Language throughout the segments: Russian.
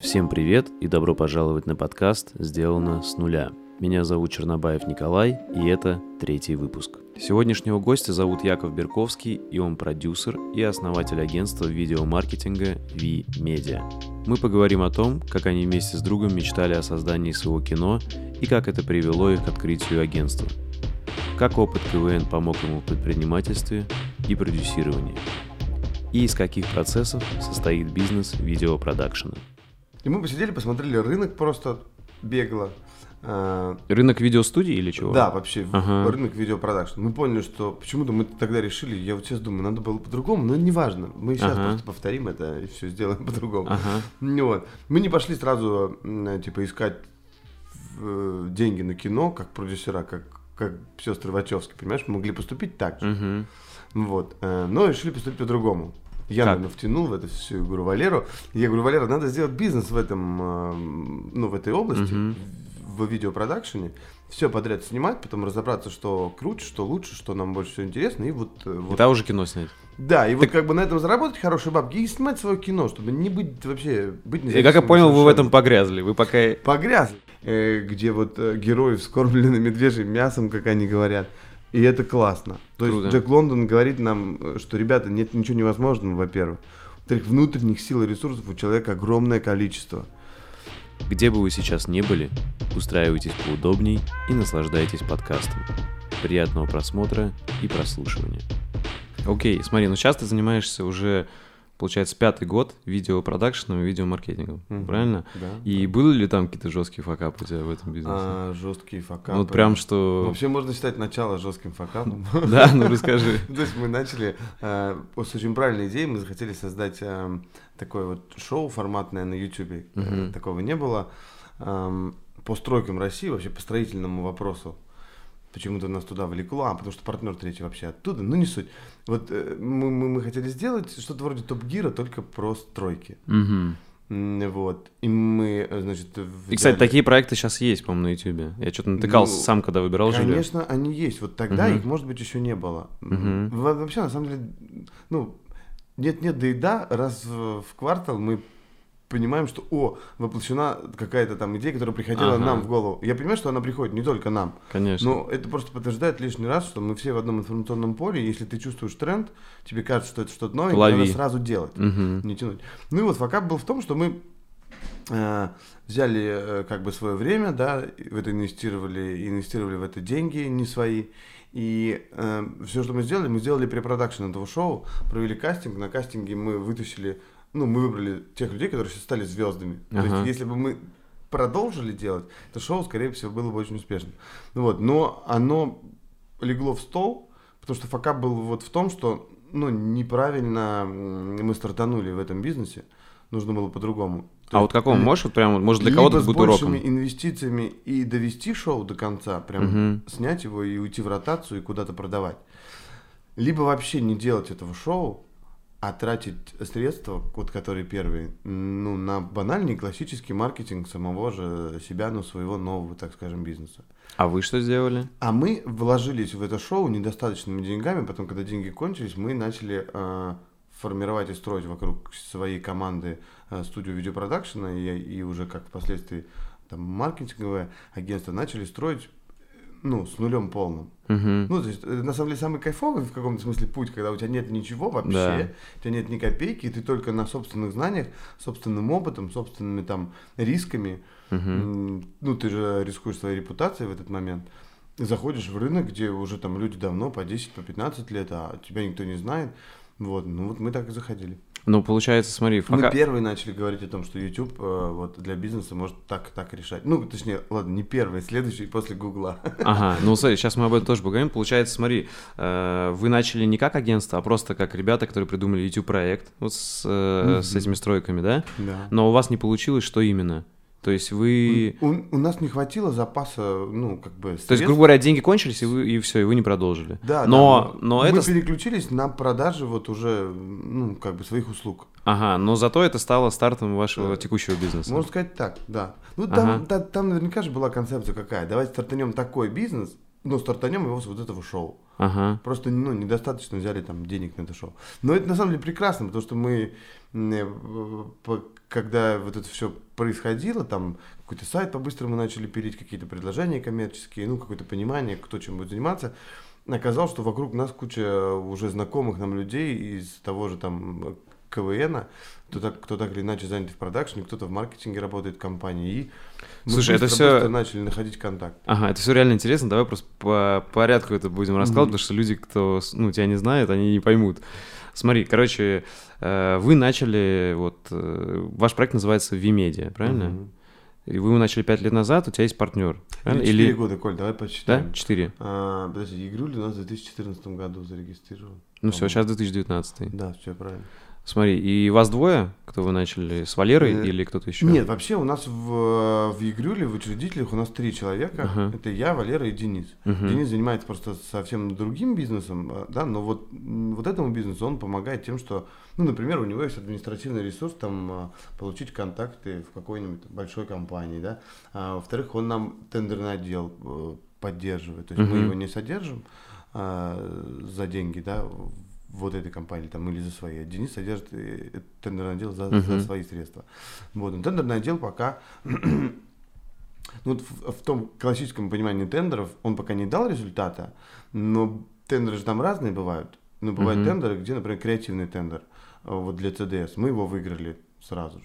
Всем привет и добро пожаловать на подкаст «Сделано с нуля». Меня зовут Чернобаев Николай, и это третий выпуск. Сегодняшнего гостя зовут Яков Берковский, и он продюсер и основатель агентства видеомаркетинга V-Media. Мы поговорим о том, как они вместе с другом мечтали о создании своего кино и как это привело их к открытию агентства. Как опыт КВН помог ему в предпринимательстве и продюсировании. И из каких процессов состоит бизнес видеопродакшена. И мы посидели, посмотрели рынок просто бегло. А, Рынок видеостудии или чего? Да, вообще Ага. рынок видеопродакшн. Мы поняли, что почему-то мы тогда решили, я вот сейчас думаю, надо было по-другому, но неважно. Мы сейчас Ага. просто повторим это и все сделаем по-другому. Ага. Вот. Мы не пошли сразу, м, типа, искать э, деньги на кино, как продюсера, как, как сестры Вачовски, понимаешь? Мы могли поступить так же. Мгм. Вот. э, Но решили поступить по-другому. Я, наверное, втянул в это всю игру Валеру. И я говорю, Валера, надо сделать бизнес в этом, э, ну, в этой области, Мгм. в, видеопродакшене. Все подряд снимать, потом разобраться, что круче, что лучше, что нам больше всего интересно. И вот, э, И вот там уже кино снять. да, и вот как бы на этом заработать хорошие бабки и снимать свое кино, чтобы не быть вообще, быть И как я понял, вы в этом погрязли. Вы пока... Погряз, э, где вот э, герои вскормлены медвежьим мясом, как они говорят. И это классно. То Круто. есть Джек Лондон говорит нам, что, ребята, нет ничего невозможного, во-первых. Во-вторых, внутренних сил и ресурсов у человека огромное количество. Где бы вы сейчас не были, устраивайтесь поудобней и наслаждайтесь подкастом. Приятного просмотра и прослушивания. Окей, смотри, ну сейчас ты занимаешься уже, получается, пятый год видеопродакшеном и видеомаркетингом, Мгм. правильно? Да. И были ли там какие-то жесткие факапы у тебя в этом бизнесе? А, жесткие факапы. Ну, вот прям что... Вообще можно считать начало жестким факапом. Да, ну расскажи. То есть мы начали э, с очень правильной идеей, мы захотели создать э, такое вот шоу форматное на YouTube. Э. Такого не было. Эм, По стройкам России, вообще по строительному вопросу. Почему-то нас туда влекло, а потому что партнер третий вообще оттуда, ну не суть. Вот э, мы, мы, мы хотели сделать что-то вроде топ-гира, только про стройки. М, Вот. И мы, значит, И, кстати, взяли- такие проекты сейчас есть, по-моему, на YouTube. Я что-то натыкался Ну, сам, когда выбирал жилье. Конечно, они есть. Вот тогда Мгм. их, может быть, еще не было. Во- Вообще, на самом деле, ну, нет-нет, да и да, раз в квартал мы понимаем, что, о, воплощена какая-то там идея, которая приходила Ага. нам в голову. Я понимаю, что она приходит не только нам, Конечно. но это просто подтверждает лишний раз, что мы все в одном информационном поле, и если ты чувствуешь тренд, тебе кажется, что это что-то новенькое, Лови. надо сразу делать Мгм. не тянуть. Ну и вот факап был в том, что мы э, взяли э, как бы свое время, да, в это инвестировали, инвестировали в это деньги не свои. И все, что мы сделали, мы сделали препродакшн этого шоу, провели кастинг. На кастинге мы вытащили, ну, мы выбрали тех людей, которые сейчас стали звездами. То Ага. есть, если бы мы продолжили делать, то шоу, скорее всего, было бы очень успешным. Ну вот, но оно легло в стол, потому что факап был вот в том, что ну, неправильно мы стартанули в этом бизнесе. Нужно было по-другому. А вот каком? ли- Можешь вот прям, может, для кого-то с будет уроком? большими инвестициями и довести шоу до конца, прям Мгм. снять его и уйти в ротацию и куда-то продавать. Либо вообще не делать этого шоу, а тратить средства, вот которые первые, ну, на банальный классический маркетинг самого же себя, ну, своего нового, так скажем, бизнеса. А вы что сделали? А мы вложились в это шоу недостаточными деньгами, потом, когда деньги кончились, мы начали э, формировать и строить вокруг своей команды э, студию видеопродакшена и, и уже как впоследствии там, маркетинговое агентство начали строить ну, с нулем полным. Мгм. Ну, то есть, э, на самом деле, самый кайфовый в каком-то смысле путь, когда у тебя нет ничего вообще, у тебя нет ни копейки, и ты только на собственных знаниях, собственным опытом, собственными там рисками. М, Ну, ты же рискуешь своей репутацией в этот момент. Заходишь в рынок, где уже там люди давно, по 10, по 15 лет, а тебя никто не знает. Вот, ну вот мы так и заходили. Ну, получается, смотри, Мы фака... первые начали говорить о том, что YouTube э, вот для бизнеса может так так решать. Ну, точнее, ладно, не первый, следующий после Гугла. Ага, ну смотри, сейчас мы об этом тоже поговорим. Получается, смотри, э, вы начали не как агентство, а просто как ребята, которые придумали YouTube-проект вот с, э, с Мгм. этими стройками, да? Да. Но у вас не получилось, что именно? То есть вы... У, у нас не хватило запаса, ну, как бы, То есть, грубо говоря, деньги кончились, и вы и все, и вы не продолжили. Да, но, да, но мы это... переключились на продажи вот уже, ну, как бы своих услуг. Ага, но зато это стало стартом вашего Да. текущего бизнеса. Можно сказать так, да. Ну, там, Ага. та- там наверняка же была концепция какая. Давайте стартанем такой бизнес, ну, стартанем его с вот этого шоу. Ага. Просто, ну, недостаточно взяли там денег на это шоу. Но это на самом деле прекрасно, потому что мы э, когда вот это все происходило, там какой-то сайт по-быстрому начали пилить, какие-то предложения коммерческие, ну, какое-то понимание, кто чем будет заниматься, оказалось, что вокруг нас куча уже знакомых нам людей из того же там КВН, кто так, кто так или иначе занят в продакшене, кто-то в маркетинге работает в компании. И мы Слушай, это быстро начали находить контакт. Ага, это все реально интересно. Давай просто по порядку это будем рассказывать, потому что люди, кто ну, тебя не знает, они не поймут. Смотри, короче, э, вы начали, вот, э, ваш проект называется VMedia, правильно? Мгм. И вы его начали пять лет назад, у тебя есть партнер, правильно? Или 4 года, Коль, давай Да? посчитаем. Четыре. А, подожди, Игруль у нас в 2014 году зарегистрирован. Ну все, сейчас 2019. Да, все правильно. Смотри, и вас двое, кто вы начали, с Валерой Э, или кто-то еще? Нет, вообще у нас в, в Игрюле, в учредителях у нас три человека. Ага. Это я, Валера и Денис. Мгм. Денис занимается просто совсем другим бизнесом, э, да, но вот, вот этому бизнесу он помогает тем, что, ну, например, у него есть административный ресурс, там, э, получить контакты в какой-нибудь большой компании, да. А, во-вторых, он нам тендерный отдел э, поддерживает, то есть мы Мгм. его не содержим а, за деньги, да, вот этой компании там или за свои. Денис содержит э, тендерный отдел за, за Мгм. свои средства. Вот, но тендерный отдел пока ну, вот в, в том классическом понимании тендеров он пока не дал результата, но тендеры же там разные бывают. Ну, бывают Мгм. тендеры, где, например, креативный тендер э, вот для CDS. Мы его выиграли сразу же.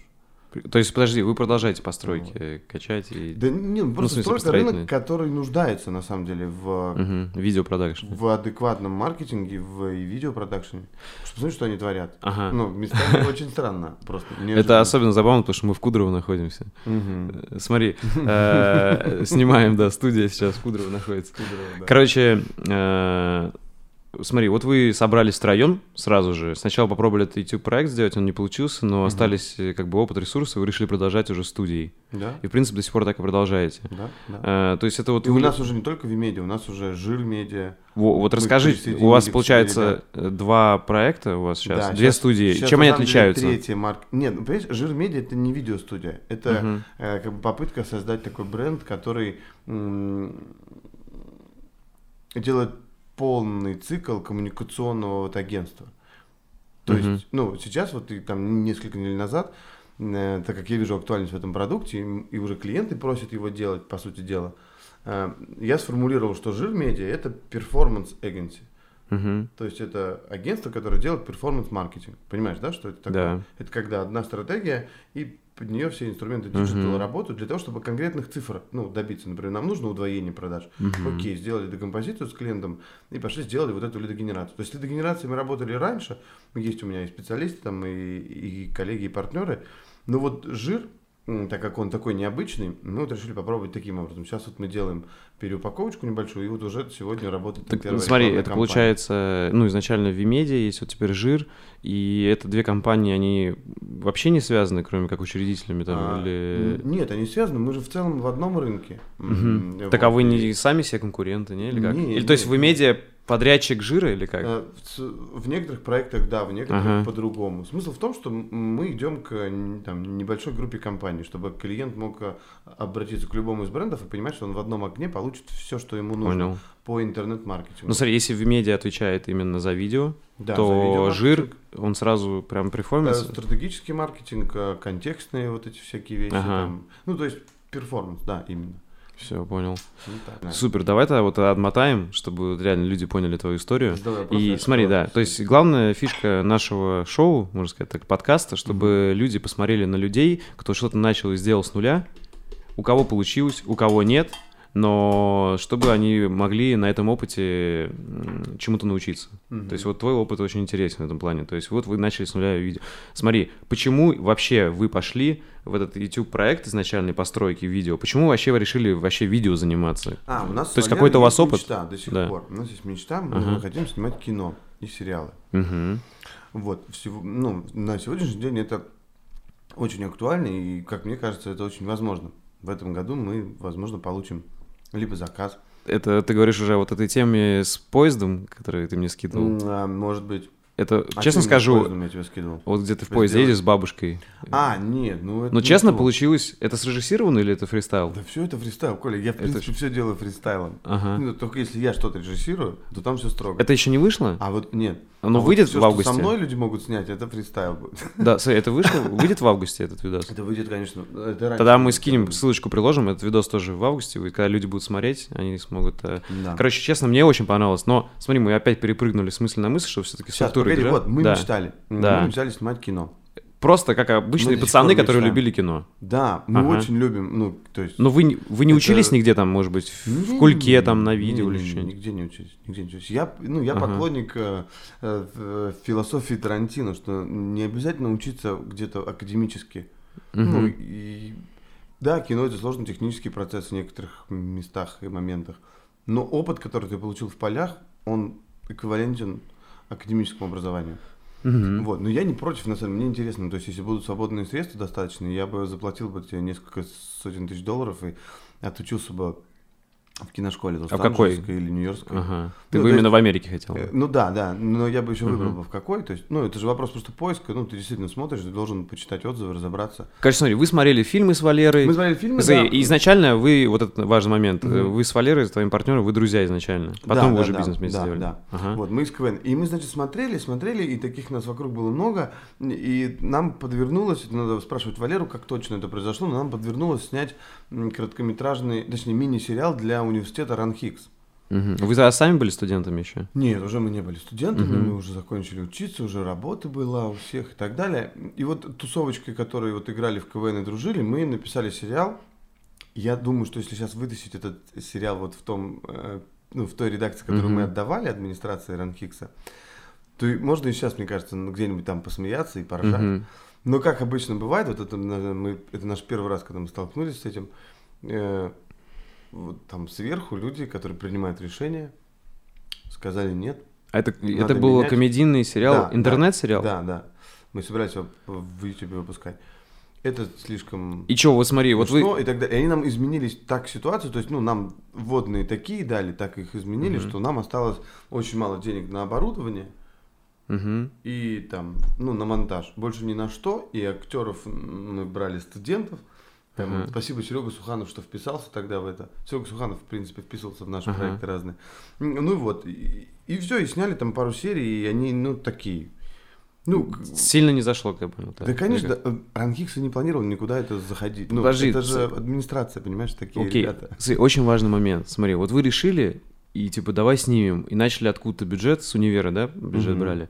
То есть, подожди, вы продолжаете постройки э, качать и... Да не, ну, просто смысле, строится построительный. рынок, который нуждается, на самом деле, в, Мгм, Видеопродакшн. в адекватном маркетинге в и видеопродакшене. Что, посмотри, что они творят. Ага. Ну, местами очень странно. Просто Это особенно забавно, потому что мы в Кудрово находимся. Э, Смотри, э, снимаем, да, студия сейчас в Кудрово находится. Короче, э, смотри, вот вы собрались втроем сразу же. Сначала попробовали этот YouTube-проект сделать, он не получился, но Мгм. остались, остались как бы опыт, ресурсы, вы решили продолжать уже студией. Да, И, в принципе, до сих пор так и продолжаете. да, да. Э, То есть это вот... И у вы- нас уже не только Вимедиа, у нас уже Жир Медиа. Во- Вот мы расскажите, у вас получается э, два проекта у вас сейчас, Да, две щас- студии. щас Чем они отличаются? Третья марка. Нет, ну, понимаешь, Жир Медиа это не видеостудия. Это Мгм. э, как бы попытка создать такой бренд, который делает полный цикл коммуникационного вот агентства. То Мгм. есть, ну, сейчас вот и там несколько недель назад, э, так как я вижу актуальность в этом продукте, и, и уже клиенты просят его делать, по сути дела, э, я сформулировал, что Жир Медиа это performance agency. Мгм. То есть это агентство, которое делает performance-маркетинг. Понимаешь, да, что это такое? Да. Это когда одна стратегия, и под нее все инструменты диджитала Мгм. работают для того, чтобы конкретных цифр ну, добиться. Например, нам нужно удвоение продаж. Мгм. Окей, сделали декомпозицию с клиентом и пошли сделали вот эту лидогенерацию. То есть лидогенерацией мы работали раньше, есть у меня и специалисты, там, и, и коллеги, и партнеры. Но вот жир, так как он такой необычный, мы вот решили попробовать таким образом. Сейчас вот мы делаем переупаковочку небольшую, и вот уже сегодня работает Так, первая смотри, это кампания. получается, ну, изначально Вимедиа, есть вот теперь Жир, и это две компании, они вообще не связаны, кроме как учредителями там, А, или... Нет, они связаны. Мы же в целом в одном рынке. Мгм. М, Так а вот. вы не сами себе конкуренты, не? Или как? Не, или то есть не, вы не. медиа подрядчик Жира или как? Э, В, в некоторых проектах да, в некоторых Ага. по-другому. Смысл в том, что мы идем к там, небольшой группе компаний, чтобы клиент мог э, обратиться к любому из брендов и понимать, что он в одном окне получит все, что ему нужно Понял. по интернет-маркетингу. Ну, смотри, если Вимедиа отвечает именно за видео, Да, за то видеомаркетинг, Жир, он сразу прям э, performance... стратегический маркетинг, э, контекстные вот эти всякие вещи. Ага. там. Ну, то есть performance, да, именно. Все, понял. Ну, так, да. Супер, давай тогда вот отмотаем, чтобы реально люди поняли твою историю. Вопросы, И смотри, да, то есть главная фишка нашего шоу, можно сказать так, подкаста, чтобы люди посмотрели на людей, кто что-то начал и сделал с нуля, у кого получилось, у кого нет, но чтобы они могли на этом опыте чему-то научиться. Мгм. То есть вот твой опыт очень интересен в этом плане. То есть вот вы начали с нуля видео. Смотри, почему вообще вы пошли в этот YouTube-проект изначальной постройки видео? Почему вообще вы решили вообще видео заниматься? А, у нас То есть какой-то у вас опыт? Мечта до сих Да. пор. У нас есть мечта, мы Ага. хотим снимать кино и сериалы. Мгм. Вот, всего, ну, на сегодняшний день это очень актуально, и, как мне кажется, это очень возможно. В этом году мы, возможно, получим либо заказ, Это ты говоришь уже вот этой теме с поездом, который ты мне скидывал? а, может быть, Это, А честно скажу, поездом я тебе скидывал? вот где ты в поезде едешь с бабушкой. А, нет, ну это Но честно, то. получилось... Это срежиссировано или это фристайл? Да все это фристайл, Коля. Я, в Это принципе, все делаю фристайлом. Ага. Ну, только если я что-то режиссирую, то там все строго. Это еще не вышло? А вот нет. Оно А вот выйдет всё, в что августе? со мной люди могут снять, это фристайл будет. Да, это вышло? Выйдет в августе этот видос? Это выйдет, конечно, это Тогда мы скинем ссылочку, приложим. Этот видос тоже в августе. будет. Когда люди будут смотреть, они смогут... э. Да. Короче, честно, мне очень понравилось. Но смотри, мы опять перепрыгнули с мысли на мысль, что все-таки структура погоди, игры- вот, мы да. мечтали. Да. Мы мечтали снимать кино. Просто как обычные Мы сих пацаны, которые мечтаем. любили кино. Да, мы Ага. очень любим, ну, то есть... Но вы, вы не Это- учились нигде там, может быть, в, в Не, кульке, не, там, на видео не, или что-нибудь? Нигде не учусь, нигде не учусь. Я, ну, я Ага. поклонник э, э, философии Тарантино, что не обязательно учиться где-то академически. Ну, Мгм. и, да, кино это сложный технический процесс в некоторых местах и моментах. Но опыт, который ты получил в полях, он эквивалентен академическому образованию. Мгм. Вот, но я не против, на самом деле, мне интересно. То есть, если будут свободные средства достаточные, я бы заплатил бы тебе несколько сотен тысяч долларов и отучился бы в киношколе А в какой? Или Нью-Йоркской. Ага. Ты Ну, бы именно есть- в Америке хотел. Э, Ну да, да, но я бы еще выбрал Мгм. бы в какой. То есть, ну, это же вопрос просто поиска. Ну, ты действительно смотришь, ты должен почитать отзывы, разобраться. Короче, смотри, вы смотрели фильмы с Валерой. Мы смотрели фильмы, Смотри, да. и изначально вы, вот это важный момент, Мгм. вы с Валерой, с твоим партнером, вы друзья изначально. Да, Потом вы да, уже да, бизнес вместе да, сделали. да. Ага. Вот, мы из КВН. И мы, значит, смотрели, смотрели, и таких нас вокруг было много. И нам подвернулось, это надо спрашивать Валеру, как точно это произошло, но нам подвернулось снять короткометражный, точнее, мини-сериал для университета Ранхикс. Мгм. Вы сами были студентами еще? Нет, уже мы не были студентами, Мгм. мы уже закончили учиться, уже работа была у всех и так далее. И вот тусовочкой, которые вот играли в КВН и дружили, мы написали сериал. Я думаю, что если сейчас вытащить этот сериал вот в том, э, ну, в той редакции, которую Мгм. мы отдавали администрации Ранхикса, то можно и сейчас, мне кажется, ну, где-нибудь там посмеяться и поржать. Мгм. Но как обычно бывает, вот это, наверное, мы, это наш первый раз, когда мы столкнулись с этим, э, вот там сверху люди, которые принимают решения, сказали нет, А это, это был менять. комедийный сериал, Да, интернет-сериал? Да, да. Мы собирались его в YouTube выпускать. Это слишком И что, вот смотри, вот вы... и далее. И они нам изменились так ситуацию, то есть, ну, нам вводные такие дали, так их изменили, Мгм. что нам осталось очень мало денег на оборудование Мгм. и там, ну, на монтаж. Больше ни на что. И актеров мы брали студентов. Там, Ага. Спасибо Серега Суханов, что вписался тогда в это. Серега Суханов, в принципе, вписывался в наши Ага. проекты разные. Ну и вот. И, все, и сняли там пару серий, и они, ну, такие. Ну, Сильно не зашло, как бы. ну, так, да, конечно, как? э, Ранхикс и не планировал никуда это заходить. Ну, Подожди, это же администрация, понимаешь, такие Окей, ребята. Очень важный момент. Смотри, вот вы решили, и типа давай снимем, и начали откуда-то бюджет, с универа, да, бюджет Мгм. брали.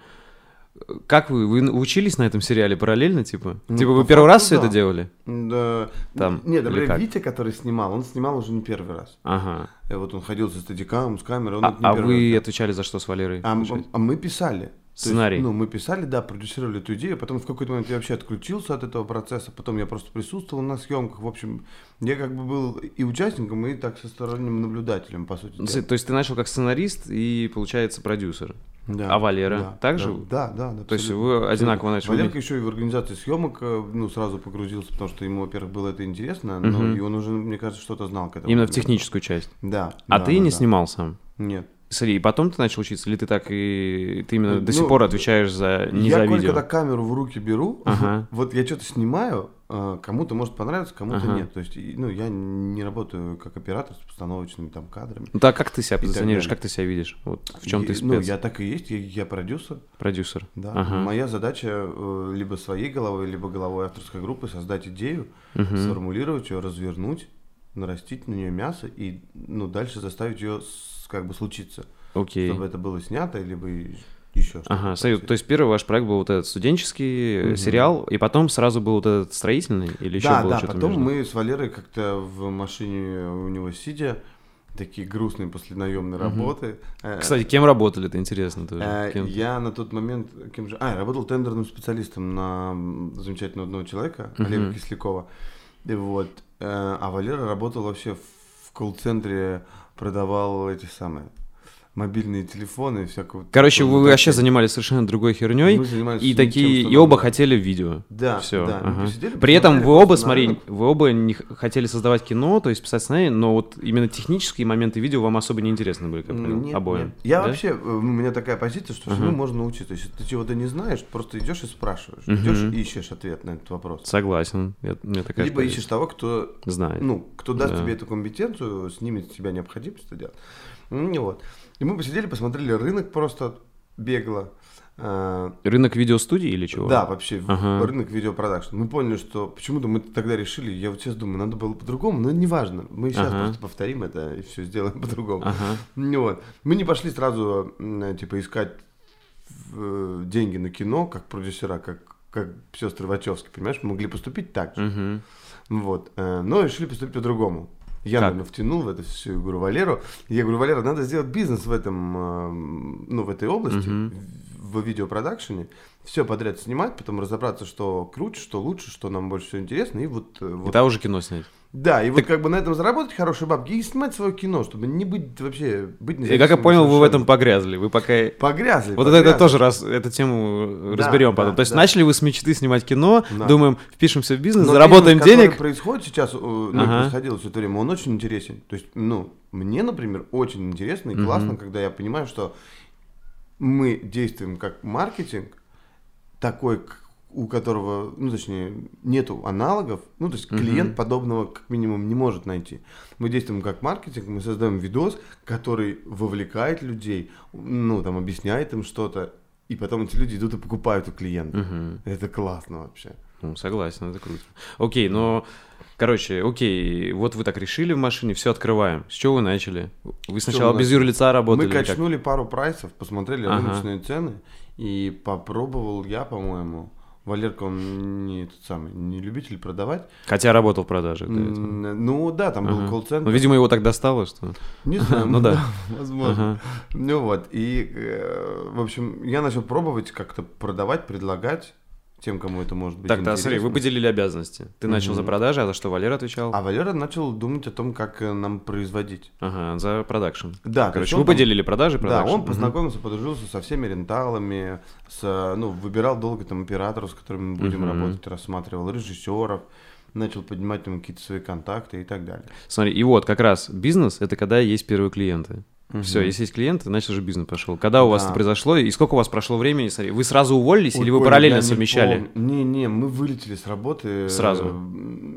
Как вы, вы учились на этом сериале параллельно, типа? Ну, типа вы первый раз факту, все это да. делали? Да. Там, Нет, или например, как? Витя, который снимал, он снимал уже не первый раз. Ага. Э, Вот он ходил со стадикамом, с камерой, он А, это не а вы раз отвечали за что с Валерой? А, а мы писали. То есть, Сценарий. ну, мы писали, да, продюсировали эту идею, потом в какой-то момент я вообще отключился от этого процесса, потом я просто присутствовал на съемках. В общем, я как бы был и участником, и так со сторонним наблюдателем, по сути. Дела. То есть ты начал как сценарист и, получается, продюсер. Да, а Валера да, также? Да, да, да. То есть вы одинаково начали? Валерка еще и в организации съемок, э, ну, сразу погрузился, потому что ему, во-первых, было это интересно, но Мгм. и он уже, мне кажется, что-то знал к этому. Именно в техническую часть. Да. А да, ты да, не да. снимал сам? Нет. Смотри, и потом ты начал учиться, или ты так и ты именно до Ну, сих пор отвечаешь за не я, за видео? когда камеру в руки беру, Ага. вот я что-то снимаю, э, кому-то может понравиться, кому-то Ага. нет. То есть, ну, я не работаю как оператор с постановочными там кадрами. Ну так как ты себя позиционируешь, как ты себя видишь? Вот в чем И, ты спец? Ну, я так и есть, я, я продюсер, Продюсер. да. Ага. Моя задача э, либо своей головой, либо головой авторской группы создать идею, Мгм. сформулировать ее, развернуть, нарастить на нее мясо и, ну, дальше заставить ее как бы случиться, Окей. чтобы это было снято, либо еще что-то. Ага, смотри, то есть первый ваш проект был вот этот студенческий Мгм. сериал, и потом сразу был вот этот строительный, или еще да, было да, что-то потом между? мы с Валерой как-то в машине у него сидя, такие грустные после наемной Мгм. работы. э, Кстати, кем работали, это интересно тоже. э, Кем? я на тот момент кем же... А, я работал тендерным специалистом на замечательного одного человека, Мгм. Олега Кислякова. И вот. а Валера работал вообще в колл-центре, продавал эти самые мобильные телефоны и всякого. Короче, вы вообще занимались совершенно другой херней. Мы И такие, и оба хотели видео. Да, Все. да. мы посидели, При этом вы оба, смотри, рынок. вы оба не хотели создавать кино, то есть писать сценарий, но вот именно технические моменты видео вам особо не интересны были, как понял, Нет, обоим. нет. Я Да? вообще, э, у меня такая позиция, что всему Ага. можно научиться. Если ты чего-то не знаешь, просто идешь и спрашиваешь. Мгм. Идешь и ищешь ответ на этот вопрос. Согласен. Я- меня такая Либо ищешь того, кто. Знает. ну, кто даст Да. тебе эту компетенцию, снимет с тебя необходимость это делать. Ну, вот. И мы посидели, посмотрели рынок просто бегло. А, Рынок видеостудии или чего? Да, вообще, Ага. рынок видеопродакшн. Мы поняли, что почему-то мы тогда решили, я вот сейчас думаю, надо было по-другому, но неважно. Мы сейчас Ага. просто повторим это и все сделаем по-другому. Ага. Вот. Мы не пошли сразу, типа, искать э, деньги на кино, как продюсера, как, как сестры Вачовски, понимаешь? Мы могли поступить так же. Мгм. Вот. э, Но решили поступить по-другому. Я, Как? наверное, втянул в это всю игру Валеру. И я говорю, Валера, надо сделать бизнес в этом, э, ну, в этой области, Мгм. в, видеопродакшене. Все подряд снимать, потом разобраться, что круче, что лучше, что нам больше всего интересно. И вот, э, И вот там уже кино снять. Да, и вот как бы на этом заработать хорошие бабки и снимать свое кино, чтобы не быть вообще, быть И как я понял, вы в совершенно. этом погрязли. Вы пока... Погрязли. Вот это, это погрязли. тоже раз, эту тему Да, разберем потом. да, То есть да. начали вы с мечты снимать кино, Да. думаем, впишемся в бизнес, Но заработаем бизнес, денег. происходит сейчас, э, ну, Ага. происходило все это время, он очень интересен. То есть, ну, мне, например, очень интересно и классно, когда я понимаю, что мы действуем как маркетинг, такой, у которого, ну, точнее, нету аналогов, ну, то есть клиент подобного как минимум не может найти. Мы действуем как маркетинг, мы создаем видос, который вовлекает людей, ну, там, объясняет им что-то, и потом эти люди идут и покупают у клиента. Мгм. Это классно вообще. Ну, согласен, это круто. Окей, но, короче, окей, вот вы так решили в машине, все открываем. С чего вы начали? Вы сначала без юрлица работали? Мы качнули пару прайсов, посмотрели Ага. рыночные цены, и попробовал я, по-моему, Валерка, он не тот самый, не любитель продавать. Хотя работал в. М, Ну да, там был колл-центр. Ну, видимо, его так достало, что... Не знаю, ну да. возможно. Ну вот, и, э, в общем, я начал пробовать как-то продавать, предлагать тем, кому это может быть Так, да, смотри, вы поделили обязанности. Ты начал Мгм. за продажи, а за что Валера отвечал? А Валера начал думать о том, как э, нам производить. Ага, за продакшн. Да, Короче, вы там- поделили продажи, Да, продакшн. он Мгм. познакомился, подружился со всеми ренталами, с, ну, выбирал долго там операторов, с которыми мы будем Мгм. работать, рассматривал режиссеров, начал поднимать там какие-то свои контакты и так далее. Смотри, и вот как раз бизнес — это когда есть первые клиенты. Все, Мгм. если есть клиенты, значит уже бизнес пошел. Когда у вас Да. это произошло и сколько у вас прошло времени? Смотри, вы сразу уволились Ой, или вы Коля, параллельно я не совмещали? помню. Не-не, мы вылетели с работы. Сразу? э,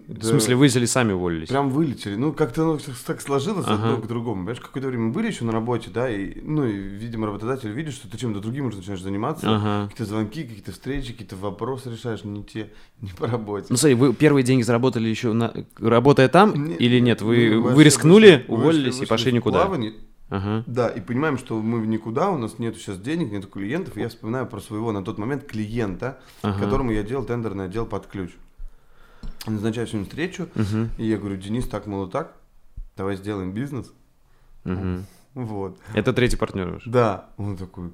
В да, смысле, вы или сами уволились? Прям вылетели. Ну, как-то оно так сложилось Ага. одно к другому. Понимаешь, какое-то время были еще на работе, да, и, ну, и, видимо, работодатель видит, что ты чем-то другим уже начинаешь заниматься. Ага. Какие-то звонки, какие-то встречи, какие-то вопросы решаешь не те, не по работе. Ну, смотри, вы первые деньги заработали еще на... работая там Не- или нет? Вы, вы рискнули, вышли- уволились вышли- и пошли в никуда? плавание. Ага. Да, и понимаем, что мы никуда, у нас нету сейчас денег, нету клиентов. И я вспоминаю про своего на тот момент клиента, Ага. которому я делал тендерный отдел под ключ. Назначаю с ним встречу, Мгм. и я говорю, Денис, так, мол, так, давай сделаем бизнес. Мгм. Вот. Это третий партнер ваш. Да, он такой,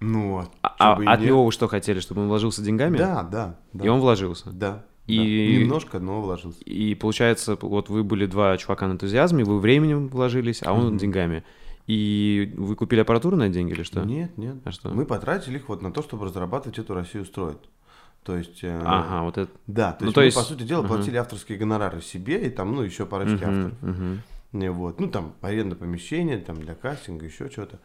ну, а, А, а от нет?» него вы что хотели, чтобы он вложился деньгами? Да, да, да. И он вложился. Да. И- да. Немножко, но вложился. И получается, вот вы были два чувака на энтузиазме, вы временем вложились, а он Мгм. деньгами. И вы купили аппаратуру на деньги или что? Нет, нет. А что? Мы потратили их вот на то, чтобы разрабатывать эту Россию строить. То есть... э, Ага, вот это. Да, то Ну, есть то мы, есть- по сути дела, Ага. платили авторские гонорары себе и там, ну, еще парочке Мгм, авторов. И Вот. Ну, там, аренда помещения, там, для кастинга, еще что-то.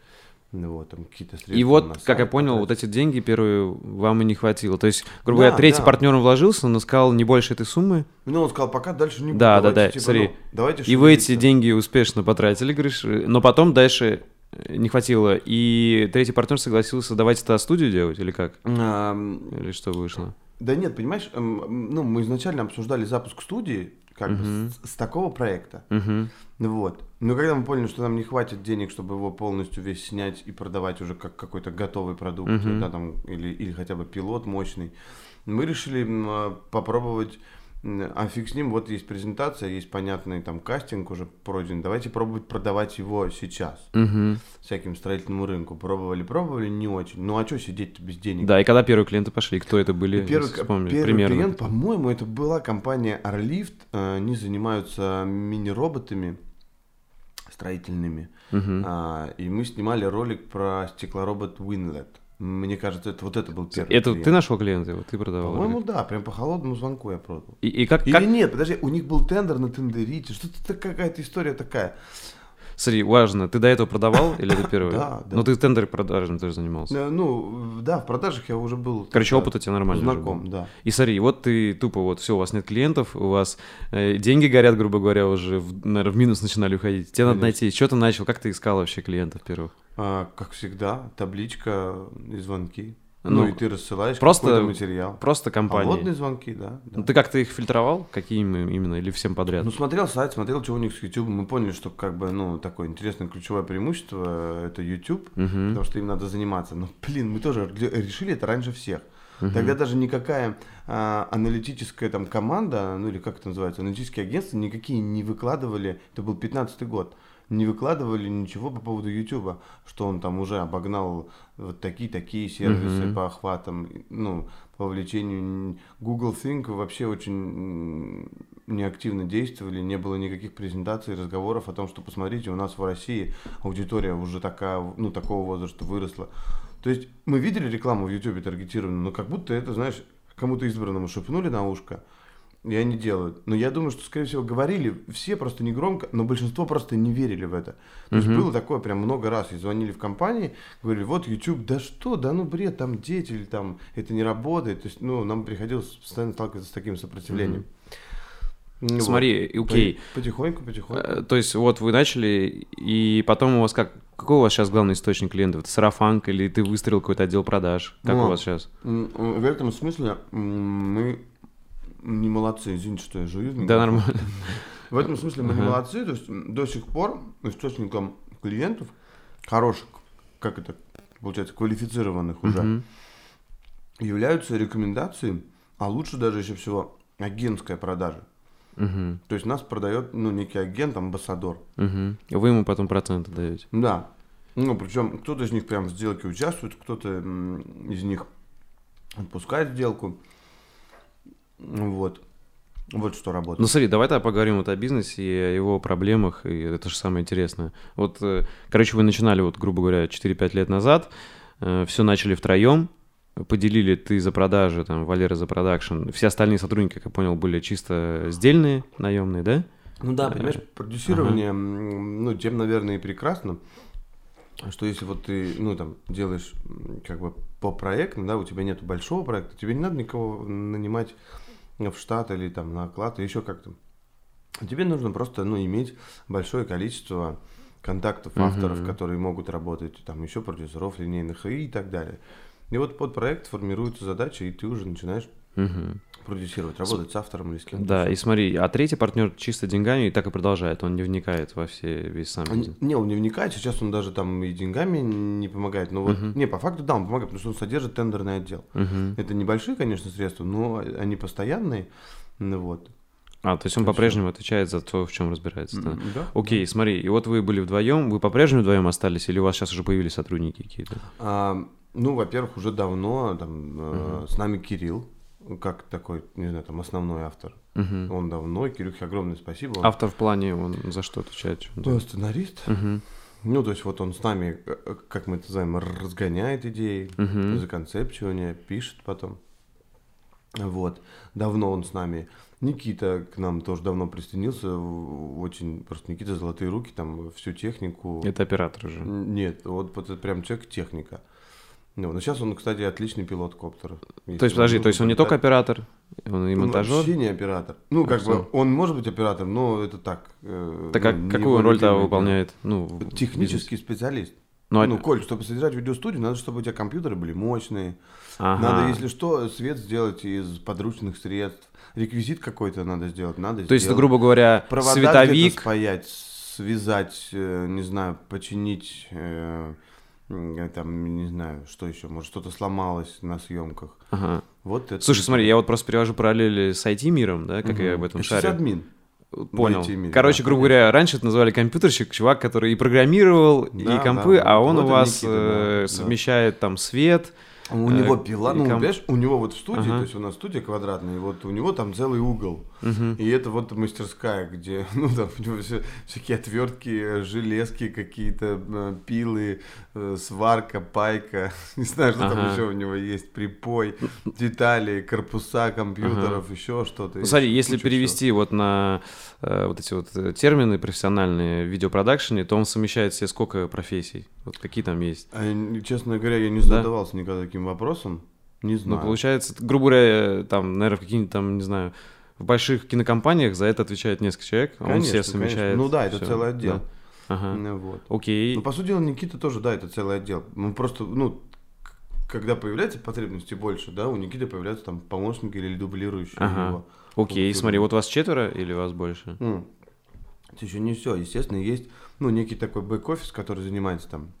Ну, вот, там, какие-то средства И вот, как я понял, вот эти деньги первые вам и не хватило. То есть, грубо Да, говоря, третий да. партнер вложился, но сказал не больше этой суммы, Ну, он сказал, пока дальше не буду. Да, да, давайте, да, типа, смотри. ну, давайте и вы эти шевелиться». деньги успешно потратили, говоришь, но потом дальше э, не хватило. И третий партнер согласился давайте это студию делать, или как? Ам, Или что вышло? Да нет, понимаешь, ну, мы изначально обсуждали запуск студии, как бы, Мгм. с, с такого проекта. Мгм. Вот. Но когда мы поняли, что нам не хватит денег, чтобы его полностью весь снять и продавать уже как какой-то готовый продукт, Мгм. да, там, или, или хотя бы пилот мощный, мы решили а, попробовать, а фиг с ним, вот есть презентация, есть понятный там кастинг уже пройден, давайте пробовать продавать его сейчас Мгм. всяким строительному рынку. Пробовали, пробовали, не очень. Ну а что сидеть без денег? Да, и когда первые клиенты пошли, кто это были? И Первый, если вспомнить, первый примерно. клиент, по-моему, это была компания Arlift. Э, Они занимаются мини-роботами строительными. Мгм. А, и мы снимали ролик про стеклоробот Winlet. Мне кажется, это вот это был первый. Это клиент. ты нашел клиента, его, ты продавал? По-моему, да, прям по холодному звонку я продал. И, и как, Или как- нет, подожди, у них был тендер на тендерите, что-то какая-то история такая. Смотри, важно, ты до этого продавал или это первый? Да, да. Ну, ты тендер продажами тоже занимался. Э, Ну, да, в продажах я уже был. Короче, опыт у тебя нормальный уже Знаком, да. И смотри, вот ты тупо, вот все, у вас нет клиентов, у вас э, деньги горят, грубо говоря, уже, наверное, в минус начинали уходить. Тебе надо найти, что ты начал, как ты искал вообще клиентов первых? А, как всегда, табличка и звонки. Ну, Ну, и ты рассылаешь просто материал. Просто компании. Холодные звонки, да. да. Ну, ты как-то их фильтровал? Какие им- именно? Или всем подряд? Ну, смотрел сайт, смотрел, что у них с YouTube. Мы поняли, что как бы, ну, такое интересное ключевое преимущество – это YouTube, Мгм. потому что им надо заниматься. Но, блин, мы тоже решили это раньше всех. Мгм. Тогда даже никакая а, аналитическая там команда, ну или как это называется, аналитические агентства никакие не выкладывали, это был 15 год, не выкладывали ничего по поводу YouTube, что он там уже обогнал вот такие-такие сервисы Мгм. по охватам, ну, по вовлечению. Google Think вообще очень неактивно действовали, не было никаких презентаций, разговоров о том, что посмотрите, у нас в России аудитория уже такая, ну, такого возраста выросла. То есть мы видели рекламу в YouTube таргетированную, но как будто это, знаешь, кому-то избранному шепнули на ушко, и они делают. Но я думаю, что, скорее всего, говорили все просто не громко, но большинство просто не верили в это. То есть было такое прям много раз. И звонили в компании, говорили, вот YouTube, да что, да ну бред, там дети, или там это не работает. То есть, ну, нам приходилось постоянно сталкиваться с таким сопротивлением. Ну вот. Смотри, окей. По- Потихоньку, потихоньку. Э, То есть вот вы начали, и потом у вас как... Какой у вас сейчас главный источник клиентов? Это сарафанка или ты выстроил какой-то отдел продаж? Как Ну, у вас сейчас? В этом смысле мы не молодцы, извините, что я жую. Да, нормально. В этом смысле мы не молодцы, то есть до сих пор источником клиентов хороших, как это получается, квалифицированных уже, являются рекомендации, а лучше даже еще всего агентская продажа. Мгм. То есть нас продает ну, некий агент, амбассадор. Мгм. Вы ему потом проценты даете. Да. Ну, причем кто-то из них прям в сделке участвует, кто-то из них отпускает сделку. Вот. Вот что работает. Ну смотри, давай тогда поговорим вот о бизнесе и о его проблемах, и это же самое интересное. Вот, э, короче, вы начинали, вот, грубо говоря, 4-5 лет назад, все начали втроем, поделили ты за продажи, там, Валера за продакшн, все остальные сотрудники, как я понял, были чисто сдельные, наемные, да? Ну да, Э, понимаешь, продюсирование, м, ну, тем, наверное, и прекрасно, что если вот ты, ну, там, делаешь как бы по проекту, да, у тебя нет большого проекта, тебе не надо никого нанимать в штат или там на оклад, еще как-то. Тебе нужно просто, ну, иметь большое количество контактов авторов, которые могут работать, там, еще продюсеров линейных и так далее. И вот под проект формируется задача, и ты уже начинаешь Мгм. продюсировать, работать с автором или с кем-то. Да, еще. и смотри, а третий партнер чисто деньгами и так и продолжает, он не вникает во все, весь сам Он-. Не, он не вникает, сейчас он даже там и деньгами не помогает, но вот, Мгм. не, по факту да, он помогает, потому что он содержит тендерный отдел. Мгм. Это небольшие, конечно, средства, но они постоянные, ну вот. А, то есть он по-прежнему отвечает за то, в чем разбирается. да? Да. Окей, смотри, и вот вы были вдвоем, вы по-прежнему вдвоем остались, или у вас сейчас уже появились сотрудники какие-то? А, ну, во-первых, уже давно там э, с нами Кирилл, как такой, не знаю, там основной автор. Мгм. Он давно, Кирюхе огромное спасибо. Он Автор в плане, он за что отвечает? что он делает? сценарист. Мгм. Ну, то есть вот он с нами, э, э, как мы это называем, разгоняет идеи, Мгм. за концепчивание, пишет потом. Вот. Давно он с нами. Никита к нам тоже давно присоединился. Очень просто Никита золотые руки, там всю технику. Это оператор уже. Нет, вот, вот это прям человек техника. Ну, но сейчас он, кстати, отличный пилот коптера. То есть, подожди, то есть он не только оператор, он и Он монтажер? вообще не оператор. Ну, как бы, он может быть оператор, но это так. э, Так ну, а какую он роль-то выполняет? Ну. Технический специалист. Ну, а- Ну, Коль, чтобы содержать видеостудию, надо, чтобы у тебя компьютеры были мощные. ага. Надо, если что, свет сделать из подручных средств. Реквизит какой-то надо сделать, надо То есть, грубо говоря, Провода световик, спаять, связать, э, не знаю, починить, э, там, не знаю, что еще, может, что-то сломалось на съемках. Ага. Вот это. Слушай, смотри, я вот просто привожу параллели с IT-миром, да, как я об этом шарю. админ. Понял. IT-мире, Короче, да, грубо говоря, раньше это называли компьютерщик, чувак, который и программировал, Да, и компы, да, а да. он Вот у вас Никита, да, э, да. совмещает там свет. У Э, него пила, ну, ком- понимаешь, у него вот в студии, Ага. то есть у нас студия квадратная, и вот у него там целый угол. Мгм. И это вот мастерская, где, ну, там, у него все- всякие отвертки, железки какие-то, э, пилы, э, сварка, пайка, не знаю, что там Ага. еще у него есть, припой, детали, корпуса компьютеров, еще что-то. Ну, смотри, если Куча всего. перевести вот на э, вот эти вот э, термины профессиональные в видеопродакшене, то он совмещает в себе сколько профессий? Вот какие там есть? А, честно говоря, я не Да? задавался никогда таким вопросом, не Ну, знаю. получается, т- грубо говоря, там, наверное, в каких-нибудь там, не знаю, в больших кинокомпаниях за это отвечает несколько человек, а он Конечно, все конечно. совмещает. Ну да, это всё, целый отдел. да. Ага. Ну, вот. Окей. Ну, по сути дела, Никита тоже, да, это целый отдел. Ну, просто, ну, когда появляется потребности больше, да, у Никиты появляются там помощники или дублирующие Ага. его. Окей, вот, смотри, вот. вас четверо или вас больше? М. Это еще не все. Естественно, есть, ну, некий такой бэк-офис, который занимается там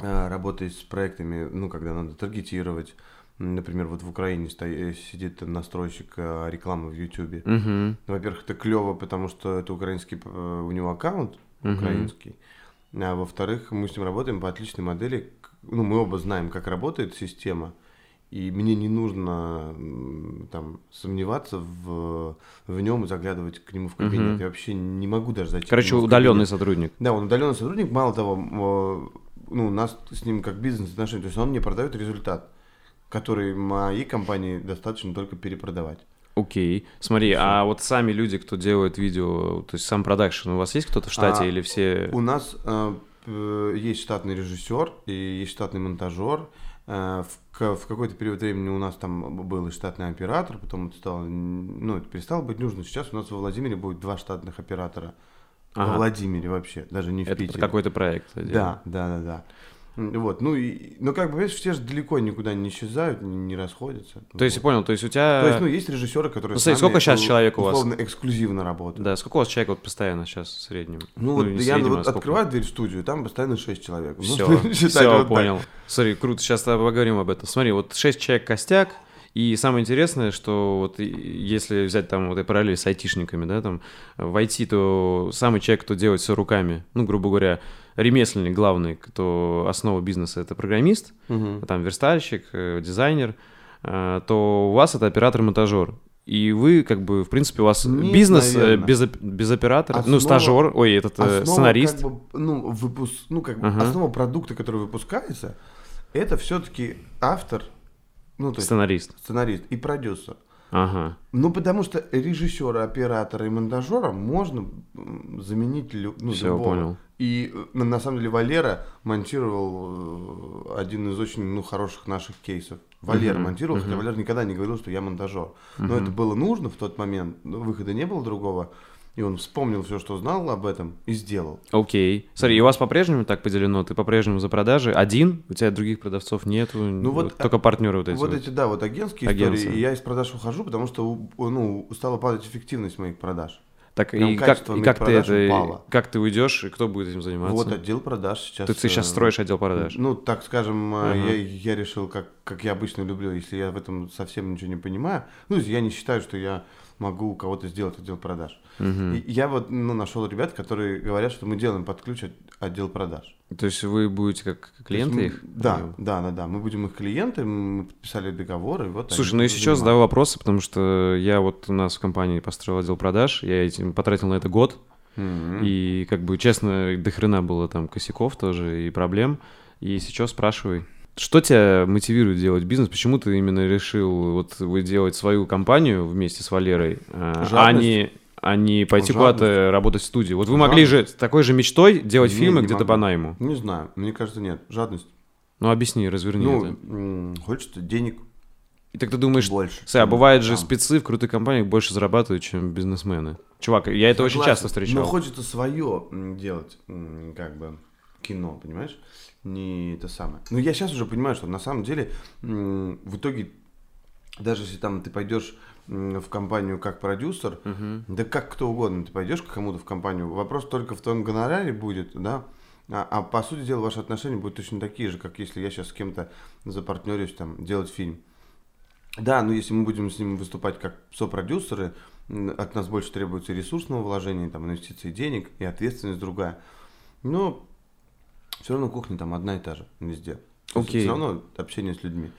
а, работой с проектами, ну, когда надо таргетировать. Например, вот в Украине э, сидит настройщик а, рекламы в Ютубе. Мгм. Во-первых, это клево, потому что это украинский, э, у него аккаунт украинский. А во-вторых, мы с ним работаем по отличной модели. Ну, мы оба знаем, как работает система. И мне не нужно там сомневаться в, в нем и заглядывать к нему в кабинет. Мгм. Я вообще не могу даже зайти. Короче, удаленный сотрудник. Да, он удаленный сотрудник. Мало того, э, ну, у нас с ним как бизнес-отношения. То есть он мне продает результат, который моей компании достаточно только перепродавать. Окей. Смотри, а вот сами люди, кто делает видео, то есть сам продакшн, у вас есть кто-то в штате А, или все... У нас э, п- есть штатный режиссер и есть штатный монтажер. Э, в, в какой-то период времени у нас там был и штатный оператор, потом это стало, ну, это перестало быть нужно. Сейчас у нас во Владимире будет два штатных оператора. Ага. Во Владимире вообще, даже не в Это Питере. какой-то проект. Да, да, да, да. Вот, ну и, ну как бы, видишь, все же далеко никуда не исчезают, не, не расходятся. То есть, я Вот. понял, то есть у тебя... То есть, ну, есть режиссеры, которые Ну, смотри, сколько ну, человек у вас? условно, эксклюзивно работают. Да, сколько у вас человек вот постоянно сейчас в среднем? Ну, вот не в я среднем, а вот сколько? открываю дверь в студию, там постоянно 6 человек. Ну, Все, считай, все, вот так. понял. Смотри, круто, сейчас поговорим об этом. Смотри, вот 6 человек костяк, и самое интересное, что вот если взять там вот и параллель с айтишниками, да, там в IT, то самый человек, кто делает все руками, ну, грубо говоря, ремесленник главный, кто основа бизнеса, это программист, Мгм. там верстальщик, э, дизайнер, э, то у вас это оператор-монтажер. И вы, как бы, в принципе, у вас Нет, бизнес э, без, без оператора, ну, Основа- стажер, ой, этот Основа, сценарист. как бы, ну, выпуск, ну, как бы, Ага. основа продукта, который выпускается, это все-таки автор, ну, то есть Сценарист. сценарист и продюсер. Ага. Ну, потому что режиссера, оператора и монтажера можно заменить лю- ну, Всё, любого. понял. И э, на, самом деле Валера монтировал э, один из очень ну, хороших наших кейсов. Валера Мгм, монтировал, хотя мгм. Валера никогда не говорил, что я монтажер. Но это было нужно в тот момент, выхода не было другого. И он вспомнил все, что знал об этом, и сделал. Окей. Смотри, и у вас по-прежнему так поделено? Ты по-прежнему за продажи один? У тебя других продавцов нету? Ну вот, только партнеры вот эти вот вот. эти, да, вот агентские Агентства. истории. И я из продаж ухожу, потому что ну, стала падать эффективность моих продаж. Так, прям и как, и как ты это... упало. Как ты уйдешь, и кто будет этим заниматься? Вот отдел продаж сейчас. Ты, ты сейчас э, строишь отдел продаж. Ну, так скажем, э, Ага. я, я решил, как, как я обычно люблю, если я в этом совсем ничего не понимаю. Ну, я не считаю, что я могу у кого-то сделать отдел продаж. Мгм. И я вот ну, нашел ребят, которые говорят, что мы делаем под ключ от- отдел продаж. То есть вы будете как клиенты есть их? мы- Да, да, да, да. Мы будем их клиенты, мы подписали договоры. и Вот Слушай, ну и сейчас задаю вопросы, потому что я вот у нас в компании построил отдел продаж, я этим потратил на это год, Мгм. и как бы честно, до хрена было там косяков тоже и проблем, и сейчас спрашивай. Что тебя мотивирует делать бизнес? Почему ты именно решил вот вы делать свою компанию вместе с Валерой, а а Жадность. не, а не пойти Жадность. куда-то работать в студии? Вот вы могли же с такой же мечтой делать Не, фильмы не где-то могу. по найму. Не знаю, мне кажется, нет. Жадность. Ну объясни, разверни ну, это. м, хочется денег И так ты думаешь, больше. Слушай, а бывает же Там. спецы в крутых компаниях больше зарабатывают, чем бизнесмены. Чувак, я это очень Согласен. часто встречал. Но хочется свое делать, как бы, кино, понимаешь? Не это самое. Но я сейчас уже понимаю, что на самом деле в итоге, даже если там ты пойдешь в компанию как продюсер, Мгм. да как кто угодно, ты пойдешь к кому-то в компанию, вопрос только в твоем гонораре будет, да? А, а по сути дела ваши отношения будут точно такие же, как если я сейчас с кем-то запартнерюсь там делать фильм. Да, но если мы будем с ним выступать как сопродюсеры, от нас больше требуется ресурсного вложения, там, инвестиций денег, и ответственность другая. Но все равно кухня там одна и та же везде. Есть Окей. Все равно общение с людьми.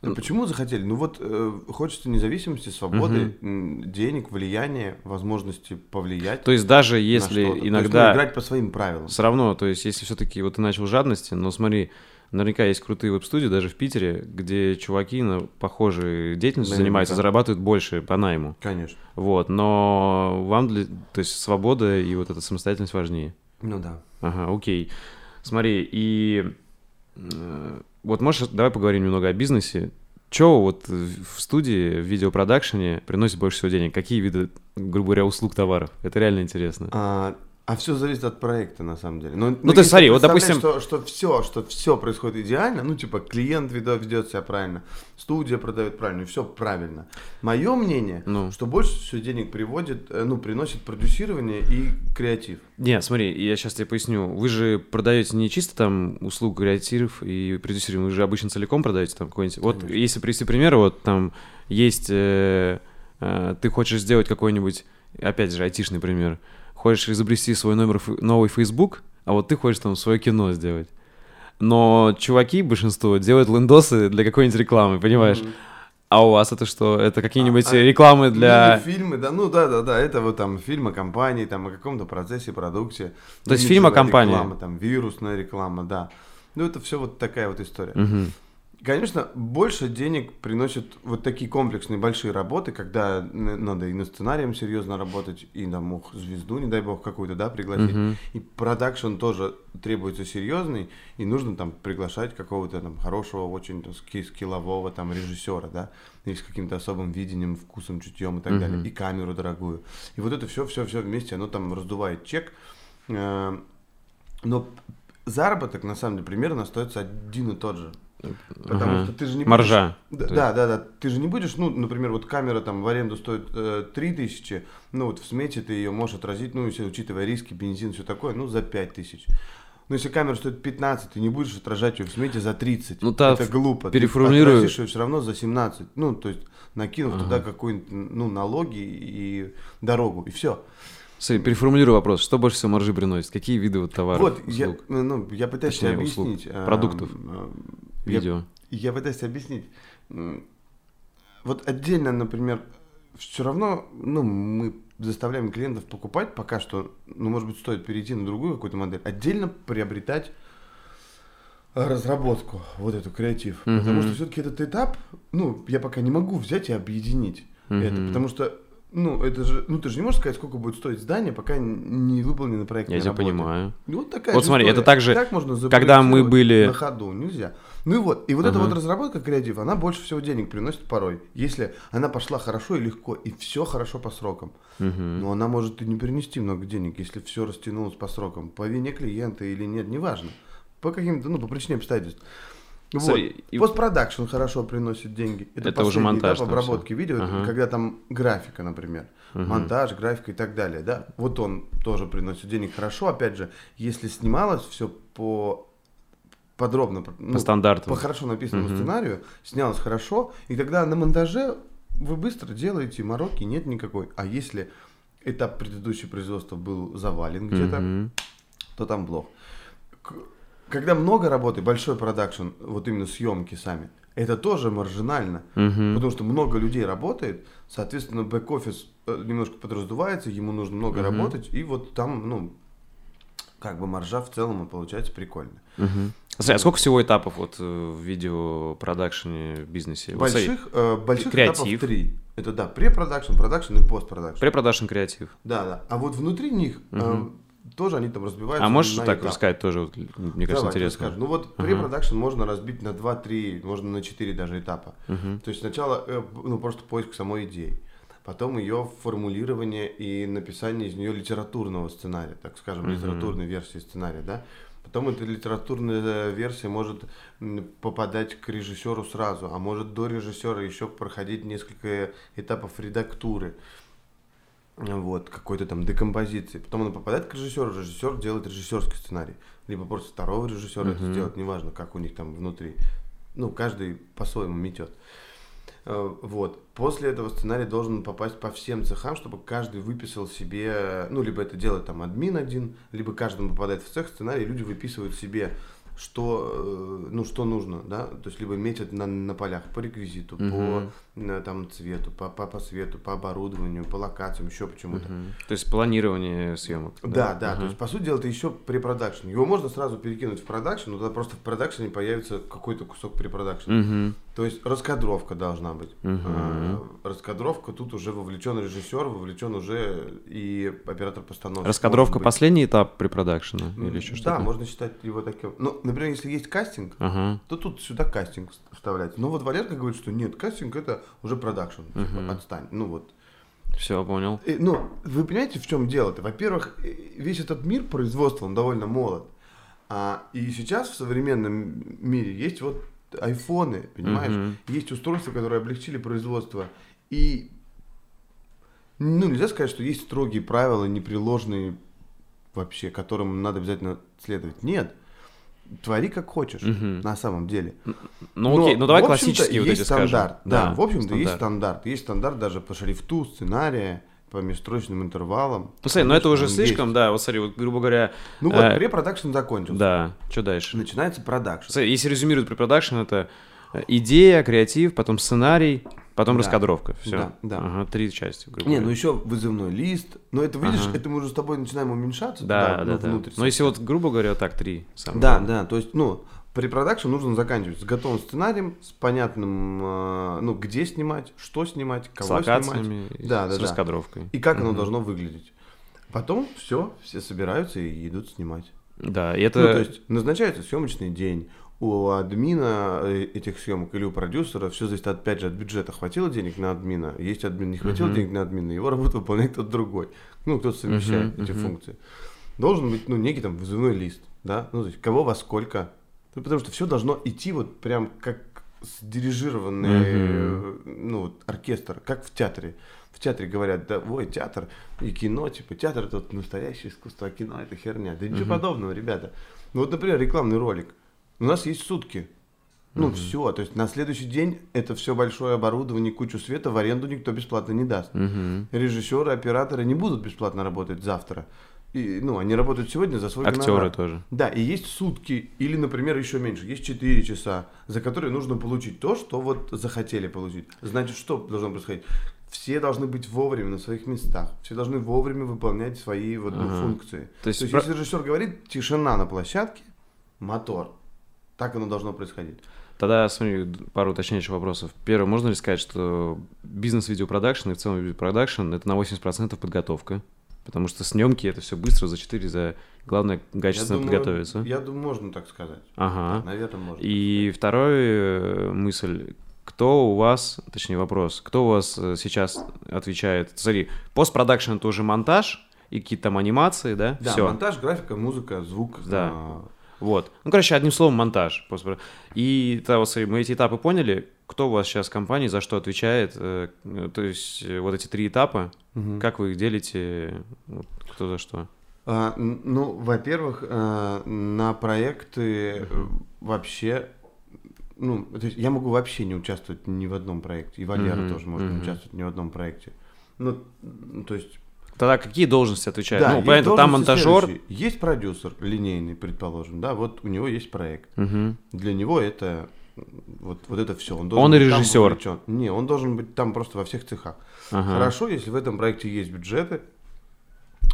Ну, Почему захотели? Ну вот э, хочется независимости, свободы, м, денег, влияния, возможности повлиять. То есть даже если есть, ну, иногда играть по своим правилам. все равно, то есть если все-таки вот ты начал жадности, но смотри, наверняка есть крутые веб-студии даже в Питере, где чуваки на похожей деятельностью Наверняка. занимаются, зарабатывают больше по найму. Конечно. Вот, но вам, для, то есть свобода и вот эта самостоятельность важнее. Ну да. Ага, окей. Смотри, и э, вот можешь, давай поговорим немного о бизнесе. Че вот в студии, в видеопродакшене приносит больше всего денег? Какие виды, грубо говоря, услуг, товаров? Это реально интересно. А, все зависит от проекта, на самом деле. Ну, то есть смотри, вот, допустим- Что, что все, что все происходит идеально, ну, типа, клиент ведет, ведет себя правильно, студия продает правильно, все правильно. Мое мнение, Ну. что больше всего денег приводит, э, ну, приносит продюсирование и креатив. Не, смотри, я сейчас тебе поясню. Вы же продаете не чисто там услуг креативов и продюсеров, вы же обычно целиком продаете там какой-нибудь. Вот Конечно. если привести пример, вот там есть, э, э, ты хочешь сделать какой-нибудь, опять же, айтишный пример, хочешь изобрести свой номер, новый Facebook, а вот ты хочешь там свое кино сделать. Но чуваки, большинство, делают лендосы для какой-нибудь рекламы, понимаешь? Мгм. А у вас это что? Это какие-нибудь А- а рекламы для... фильмы, да, ну да, да, да, это вот там фильм о компании, там о каком-то процессе, продукте. То есть фильм о компании? Реклама, там вирусная реклама, да. Ну это все вот такая вот история. Мгм. Конечно, больше денег приносят вот такие комплексные большие работы, когда надо и над сценарием серьезно работать, и там мог звезду, не дай бог, какую-то, да, пригласить. Мгм. И продакшн тоже требуется серьезный, и нужно там приглашать какого-то там хорошего, очень там, ски- скиллового там режиссера, да, и с каким-то особым видением, вкусом, чутьем и так Мгм. далее, и камеру дорогую. И вот это все, все, все вместе, оно там раздувает чек. Э, Но заработок, на самом деле, примерно остается один и тот же. Потому Ага. что ты же не Маржа. будешь- То Да, да, да, да. Ты же не будешь, ну, например, вот камера там в аренду стоит э, 3000, ну вот в смете ты ее можешь отразить, ну, если учитывая риски, бензин, все такое, ну, за 5000. Но если камера стоит 15, ты не будешь отражать ее в смете за 30. Ну, та Это глупо. переформулирую. Ты ее все равно за 17. Ну, то есть накинув Ага. туда какую-нибудь, ну, налоги и дорогу, и все. Смотри, переформулирую вопрос. Что больше всего маржи приносит? Какие виды вот товаров, Вот, я, услуг, ну, я пытаюсь Точнее, тебе услуг, объяснить. э, продуктов, э, я видео? Я пытаюсь объяснить. Вот отдельно, например, все равно, ну, мы заставляем клиентов покупать пока что, ну, может быть, стоит перейти на другую какую-то модель, отдельно приобретать разработку, вот эту креатив. Мгм. Потому что все-таки этот этап, ну, я пока не могу взять и объединить это, Мгм. потому что, ну, это же, ну, ты же не можешь сказать, сколько будет стоить здание, пока не выполнены проектные Я тебя работы. понимаю. Вот такая Вот смотри, это история. так же, Как можно когда мы были- На ходу, нельзя. Ну и вот, и вот эта Ага. вот разработка креатива, она больше всего денег приносит порой, если она пошла хорошо и легко, и все хорошо по срокам. Мгм. Но она может и не принести много денег, если все растянулось по срокам. По вине клиента или нет, неважно. По каким-то, ну, по причине обстоятельств. Вот. И- Постпродакшн хорошо приносит деньги. Это уже последний монтаж этап обработки видео, это Ага. когда там графика, например. Мгм. Монтаж, графика и так далее, да. Вот он тоже приносит денег хорошо, опять же, если снималось все по подробно, ну, По стандарту. по хорошо написанному Мгм. сценарию, снялось хорошо, и тогда на монтаже вы быстро делаете, мороки нет никакой. А если этап предыдущего производства был завален где-то, Мгм. то там блок. К- Когда много работы, большой продакшн, вот именно съемки сами, это тоже маржинально. Мгм. Потому что много людей работает, соответственно, бэк-офис э, немножко подраздувается, ему нужно много Мгм. работать, и вот там, ну, как бы маржа в целом получается прикольно. Смотри, а сколько всего этапов вот э, в видеопродакшене бизнесе? Вот Больших, э, больших креатив. этапов три. Это да, препродакшн, продакшн и постпродакшн. Препродакшн креатив. Да, да. А вот внутри них э, Мгм. тоже они там разбиваются А можешь так этапы. рассказать тоже? вот, Мне кажется, Давай, интересно. расскажу. Ну вот Ага. препродакшн можно разбить на 2-3, можно на 4 даже этапа. Мгм. То есть сначала э, ну, просто поиск самой идеи, потом ее формулирование и написание из нее литературного сценария, так скажем, Мгм. литературной версии сценария, да. Потом эта литературная версия может попадать к режиссеру сразу, а может до режиссера еще проходить несколько этапов редактуры, вот, какой-то там декомпозиции. Потом она попадает к режиссеру, режиссер делает режиссерский сценарий. Либо просто второго режиссера это Мгм. сделать, неважно, как у них там внутри. Ну, каждый по-своему метет. Э, Вот. После этого сценарий должен попасть по всем цехам, чтобы каждый выписал себе, ну, либо это делает там админ один, либо каждому попадает в цех сценарий, люди выписывают себе что, э, ну, что нужно, да, то есть либо метят на, на полях по реквизиту, Мгм. по э, там цвету, по, по, по свету, по оборудованию, по локациям, еще почему-то. Мгм. То есть планирование съемок. Да, да, Ага. то есть, по сути дела, это еще препродакшн. Его можно сразу перекинуть в продакшн, но тогда просто в продакшене появится какой-то кусок препродакшна. Мгм. То есть раскадровка должна быть. Мгм. А, Раскадровка, тут уже вовлечен режиссер, вовлечен уже и оператор постановки. Раскадровка последний этап препродакшена или еще Да, что-то? можно считать его таким. Ну, например, если есть кастинг, Ага. то тут сюда кастинг вставляется. Но вот Валерка говорит, что нет, кастинг это уже продакшн. Типа, Мгм. отстань. Ну вот. Все, понял. Э, Ну, вы понимаете, в чем дело-то? Во-первых, э, весь этот мир производства, он довольно молод. А, и сейчас в современном мире есть вот айфоны, понимаешь? Мгм. Есть устройства, которые облегчили производство. И, ну, нельзя сказать, что есть строгие правила, непреложные вообще, которым надо обязательно следовать. Нет. Твори как хочешь, Мгм. на самом деле. Ну окей, ну давай в общем-то, классические вот есть эти скажем. стандарт. Да, в общем-то, есть стандарт. стандарт. Есть стандарт даже по шрифту, сценария, по межстрочным интервалам. Ну смотри, ну это уже слишком, есть. да, вот смотри, вот грубо говоря, Ну вот, э, препродакшн закончился. да, что дальше? Начинается продакшн. Смотри, Если резюмировать препродакшн, это э, идея, креатив, потом сценарий, потом Да. раскадровка. Все. Да, да. Ага, три части, грубо Не, говоря. ну еще вызывной лист. Но это, видишь, Ага. это мы уже с тобой начинаем уменьшаться. Да, туда, да, ну, да. внутрь Но если вот, грубо говоря, так, три. Да, главное. да, то есть, ну, препродакшн нужно заканчивать с готовым сценарием, с понятным, э, ну, где снимать, что снимать, С кого локациями, снимать. и Да, с да, да. раскадровкой. И как оно Мгм. должно выглядеть. Потом все, все собираются и идут снимать. Да, это... Ну, то есть назначается съемочный день. У админа э, этих съемок или у продюсера все зависит опять же от бюджета. Хватило денег на админа, есть админ, не хватило Мгм. денег на админа, его работу выполняет кто-то другой. Ну, кто-то совмещает Мгм, эти мгм. функции. Должен быть, ну, некий там вызывной лист, да, ну, то есть кого во сколько. Ну, потому что все должно идти вот прям как сдирижированный, э, ну, вот, оркестр, как в театре. В театре говорят, да, ой, театр и кино, типа, театр это вот настоящее искусство, а кино это херня. Да ничего Мгм. подобного, ребята. Ну, вот, например, рекламный ролик. У нас есть сутки. Ну, Мгм. все. То есть на следующий день это все большое оборудование, кучу света в аренду никто бесплатно не даст. Мгм. Режиссеры, операторы не будут бесплатно работать завтра. И, ну, они работают сегодня за свой Актеры гонорар. тоже. Да, и есть сутки, или, например, еще меньше, есть 4 часа, за которые нужно получить то, что вот захотели получить. Значит, что должно происходить? Все должны быть вовремя на своих местах, все должны вовремя выполнять свои вот, ну, Ага. функции. То есть, То есть, про- если режиссер говорит тишина на площадке, мотор, так оно должно происходить. Тогда, смотри, пару уточняющих вопросов. Первое, можно ли сказать, что бизнес-видеопродакшн и в целом видеопродакшн это на 80% подготовка? Потому что съемки это все быстро за 4, за главное качественно я думаю, подготовиться. Я думаю, можно так сказать. Ага. Наверное, можно. И вторая мысль. Кто у вас, точнее вопрос, кто у вас э, сейчас отвечает? Смотри, постпродакшн это уже монтаж и какие-то там анимации, да? Да, Все. монтаж, графика, музыка, звук. Да. а, Вот. Ну, короче, одним словом, монтаж. И смотри, мы эти этапы поняли. Кто у вас сейчас в компании за что отвечает? Э, э, То есть э, вот эти три этапа, мгм. как вы их делите? Кто за что? А, ну, во-первых, э, на проекты вообще, ну, то есть я могу вообще не участвовать ни в одном проекте, и Валера Мгм, тоже может не мгм. участвовать ни в одном проекте. Ну, то есть, Тогда какие должности отвечают? да, ну, понятно, там монтажер. следующие. Есть продюсер линейный, предположим, да, вот у него есть проект. Мгм. Для него это вот, вот это все. Он, Он там режиссер. вовлечен. Не, он должен быть там просто во всех цехах. Ага. Хорошо, если в этом проекте есть бюджеты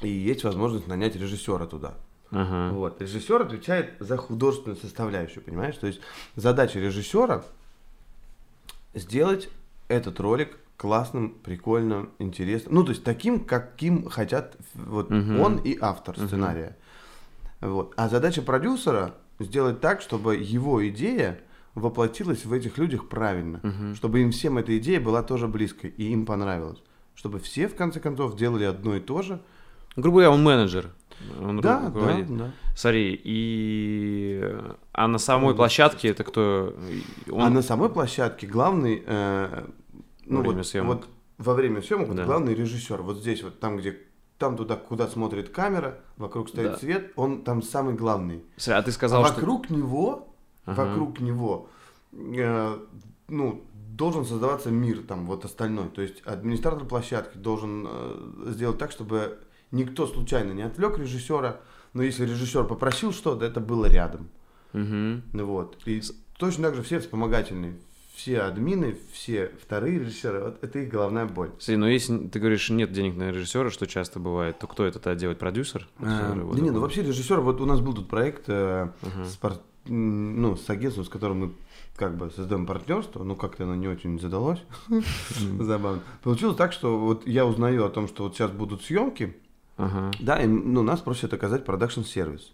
и есть возможность нанять режиссера туда. Ага. Вот. Режиссер отвечает за художественную составляющую, понимаешь? То есть задача режиссера сделать этот ролик классным, прикольным, интересным. Ну, то есть таким, каким хотят вот Мгм. он и автор сценария. Вот. А задача продюсера сделать так, чтобы его идея воплотилась в этих людях правильно. Мгм. Чтобы им всем эта идея была тоже близкой и им понравилась. Чтобы все, в конце концов, делали одно и то же. Грубо говоря, он менеджер. Он Да, руководит. да, да. Смотри, и... А на самой площадке это кто? Он... А на самой площадке главный, э, ну Во время вот, съемок. вот во время съемок вот Да. главный режиссер. Вот здесь вот там, где там туда, куда смотрит камера, вокруг стоит Да. свет, он там самый главный. А ты сказал, а что... вокруг него, Ага. вокруг него, э, ну должен создаваться мир там вот остальной. То есть администратор площадки должен э, сделать так, чтобы никто случайно не отвлек режиссера. Но если режиссер попросил что-то, это было рядом. Ну Вот. И точно так же все вспомогательные. Все админы, все вторые режиссеры, вот это их головная боль. Смотри, но если ты говоришь, нет денег на режиссера, что часто бывает, то кто это делает? Продюсер? Вот Да не, ну вообще режиссер, вот у нас был тут проект э, Ага. с, пар- ну, с агентством, с которым мы как бы создаем партнерство, ну как-то оно не очень задалось, забавно. Получилось так, что вот я узнаю о том, что вот сейчас будут съемки, да, и ну, нас просят оказать продакшн-сервис.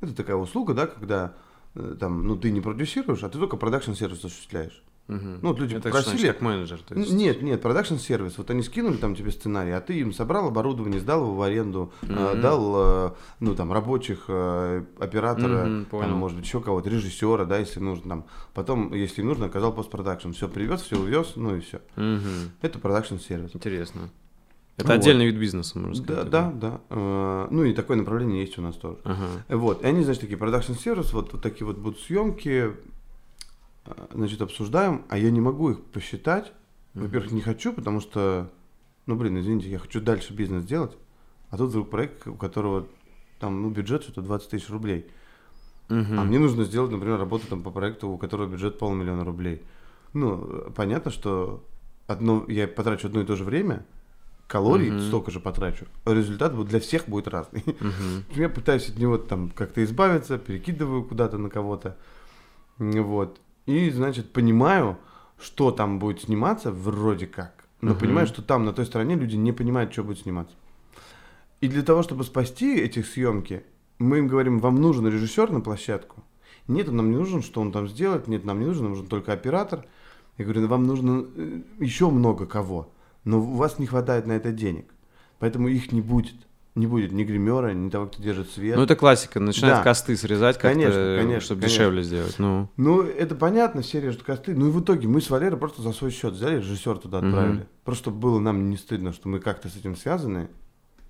Это такая услуга, да, когда э, там, ну, ты не продюсируешь, а ты только продакшн-сервис осуществляешь. Мгм. Ну, вот люди это попросили- значит, как менеджер, то есть? Нет, нет, продакшн-сервис. Вот они скинули там тебе сценарий, а ты им собрал оборудование, сдал его в аренду, э, Мгм. дал, э, ну, там, рабочих, э, оператора, Мгм, понял. там, может быть, еще кого-то, режиссера, да, если нужно, там. Потом, если нужно, оказал постпродакшн. Все привез, все увез, ну и все. Мгм. Это продакшн-сервис. Интересно. Это Ну отдельный вид бизнеса, можно Да, сказать. да, да. Э, Ну и такое направление есть у нас тоже. Ага. Вот, и они, значит, такие продакшн-сервис, вот, вот такие вот будут съемки, значит, обсуждаем, а я не могу их посчитать. Во-первых, не хочу, потому что, ну, блин, извините, я хочу дальше бизнес делать, а тут вдруг проект, у которого там, ну, бюджет что-то 20 тысяч рублей. Мгм. А мне нужно сделать, например, работу там по проекту, у которого бюджет полмиллиона рублей. Ну, понятно, что одно, я потрачу одно и то же время, калорий Мгм. столько же потрачу, а результат для всех будет разный. Мгм. Я пытаюсь от него там как-то избавиться, перекидываю куда-то на кого-то. Вот. И, значит, понимаю, что там будет сниматься, вроде как. Но Мгм. понимаю, что там, на той стороне, люди не понимают, что будет сниматься. И для того, чтобы спасти эти съемки, мы им говорим, вам нужен режиссер на площадку. Нет, он нам не нужен, что он там сделает. Нет, нам не нужен, нам нужен только оператор. Я говорю, «Ну, вам нужно э, еще много кого. Но у вас не хватает на это денег. Поэтому их не будет. Не будет ни гримера, ни того, кто держит свет. Ну, это классика. Начинают Да. косты срезать как-то, Конечно, конечно, чтобы конечно. дешевле сделать. Ну, Ну, это понятно, все режут косты. Ну и в итоге мы с Валерой просто за свой счет взяли, режиссер туда отправили. Просто чтобы было нам не стыдно, что мы как-то с этим связаны.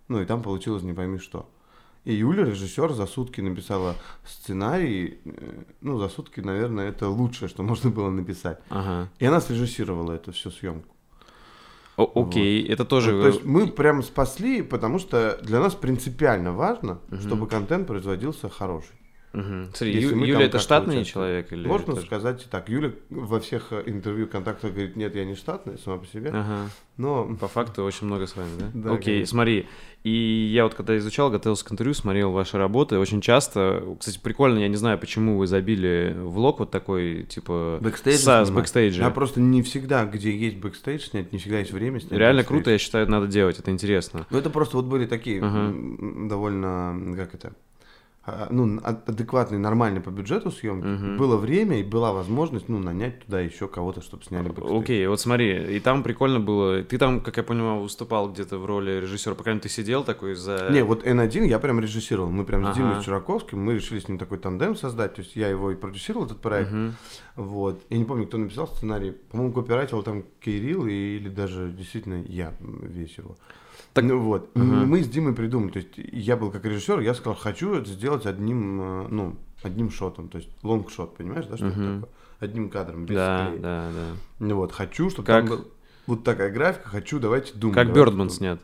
Ну и там получилось не пойми что. И Юля, режиссер, за сутки написала сценарий. Э, Ну, за сутки, наверное, это лучшее, что можно было написать. ага. И она срежиссировала эту всю съемку. О- окей, это тоже... Ну, то есть мы прям спасли, потому что для нас принципиально важно, чтобы контент производился хороший. Мгм. Смотри, Ю- Юля это штатный человек? Или Можно тоже? сказать так. Юля во всех э, интервью контактах говорит, нет, я не штатная сама по себе. Ага. Но По факту очень много с вами, да? Да, Окей, конечно. смотри. И я вот когда изучал, готовился к интервью, смотрел ваши работы, очень часто, кстати, прикольно, я не знаю, почему вы забили влог вот такой, типа, бэкстейдж с снимать. бэкстейджа. А просто не всегда, где есть бэкстейдж снять, не всегда есть время снять. Реально бэкстейдж. круто, я считаю, надо делать, это интересно. Ну, это просто вот были такие Ага. довольно, как это, ну, а- адекватные, нормальные по бюджету съемки. Мгм. Было время и была возможность, ну, нанять туда еще кого-то, чтобы сняли бэкстейдж. Окей, вот смотри, и там прикольно было. Ты там, как я понимаю, выступал где-то в роли режиссера, по крайней мере, ты сидел такой за. Не, вот N1 я прям режиссировал. Мы прям с Ага. Димой Чураковским, мы решили с ним такой тандем создать. То есть я его и продюсировал, этот проект. Мгм. Вот. Я не помню, кто написал сценарий. По-моему, копирайтил там Кирилл и- или даже действительно я весь его. Так- Ну вот. Ага. Мы с Димой придумали. То есть я был как режиссер, я сказал, хочу это сделать одним, э, ну, одним шотом. То есть лонгшот, понимаешь, да, что это Мгм. такое? Одним кадром, без Да, склеек. да, да. Ну вот, хочу, чтобы Как- там был вот такая графика, хочу, давайте думать. Как давайте Бёрдман снят.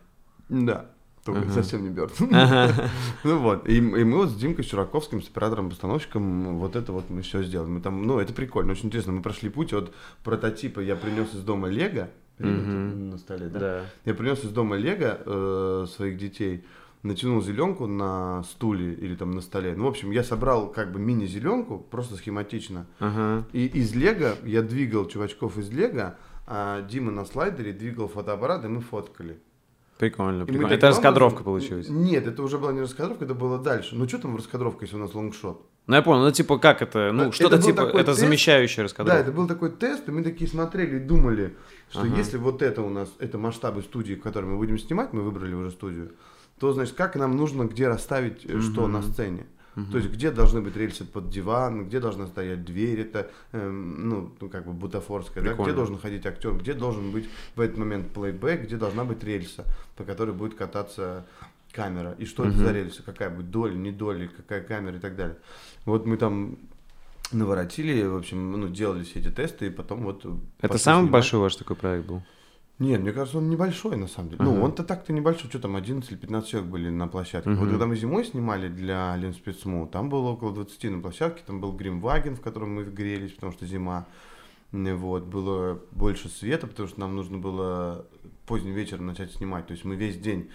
Да. Только Ага. совсем не Бёрд. Ага. Ну вот, и, и мы вот с Димкой Чураковским, с оператором-постановщиком, вот это вот мы все сделали. Мы там, ну, это прикольно, очень интересно. Мы прошли путь от прототипа, я принес из дома Лего, Мгм. на столе, да? Да. Я принес из дома Лего э, своих детей, натянул зеленку на стуле или там на столе. Ну, в общем, я собрал как бы мини-зеленку, просто схематично. Ага. И из Лего я двигал чувачков из Лего, а Дима на слайдере двигал фотоаппарат, и мы фоткали. Прикольно, И прикольно. Это раскадровка образом- получилась. Нет, это уже была не раскадровка, это было дальше. Ну что там раскадровка, если у нас лонгшот? Ну, я понял, ну, типа, как это? Ну, Это что-то типа, это тест. замещающая Да, раскадровка. это был такой тест, и мы такие смотрели и думали, что Ага. если вот это у нас, это масштабы студии, в которой мы будем снимать, мы выбрали уже студию, то, значит, как нам нужно где расставить э, что на сцене. Мгм. То есть, где должны быть рельсы под диван, где должна стоять дверь, это, эм, ну, ну, как бы бутафорская, да, где должен ходить актер, где должен быть в этот момент плейбэк, где должна быть рельса, по которой будет кататься камера, и что это Мгм. за рельса, какая будет доля, не доля, какая камера и так далее. Вот мы там наворотили, в общем, ну, делали все эти тесты, и потом вот... Это самый снимать. большой ваш такой проект был? Нет, мне кажется, он небольшой на самом деле. Ага. Ну, он-то так-то небольшой, что там 11 или 15 человек были на площадке. Мгм. Вот когда мы зимой снимали для Ленспецму, там было около 20 на площадке, там был гримваген, в котором мы грелись, потому что зима. Вот, было больше света, потому что нам нужно было поздним вечером начать снимать. То есть мы весь день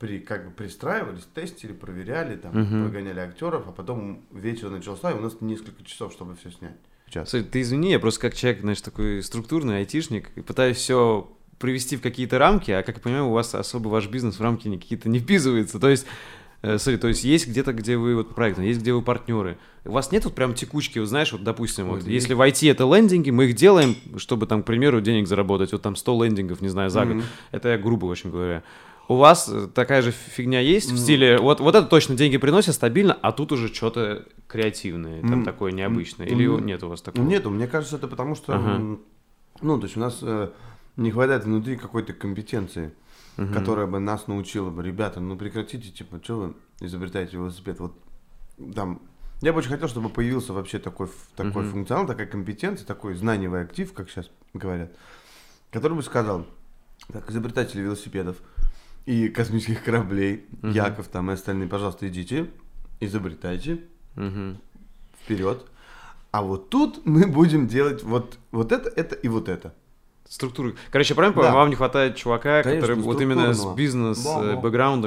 при, как бы пристраивались, тестили, проверяли, там, Мгм. прогоняли актеров, а потом вечер начался, и у нас несколько часов, чтобы все снять. Час. Слушай, ты извини, я просто как человек, знаешь, такой структурный айтишник, и пытаюсь все привести в какие-то рамки, а как я понимаю, у вас особо ваш бизнес в рамки какие-то не вписывается. То есть, э, смотри, то есть есть где-то, где вы вот проект, есть где вы партнеры. У вас нет вот прям текучки, вот знаешь, вот допустим, вот да если в IT это лендинги, мы их делаем, чтобы там, к примеру, денег заработать, вот там 100 лендингов, не знаю, за год. Мгм. Это я грубо очень говоря. У вас э, такая же фигня есть в Ну. стиле, вот, вот это точно деньги приносят стабильно, а тут уже что-то креативное, там М, такое необычное. Или м, нет у вас такого? Нету, мне кажется, это потому что, м, ну, то есть у нас э, не хватает внутри какой-то компетенции, Мгм. которая бы нас научила бы, ребята, ну прекратите, типа, что вы изобретаете велосипед, вот там, я бы очень хотел, чтобы появился вообще такой, такой Мгм. функционал, такая компетенция, такой знаниевый актив, как сейчас говорят, который бы сказал, так, изобретатели велосипедов и космических кораблей, Мгм. Яков там и остальные, пожалуйста, идите, изобретайте, Мгм. вперед. А вот тут мы будем делать вот, вот это, это и вот это. Структуру. Короче, правильно Да. вам не хватает чувака, Конечно, который вот именно с структурного. бизнес Да, э, да.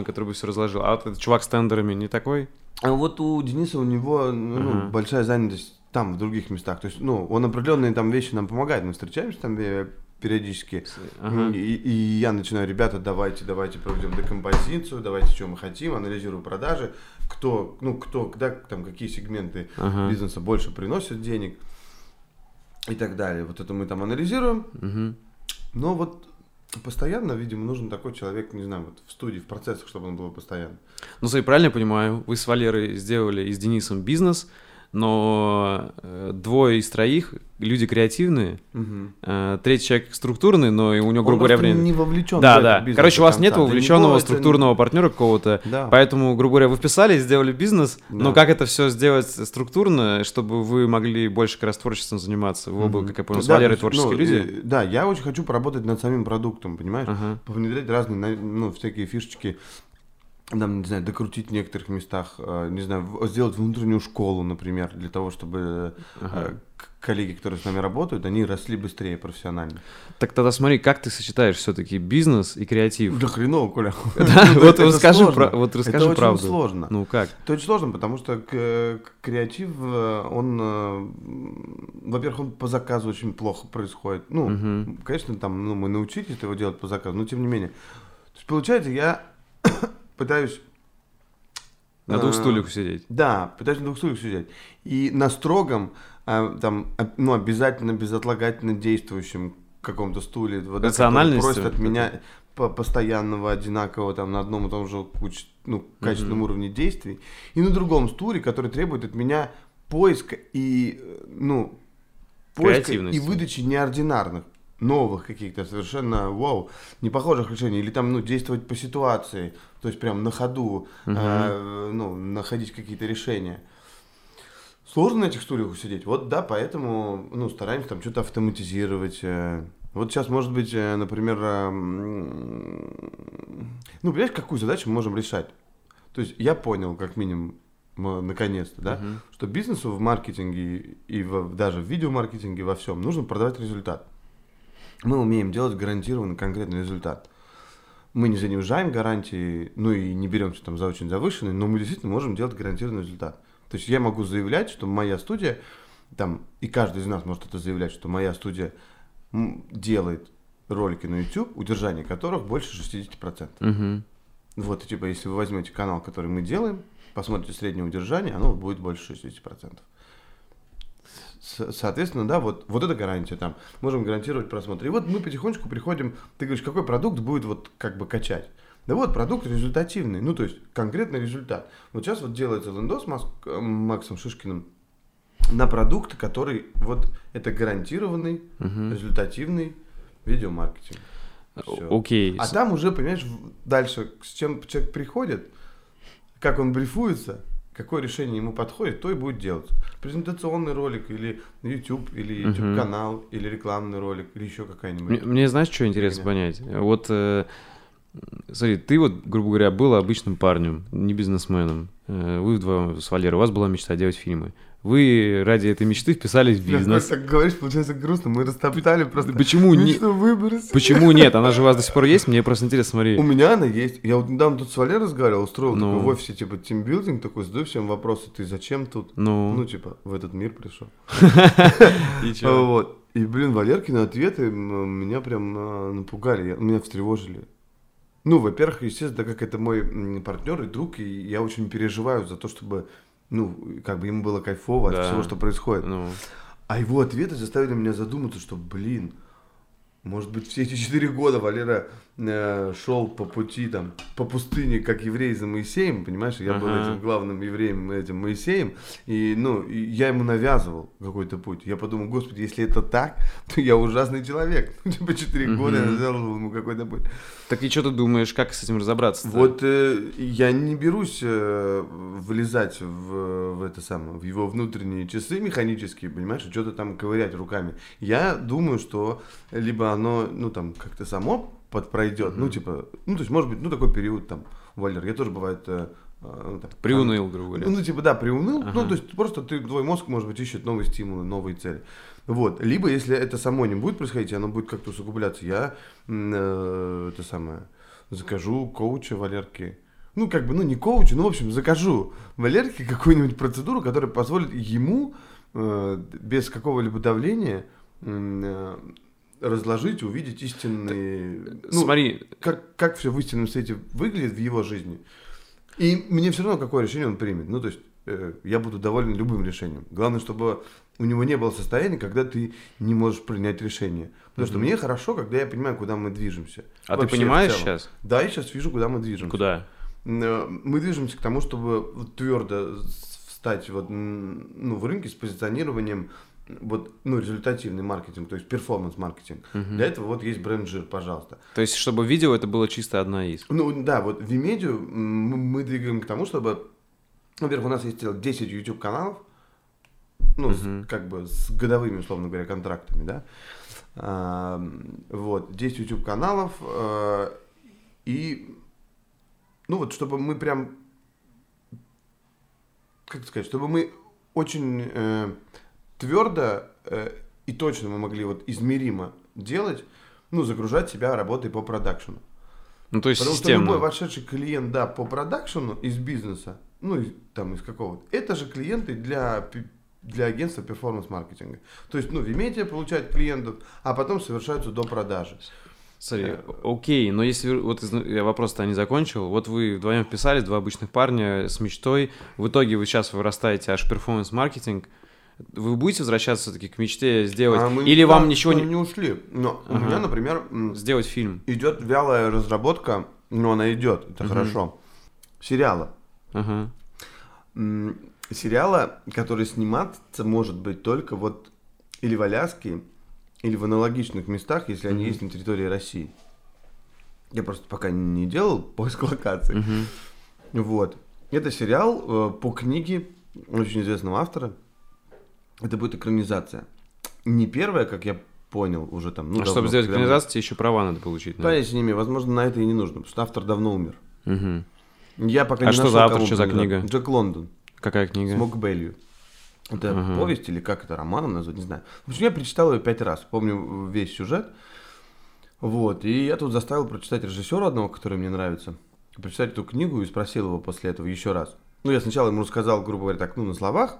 который бы все разложил. А вот этот чувак с тендерами не такой? А вот у Дениса, у него ну, Ага. большая занятость там, в других местах. То есть, ну, он определенные там вещи нам помогает. Мы встречаемся там периодически. Ага. И, и я начинаю, ребята, давайте, давайте проведем декомпозицию, давайте, что мы хотим, анализирую продажи, кто, ну, кто, когда, там, какие сегменты Ага. бизнеса больше приносят денег и так далее. Вот это мы там анализируем. Мгм. Но вот постоянно, видимо, нужен такой человек, не знаю, вот в студии, в процессах, чтобы он был постоянно. Ну, смотри, правильно я понимаю, вы с Валерой сделали и с Денисом бизнес, но э, двое из троих люди креативные, э, третий человек структурный, но и у него, Он грубо говоря, просто время... не вовлечен Да, да. бизнес Короче, у вас нет вовлеченного него структурного партнера какого-то, Да. Поэтому, грубо говоря, вы вписали, сделали бизнес, но Да. как это все сделать структурно, чтобы вы могли больше как раз творчеством заниматься? Вы оба, Мгм. как я понял, с Да, Валерой то есть, творческие ну, люди? Да, я очень хочу поработать над самим продуктом, понимаешь? Ага. Внедрять разные, ну, всякие фишечки, там, не знаю, докрутить в некоторых местах, э, не знаю, сделать внутреннюю школу, например, для того, чтобы э, Ага. к- коллеги, которые с нами работают, они росли быстрее профессионально. Так тогда смотри, как ты сочетаешь все-таки бизнес и креатив? Да хрenoво, Коля. Вот расскажи вот расскажи Это очень правду. сложно. Ну как? Это очень сложно, потому что креатив, э, он, э, во-первых, он по заказу очень плохо происходит. Ну, конечно, там, ну, мы научились его делать по заказу, но тем не менее. То есть, получается, я пытаюсь... На двух э, стульях сидеть. Да, пытаюсь на двух стульях сидеть. И на строгом, э, там, ну, обязательно безотлагательно действующем каком-то стуле, вот, Рациональности просит от меня по- постоянного, одинакового, там, на одном и том же куч- ну, качественном уровне действий, и на другом стуле, который требует от меня поиска и, ну, поиска и выдачи неординарных, новых каких-то совершенно, вау, непохожих решений, или там, ну, действовать по ситуации, то есть прям на ходу, Мгм. э, ну, находить какие-то решения. Сложно на этих стульях усидеть. Вот да, поэтому ну, стараемся там что-то автоматизировать. э. Вот сейчас, может быть, э, например, м, ну, понимаешь, какую задачу мы можем решать? То есть я понял, как минимум, наконец-то, да, Мгм. что бизнесу в маркетинге и в- даже в видеомаркетинге во всем нужно продавать результат. Мы умеем делать гарантированный конкретный результат. Мы не занижаем гарантии, ну и не беремся там за очень завышенный, но мы действительно можем делать гарантированный результат. То есть я могу заявлять, что моя студия, там, и каждый из нас может это заявлять, что моя студия делает ролики на YouTube, удержание которых больше 60%. Мгм. Вот, и типа, если вы возьмете канал, который мы делаем, посмотрите среднее удержание, оно будет больше 60%. Соответственно, да, вот, вот это гарантия там. Можем гарантировать просмотр. И вот мы потихонечку приходим, ты говоришь, какой продукт будет вот как бы качать. Да вот, продукт результативный, ну, то есть конкретный результат. Вот сейчас вот делается лендос Мас- э, Максом Шишкиным на продукт, который вот это гарантированный, Мгм. результативный видеомаркетинг. Окей. А там уже, понимаешь, дальше, с чем человек приходит, как он брифуется, какое решение ему подходит, то и будет делать. Презентационный ролик или YouTube, или YouTube канал, или рекламный ролик, или еще какая-нибудь. Мне, мне знаешь, что интересно понять? Вот э, смотри, ты вот, грубо говоря, был обычным парнем, не бизнесменом. Э, вы вдвоем с Валерой, у вас была мечта делать фильмы. Вы ради этой мечты вписались в бизнес. Ты так говоришь, получается грустно. Мы растоптали просто. Почему не? Почему нет? Она же у вас до сих пор есть? Мне просто интересно, смотри. У меня она есть. Я вот недавно тут с Валерой разговаривал, устроил ну. такой в офисе, типа, тимбилдинг такой, задаю всем вопросы. Ты зачем тут? Ну. Ну, типа, в этот мир пришел. И что? Вот. И, блин, Валеркины ответы меня прям а, напугали, меня встревожили. Ну, во-первых, естественно, так как это мой партнер и друг, и я очень переживаю за то, чтобы ну, как бы ему было кайфово да. от всего, что происходит. Ну. А его ответы заставили меня задуматься, что, блин, может быть, все эти четыре года Валера э, шел по пути, там, по пустыне, как еврей за Моисеем, понимаешь? Я ага. был этим главным евреем, этим Моисеем, и, ну, и я ему навязывал какой-то путь. Я подумал, господи, если это так, то я ужасный человек. Типа, четыре года я навязывал ему какой-то путь. Так и что ты думаешь, как с этим разобраться? -то? Вот э, я не берусь э, влезать в, в это самое, в его внутренние часы механические, понимаешь, что-то там ковырять руками. Я думаю, что либо оно, ну, там, как-то само подпройдет. Mm-hmm. Ну, типа, ну, то есть, может быть, ну, такой период там, Валер, я тоже бывает... Э, э ну, так, приуныл, грубо говоря. Ну, типа, да, приуныл. Ага. Ну, то есть, просто ты, твой мозг, может быть, ищет новые стимулы, новые цели. Вот. Либо, если это само не будет происходить, оно будет как-то усугубляться, я э, это самое, закажу коуча Валерки. Ну, как бы, ну, не коуча, ну, в общем, закажу Валерке какую-нибудь процедуру, которая позволит ему э, без какого-либо давления э, разложить, увидеть истинные... Ну, Смотри. Как, как все в истинном свете выглядит в его жизни. И мне все равно, какое решение он примет. Ну, то есть, э, я буду доволен любым решением. Главное, чтобы у него не было состояния, когда ты не можешь принять решение. Потому mm-hmm. что мне хорошо, когда я понимаю, куда мы движемся. А Вообще, ты понимаешь сейчас? Да, я сейчас вижу, куда мы движемся. Куда? Э, мы движемся к тому, чтобы твердо встать вот, ну, в рынке с позиционированием вот, ну, результативный маркетинг, то есть перформанс-маркетинг. Угу. Для этого вот есть бренд жир, пожалуйста. То есть, чтобы видео это было чисто одна из? Ну, да, вот в Вимедио мы, мы двигаем к тому, чтобы, во-первых, у нас есть 10 YouTube-каналов, ну, угу. с, как бы с годовыми, условно говоря, контрактами, да. А, вот, 10 YouTube-каналов, а, и, ну, вот, чтобы мы прям, как сказать, чтобы мы очень... Э, твердо э, и точно мы могли вот измеримо делать, ну, загружать себя работой по продакшену. Ну, то есть Потому системно. что любой вошедший клиент, да, по продакшену из бизнеса, ну, там, из какого-то, это же клиенты для, для агентства перформанс-маркетинга. То есть, ну, в Вимедиа получают клиентов, а потом совершаются до продажи. Смотри, окей, но если вот я вопрос-то не закончил, вот вы вдвоем вписались, два обычных парня с мечтой, в итоге вы сейчас вырастаете аж перформанс-маркетинг, вы будете возвращаться все-таки к мечте сделать? А мы, Или вам ничего не... не ушли. Но ага. у меня, например... Сделать фильм. Идет вялая разработка, но она идет, это угу. хорошо. Сериала. Ага. Сериала, который сниматься может быть только вот или в Аляске, или в аналогичных местах, если угу. они есть на территории России. Я просто пока не делал поиск локаций. Угу. Вот. Это сериал э, по книге очень известного автора это будет экранизация. Не первая, как я понял, уже там. Ну, а давно, чтобы сделать экранизацию, тебе еще права надо получить. Понятия не имею. Возможно, на это и не нужно, потому что автор давно умер. Угу. Я пока а не что за автор, что за книга? Джек Лондон. Какая книга? Смок Белью. Это ага. повесть или как это, романом назвать, не знаю. В общем, я прочитал ее пять раз. Помню весь сюжет. Вот. И я тут заставил прочитать режиссера одного, который мне нравится. Прочитать эту книгу и спросил его после этого еще раз. Ну, я сначала ему рассказал, грубо говоря, так, ну, на словах,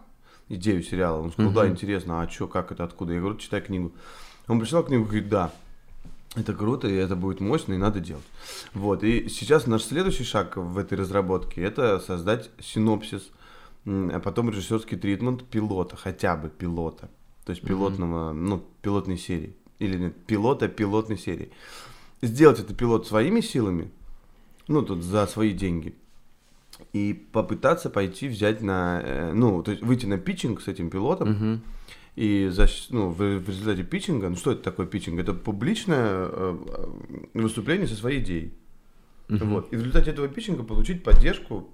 идею сериала. Он сказал, да, интересно, а что, как это, откуда? Я говорю, читай книгу. Он прочитал книгу и говорит, да, это круто, и это будет мощно, и надо делать. Вот, и сейчас наш следующий шаг в этой разработке – это создать синопсис, а потом режиссерский тритмент пилота, хотя бы пилота. То есть пилотного, mm-hmm. ну, пилотной серии. Или нет, пилота пилотной серии. Сделать это пилот своими силами, ну, тут за свои деньги – и попытаться пойти взять на, э, ну, то есть выйти на питчинг с этим пилотом, угу. и за, ну, в, в результате питчинга, ну что это такое питчинг? Это публичное э, выступление со своей идеей. Мгм. Вот. И в результате этого питчинга получить поддержку,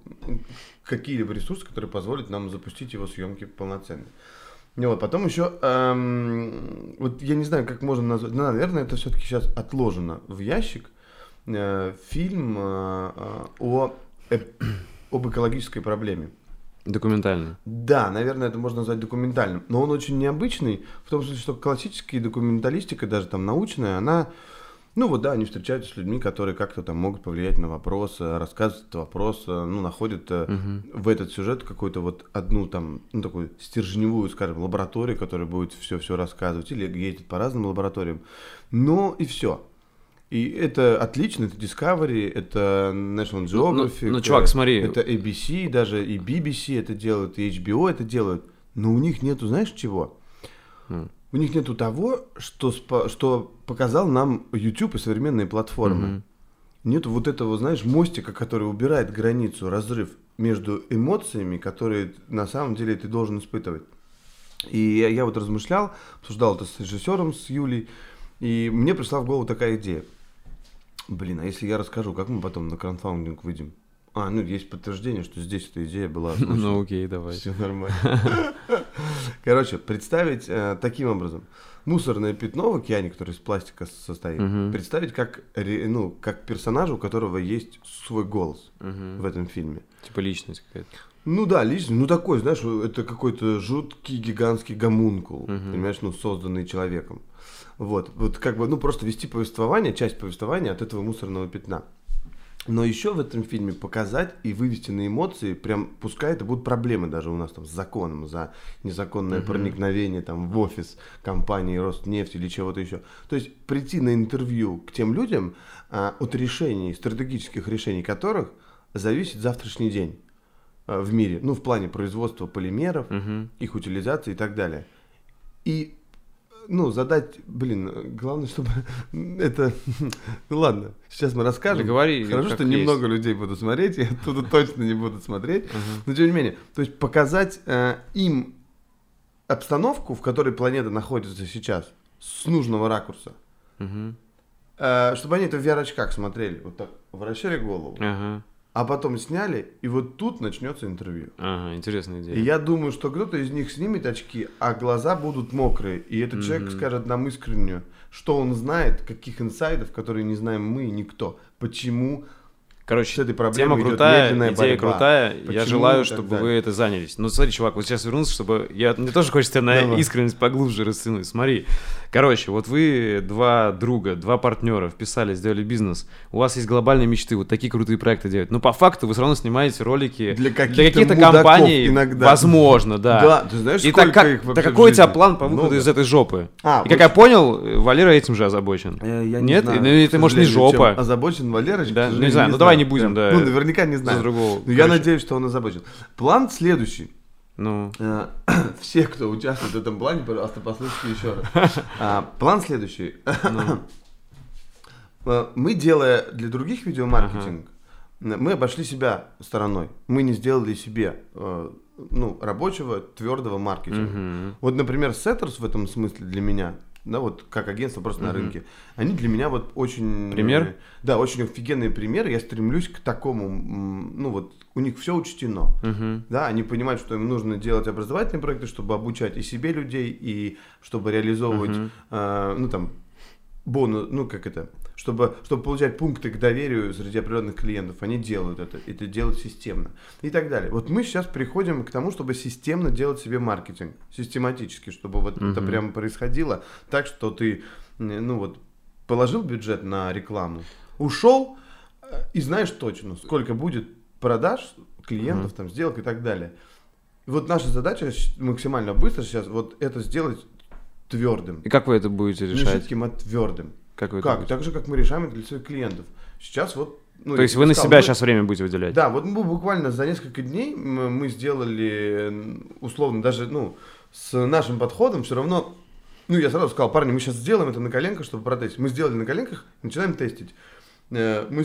какие-либо ресурсы, которые позволят нам запустить его съемки полноценно. Ну вот, потом еще, эм, вот я не знаю, как можно назвать, ну, наверное, это все-таки сейчас отложено в ящик, э, фильм э, э, о, эп- об экологической проблеме. Документально. Да, наверное, это можно назвать документальным, но он очень необычный, в том смысле, что классическая документалистика, даже там научная, она, ну вот да, они встречаются с людьми, которые как-то там могут повлиять на вопрос, э, рассказывают этот вопрос, э, ну, находят Мгм. в этот сюжет какую-то вот одну там, ну, такую стержневую, скажем, лабораторию, которая будет все-все рассказывать, или ездит по разным лабораториям, но и все. И это отлично, это Discovery, это National Geographic. ну, чувак, смотри. Это ABC, даже и BBC это делают, и HBO это делают. Но у них нету, знаешь, чего? М. У них нету того, что, что показал нам YouTube и современные платформы. Мгм. Нету вот этого, знаешь, мостика, который убирает границу, разрыв между эмоциями, которые на самом деле ты должен испытывать. И я, я вот размышлял, обсуждал это с режиссером, с Юлей, и мне пришла в голову такая идея. Блин, а если я расскажу, как мы потом на краудфандинг выйдем? А, ну есть подтверждение, что здесь эта идея была. Ну окей, давай. Все нормально. Короче, представить э, таким образом. Мусорное пятно в океане, которое из пластика состоит, представить как, ну, как персонажа, у которого есть свой голос в этом фильме. Типа личность какая-то. Ну да, лично, ну такой, знаешь, это какой-то жуткий гигантский гомункул, понимаешь, ну созданный человеком. Вот, вот как бы, ну просто вести повествование, часть повествования от этого мусорного пятна. Но еще в этом фильме показать и вывести на эмоции, прям, пускай это будут проблемы даже у нас там с законом за незаконное Мгм. проникновение там в офис компании Роснефть или чего-то еще. То есть прийти на интервью к тем людям, а, от решений, стратегических решений которых зависит завтрашний день а, в мире, ну, в плане производства полимеров, Мгм. их утилизации и так далее. И, ну, задать, блин, главное, чтобы это... Ну, ладно, сейчас мы расскажем. Да говори, Хорошо, что немного людей будут смотреть, и оттуда точно не будут смотреть. Но, тем не менее, то есть показать э, им обстановку, в которой планета находится сейчас, с нужного ракурса. Э, чтобы они это в VR-очках смотрели, вот так, вращали голову. А потом сняли, и вот тут начнется интервью. Ага, интересная И идея. я думаю, что кто-то из них снимет очки, а глаза будут мокрые. И этот человек Мгм. скажет нам искреннюю, что он знает, каких инсайдов, которые не знаем мы и никто. Почему с Короче, этой проблемой тема идет крутая, идея борьба. крутая. я Почему желаю, и так чтобы далее. вы это занялись. Ну, смотри, чувак, вот сейчас вернулся, чтобы... Я... Мне тоже хочется на Давай. искренность поглубже растянуть. Смотри. Короче, вот вы два друга, два партнера вписали, сделали бизнес. У вас есть глобальные мечты, вот такие крутые проекты делать. Но по факту вы все равно снимаете ролики Для каких-то каких-то мудаков компаний. иногда. Возможно, да. Да, ты знаешь, И так, как- их да вообще какой у тебя план по выходу Много. из этой жопы? А, И вот как я понял, Валера этим же озабочен. Э, я Нет? знаю, Ну, это, к может, не жопа. Озабочен Валерыч, к Да, не знаю, ну, давай не будем, Прям, да. Ну, наверняка не знаю. Но я надеюсь, что он озабочен. План следующий. Ну, Э, Все, кто участвует в этом плане, пожалуйста, послушайте еще раз. А, План следующий. ну, Э, Мы, делая для других видеомаркетинг, мы обошли себя стороной. Мы не сделали себе э, ну, рабочего, твердого маркетинга. мгм. Вот, например, Setters в этом смысле для меня, да, вот как агентство просто на Мгм. рынке, они для меня вот очень... Пример? э, Да, очень офигенные примеры. Я стремлюсь к такому, ну вот, у них все учтено. Мгм. Да, они понимают, что им нужно делать образовательные проекты, чтобы обучать и себе людей, и чтобы реализовывать, Мгм. э, ну там, бонус, ну как это, чтобы, чтобы получать пункты к доверию среди определенных клиентов, они делают это, это делают системно и так далее. Вот мы сейчас приходим к тому, чтобы системно делать себе маркетинг, систематически, чтобы вот это Мгм. прямо происходило так, что ты, ну вот, положил бюджет на рекламу, ушел э, и знаешь точно, сколько будет продаж клиентов, там, сделок и так далее. Вот наша задача максимально быстро сейчас вот это сделать твердым. И как вы это будете Не решать? жидким, а твердым. Как вы Как? Так же, как мы решаем это для своих клиентов. Сейчас вот... ну, То есть вы на себя мы- сейчас время будете выделять? Да, вот мы буквально за несколько дней мы сделали, условно, даже, ну, с нашим подходом все равно... Ну, я сразу сказал, парни, мы сейчас сделаем это на коленках, чтобы протестить. Мы сделали на коленках, начинаем тестить. Э, Мы,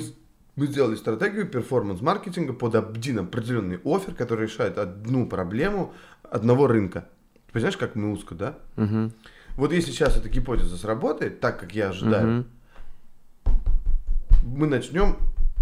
мы сделали стратегию перформанс-маркетинга под один определенный офер, который решает одну проблему одного рынка. Ты Понимаешь, как мы узко, да? Мгм. Вот если сейчас эта гипотеза сработает, так как я ожидаю, Мгм. мы начнем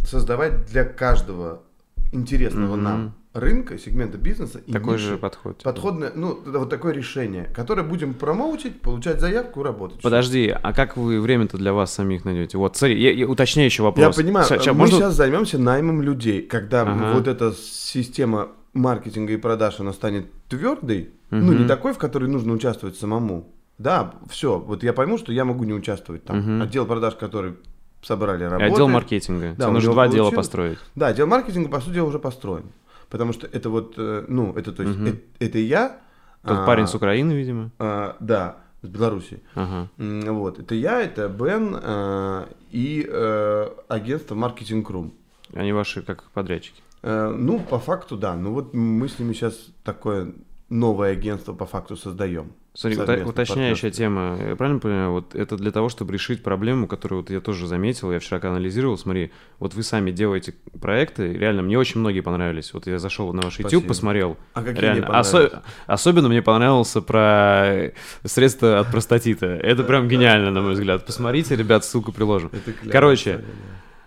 создавать для каждого интересного Мгм. нам рынка, сегмента бизнеса и Такой ниши же подход. подходное, ну, вот такое решение, которое будем промоутить, получать заявку, работать. Подожди, а как вы время-то для вас самих найдете? Вот, смотри, я, я уточняющий вопрос. Я понимаю, ща, мы можно- сейчас займемся наймом людей. Когда Ага. вот эта система маркетинга и продаж, она станет твердой, ну, Мгм. не такой, в которой нужно участвовать самому. Да, все, вот я пойму, что я могу не участвовать там. Мгм. Отдел продаж, который собрали, работает. отдел маркетинга. Да, Тебе нужно два отдела получилось. построить. Да, отдел маркетинга, по сути, уже построен. Потому что это вот, э, ну, это то есть, Мгм. э- это я. Тот а, парень с Украины, видимо. а, да, с Беларуси. Ага. Вот, это я, это Бен э, и э, агентство Marketing Room. Они ваши как подрядчики. Э, ну, по факту, да. Ну вот мы с ними сейчас такое новое агентство по факту создаем. Смотри, уточняющая партнерство. тема. Я правильно понимаю, вот это для того, чтобы решить проблему, которую вот я тоже заметил, я вчера анализировал, смотри, вот вы сами делаете проекты, реально, мне очень многие понравились. Вот я зашел на ваш YouTube, Спасибо. посмотрел. А какие Реально. мне понравились? Осо- Особенно мне понравился про средства от простатита. Это прям гениально, на мой взгляд. Посмотрите, ребят, ссылку приложим. Короче.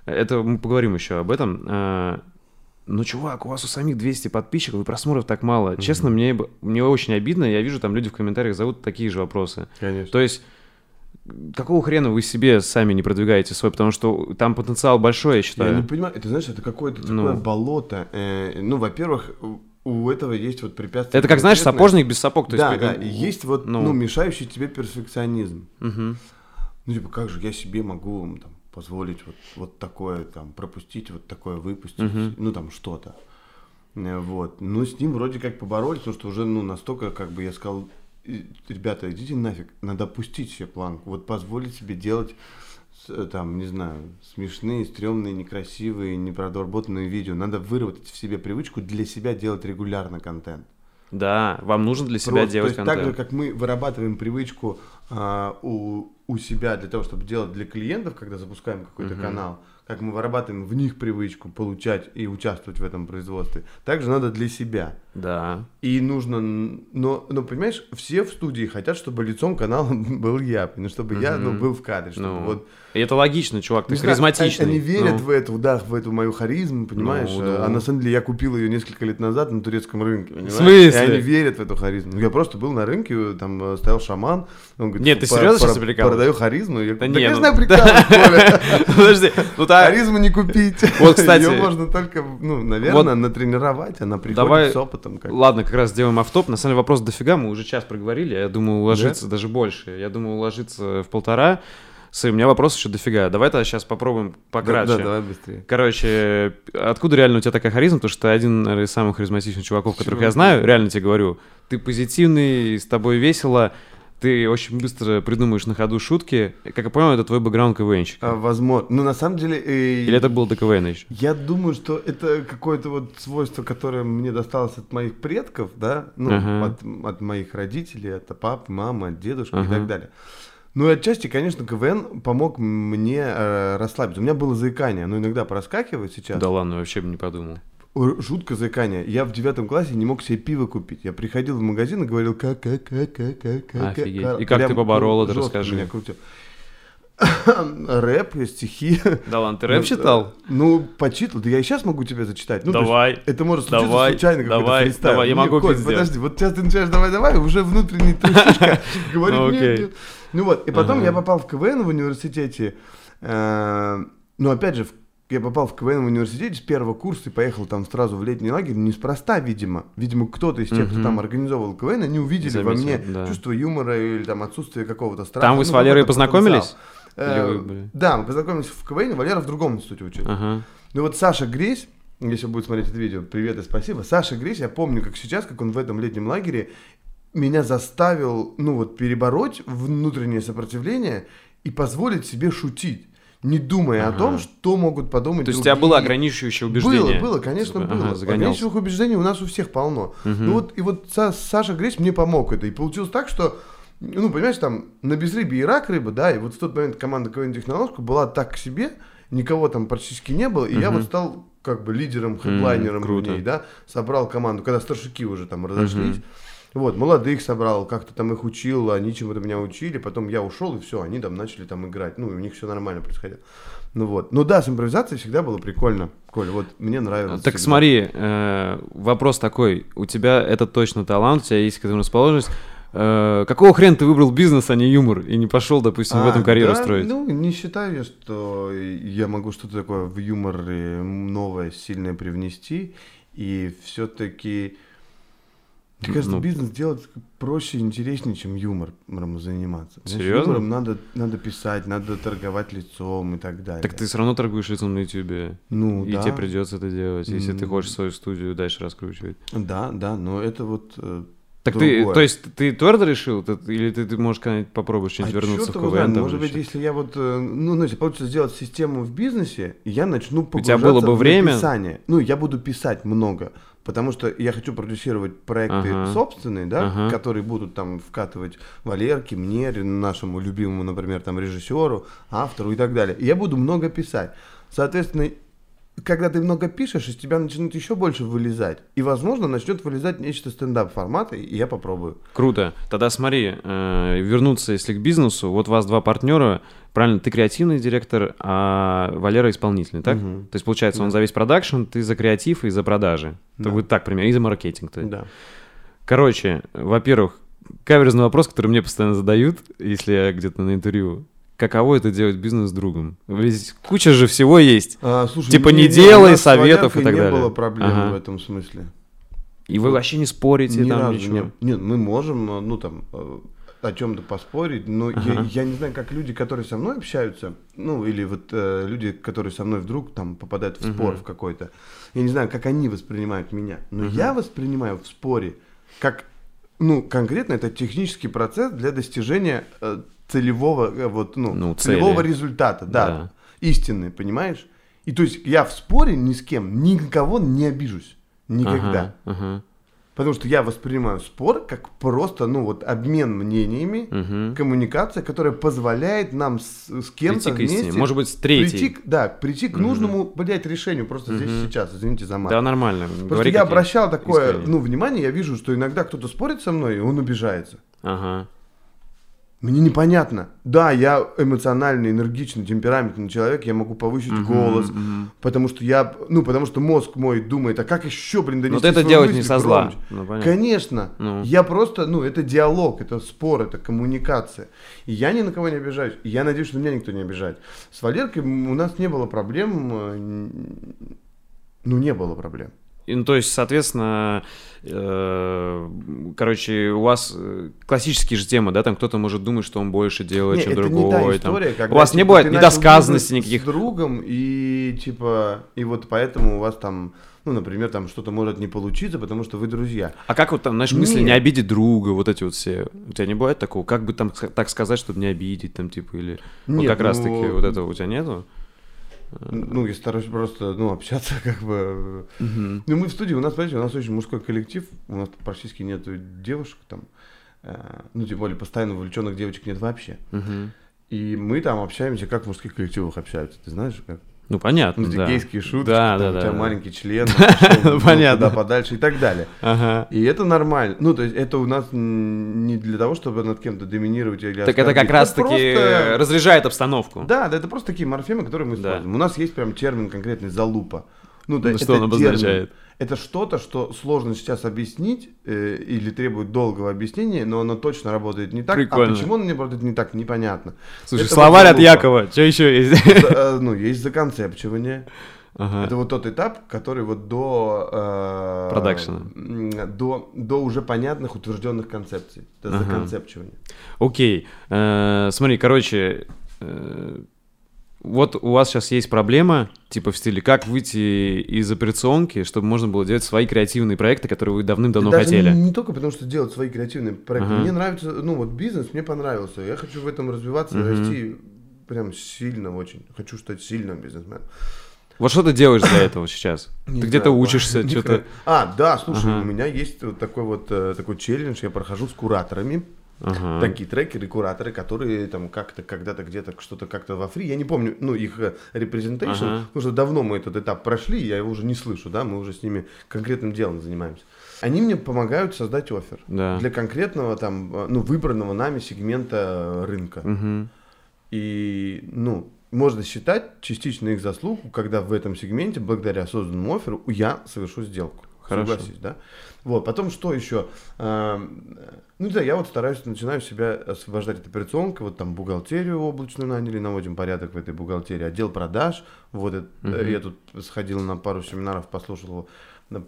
Это мы поговорим еще об этом. Ну, чувак, у вас у самих 200 подписчиков и просмотров так мало. Честно, мне, мне очень обидно. Я вижу, там люди в комментариях зовут такие же вопросы. Конечно. То есть, какого хрена вы себе сами не продвигаете свой? Потому что там потенциал большой, я Я считаю. не понимаю, это знаешь, это какое-то Ну. такое болото. Э, ну, во-первых, у- этого есть вот препятствие. Это как, знаешь, сапожник без сапог. То да, есть, да, и есть вот, ну. ну, мешающий тебе перфекционизм. Мгм. Ну, типа, как же я себе могу там, позволить вот, вот такое, там, пропустить, вот такое выпустить, Мгм. ну, там, что-то. Э, Вот. Ну, с ним вроде как поборолись, потому что уже, ну, настолько, как бы, я сказал, «И- ребята, идите нафиг, надо опустить себе планку, вот позволить себе делать, э, там, не знаю, смешные, стрёмные, некрасивые, непродоработанные видео. Надо выработать в себе привычку для себя делать регулярно контент. Да, вам нужно для себя Просто, делать то есть так же, контент. как мы вырабатываем привычку у, у себя для того, чтобы делать для клиентов, когда запускаем какой-то Мгм. канал, как мы вырабатываем в них привычку получать и участвовать в этом производстве, также надо для себя. Да. И нужно, но, но понимаешь, все в студии хотят, чтобы лицом канала был я, ну, чтобы я ну, был в кадре, чтобы Ну, вот И это логично, чувак, ты харизматичный. Они верят Ну, в эту, да, в эту мою харизму, понимаешь? Ну, А да. на самом деле я купил ее несколько лет назад на турецком рынке. понимаешь? смысле? И они верят в эту харизму. Я просто был на рынке, там э, стоял шаман. Он говорит, Нет, ты «Пар- серьезно сейчас прикалываешься? Продаю харизму. Я Да говорю, не, я ну- знаю, прикалываюсь. Подожди, ну Харизму не купить. Вот, кстати- Ее можно только, ну, наверное, натренировать. Она приходит Давай- с опытом. как. Ладно, как раз сделаем автоп. На самом деле вопрос дофига, мы уже час проговорили. Я думаю, уложиться даже больше. Я думаю, уложиться в полтора. Смотри, у меня вопрос еще дофига. Давай тогда сейчас попробуем Да, пократче. да, давай быстрее. Короче, откуда реально у тебя такая харизма? Потому что ты один из самых харизматичных чуваков, которых Чего? я знаю. Реально тебе говорю. Ты позитивный, с тобой весело. Ты очень быстро придумаешь на ходу шутки. Как я понял, это твой бэкграунд КВНщика. А, возможно. Ну, на самом деле... э, Или это был до КВН еще? Я думаю, что это какое-то вот свойство, которое мне досталось от моих предков, да, ну, Ага. от, от моих родителей, от папы, мамы, от дедушки и Ага. так далее. Ну и отчасти, конечно, КВН помог мне э, расслабиться. У меня было заикание, но иногда проскакивает сейчас. Да ладно, вообще бы не подумал. Р- Жутко заикание. Я в девятом классе не мог себе пиво купить. Я приходил в магазин и говорил как как как как как как Офигеть. И как ты поборол это, расскажи. Меня крутил. Рэп, стихи. Да ладно, ты рэп Ну, читал? Ну, почитал. Да я и сейчас могу тебе зачитать. Ну, то есть Давай. это может случиться Давай, случайно какой-то давай, фристайл. давай, я Не, могу пиздец. Подожди, вот сейчас ты начинаешь давай-давай, уже внутренний трусишка говорит Ну, нет, окей. нет. Ну вот, и потом я попал в КВН в университете. э, Ну, опять же, в- я попал в КВН в университете с первого курса и поехал там сразу в летний лагерь. Неспроста, видимо. Видимо, кто-то из тех, кто Мгм. там организовывал КВН, они увидели во Заметил, мне да. чувство юмора или там отсутствие какого-то страха. Там вы с ну, Валерой какой-то познакомились? Э, вы? Да, мы познакомились в КВН, Валера в другом институте учился. Ага. Ну вот Саша Гресь, если будет смотреть это видео, привет и спасибо. Саша Гресь, я помню, как сейчас, как он в этом летнем лагере меня заставил, ну вот, перебороть внутреннее сопротивление и позволить себе шутить, не думая о Ага. том, что могут подумать То есть у тебя другие. было ограничивающее убеждение? Было, было, конечно, Типа, было. ага. Ограничивающих убеждений у нас у всех полно. Мгм. Ну вот, и вот Са- Саша Гресь мне помог это. И получилось так, что, ну, понимаешь, там на безрыбье и рак рыба, да, и вот в тот момент команда КВН Технологка была так к себе, никого там практически не было, и я Мгм. вот стал как бы лидером, хедлайнером в круто. ней, да, собрал команду, когда старшики уже там разошлись. Мгм. Вот, молодых собрал, как-то там их учил, они чему-то меня учили, потом я ушел, и все, они там начали там играть. Ну, и у них все нормально происходило. Ну вот. Ну да, с импровизацией всегда было прикольно. Коль, вот мне нравилось. Так всегда. смотри, э, вопрос такой. У тебя это точно талант, у тебя есть к этому расположенность. Э, какого хрена ты выбрал бизнес, а не юмор, и не пошел, допустим, в А, этом карьеру да, строить? Ну, не считаю я, что я могу что-то такое в юморе новое, сильное привнести. И все-таки, мне кажется, Ну. бизнес делать проще и интереснее, чем юмором заниматься. Серьезно? Юмором надо, надо писать, надо торговать лицом и так далее. Так ты все равно торгуешь лицом на Ютубе. ну, и да, тебе придется это делать, если ты М. хочешь свою студию дальше раскручивать. да, да, но это вот... э, Так ты, другое. то есть ты твердо решил, Ты- или ты, ты можешь когда-нибудь попробуешь что-нибудь А вернуться его КВН? Может быть, если я вот, э, ну, ну, если получится сделать систему в бизнесе, я начну тебя погружаться было бы в время? написание. Ну, я буду писать много, потому что я хочу продюсировать проекты Ага. собственные, да, Ага. которые будут там вкатывать Валерке, мне, нашему любимому, например, там режиссеру, автору и так далее. И я буду много писать. Соответственно, когда ты много пишешь, из тебя начнет еще больше вылезать. И, возможно, начнет вылезать нечто стендап формата, и я попробую. Круто. Тогда смотри, э, вернуться, если к бизнесу, вот у вас два партнера, правильно, ты креативный директор, а Валера исполнительный, так? Мгм. То есть, получается, он Да. за весь продакшн, ты за креатив и за продажи. Да. То будет так, примерно, и за маркетинг. то есть. Да. Короче, во-первых, каверзный вопрос, который мне постоянно задают, если я где-то на интервью. Каково это делать бизнес с другом? Ведь куча же всего есть. А, слушай, Типа не- не не, делай советов и так не далее. было проблем Ага. в этом смысле. И вы вообще не спорите Ни там разу ничего. не- Нет, мы можем, ну там, э, о чем-то поспорить, но я, Ага. я не знаю, как люди, которые со мной общаются, ну или вот э, люди, которые со мной вдруг там попадают в спор Мгм. в какой-то, я не знаю, как они воспринимают меня, но Мгм. я воспринимаю в споре как, ну конкретно это технический процесс для достижения э, целевого, э, вот, ну, Ну, целевого цели. результата, да, Да. истинный, понимаешь? И то есть я в споре ни с кем, ни на кого не обижусь. Никогда. Ага, ага. Потому что я воспринимаю спор как просто, ну вот, обмен мнениями, Мгм. коммуникация, которая позволяет нам с, с кем-то Прийти вместе Может быть, с третьей. прийти, да, прийти к Мгм. нужному, блядь, решению просто здесь Мгм. и сейчас. Извините за мат. Да, нормально. Просто Говори, я обращал такое, Искренне. ну, внимание, я вижу, что иногда кто-то спорит со мной, и он обижается. Ага. Мне непонятно. Да, я эмоциональный, энергичный, темпераментный человек, я могу повысить Мгм, голос, мгм. потому что я, ну, потому что мозг мой думает, а как еще, блин, донести Но ты это делать не со зла. Ну, понятно. Конечно. Ну. Я просто, ну, это диалог, это спор, это коммуникация. И я ни на кого не обижаюсь. И я надеюсь, что меня никто не обижает. С Валеркой у нас не было проблем. э, Ну, не было проблем. И, ну, то есть, соответственно, э, короче, у вас э, классические же темы, да, там кто-то может думать, что он больше делает, Не, чем это другой. не та там. история, когда, У вас не типа, бывает ты начал недосказанности никаких. С другом, и типа, и вот поэтому у вас там, ну, например, там что-то может не получиться, потому что вы друзья. А как вот там, знаешь, мысли Нет. не обидеть друга, вот эти вот все. У тебя не бывает такого? Как бы там так сказать, чтобы не обидеть, там, типа, или... вот Нет, как раз ну, таки вот этого у тебя нету? Ну, я стараюсь просто, ну, общаться, как бы. Мгм. Ну, мы в студии, у нас, смотрите, у нас очень мужской коллектив, у нас практически нет девушек там, э, ну, тем более постоянно вовлеченных девочек нет вообще. Мгм. И мы там общаемся, как в мужских коллективах общаются, ты знаешь, как? Ну, понятно, Ну, да. гейские шутки, Да, там, да, у да, тебя да. маленький член, ну, Понятно. подальше и так далее. И это нормально. Ну, то есть это у нас не для того, чтобы над кем-то доминировать или Так это как раз-таки разряжает обстановку. Да, да, это просто такие морфемы, которые мы Да. используем. У нас есть прям термин конкретный «залупа». Ну, да, Ну, что он обозначает? Это что-то, что сложно сейчас объяснить э, или требует долгого объяснения, но оно точно работает не так. Прикольно. А почему оно не работает не так, непонятно. Слушай, Это словарь вот от. Якова, что еще есть? За- э, ну, есть законцепчивание. Ага. Это вот тот этап, который вот до... э, Продакшена. м, До, до уже понятных утвержденных концепций. Это Ага. законцепчивание. Окей. Э, Смотри, короче, э, вот у вас сейчас есть проблема, типа в стиле, как выйти из операционки, чтобы можно было делать свои креативные проекты, которые вы давным-давно Даже хотели. Не, не только потому, что делать свои креативные проекты. Ага. Мне нравится, ну вот бизнес мне понравился. Я хочу в этом развиваться, Мгм. расти прям сильно очень. Хочу стать сильным бизнесменом. Вот что ты делаешь для этого сейчас? Не Ты где-то учишься, что-то... А, да, слушай, Ага. у меня есть вот такой вот э, такой челлендж. Я прохожу с кураторами Ага. Такие трекеры, кураторы, которые там как-то когда-то где-то что-то как-то во фри. Я не помню, ну, их репрезентейшн, Ага. потому что давно мы этот этап прошли, я его уже не слышу, да, мы уже с ними конкретным делом занимаемся. Они мне помогают создать офер Да. для конкретного там, э, ну, выбранного нами сегмента э, рынка. Мгм. И, ну, можно считать частично их заслугу, когда в этом сегменте, благодаря созданному офферу, я совершу сделку. Хорошо. Согласись, да? Вот, потом что еще? Эм, Ну, не знаю, я вот стараюсь, начинаю себя освобождать от операционки, вот там бухгалтерию облачную наняли, наводим порядок в этой бухгалтерии, отдел продаж, вот это, Мгм. я тут сходил на пару семинаров, послушал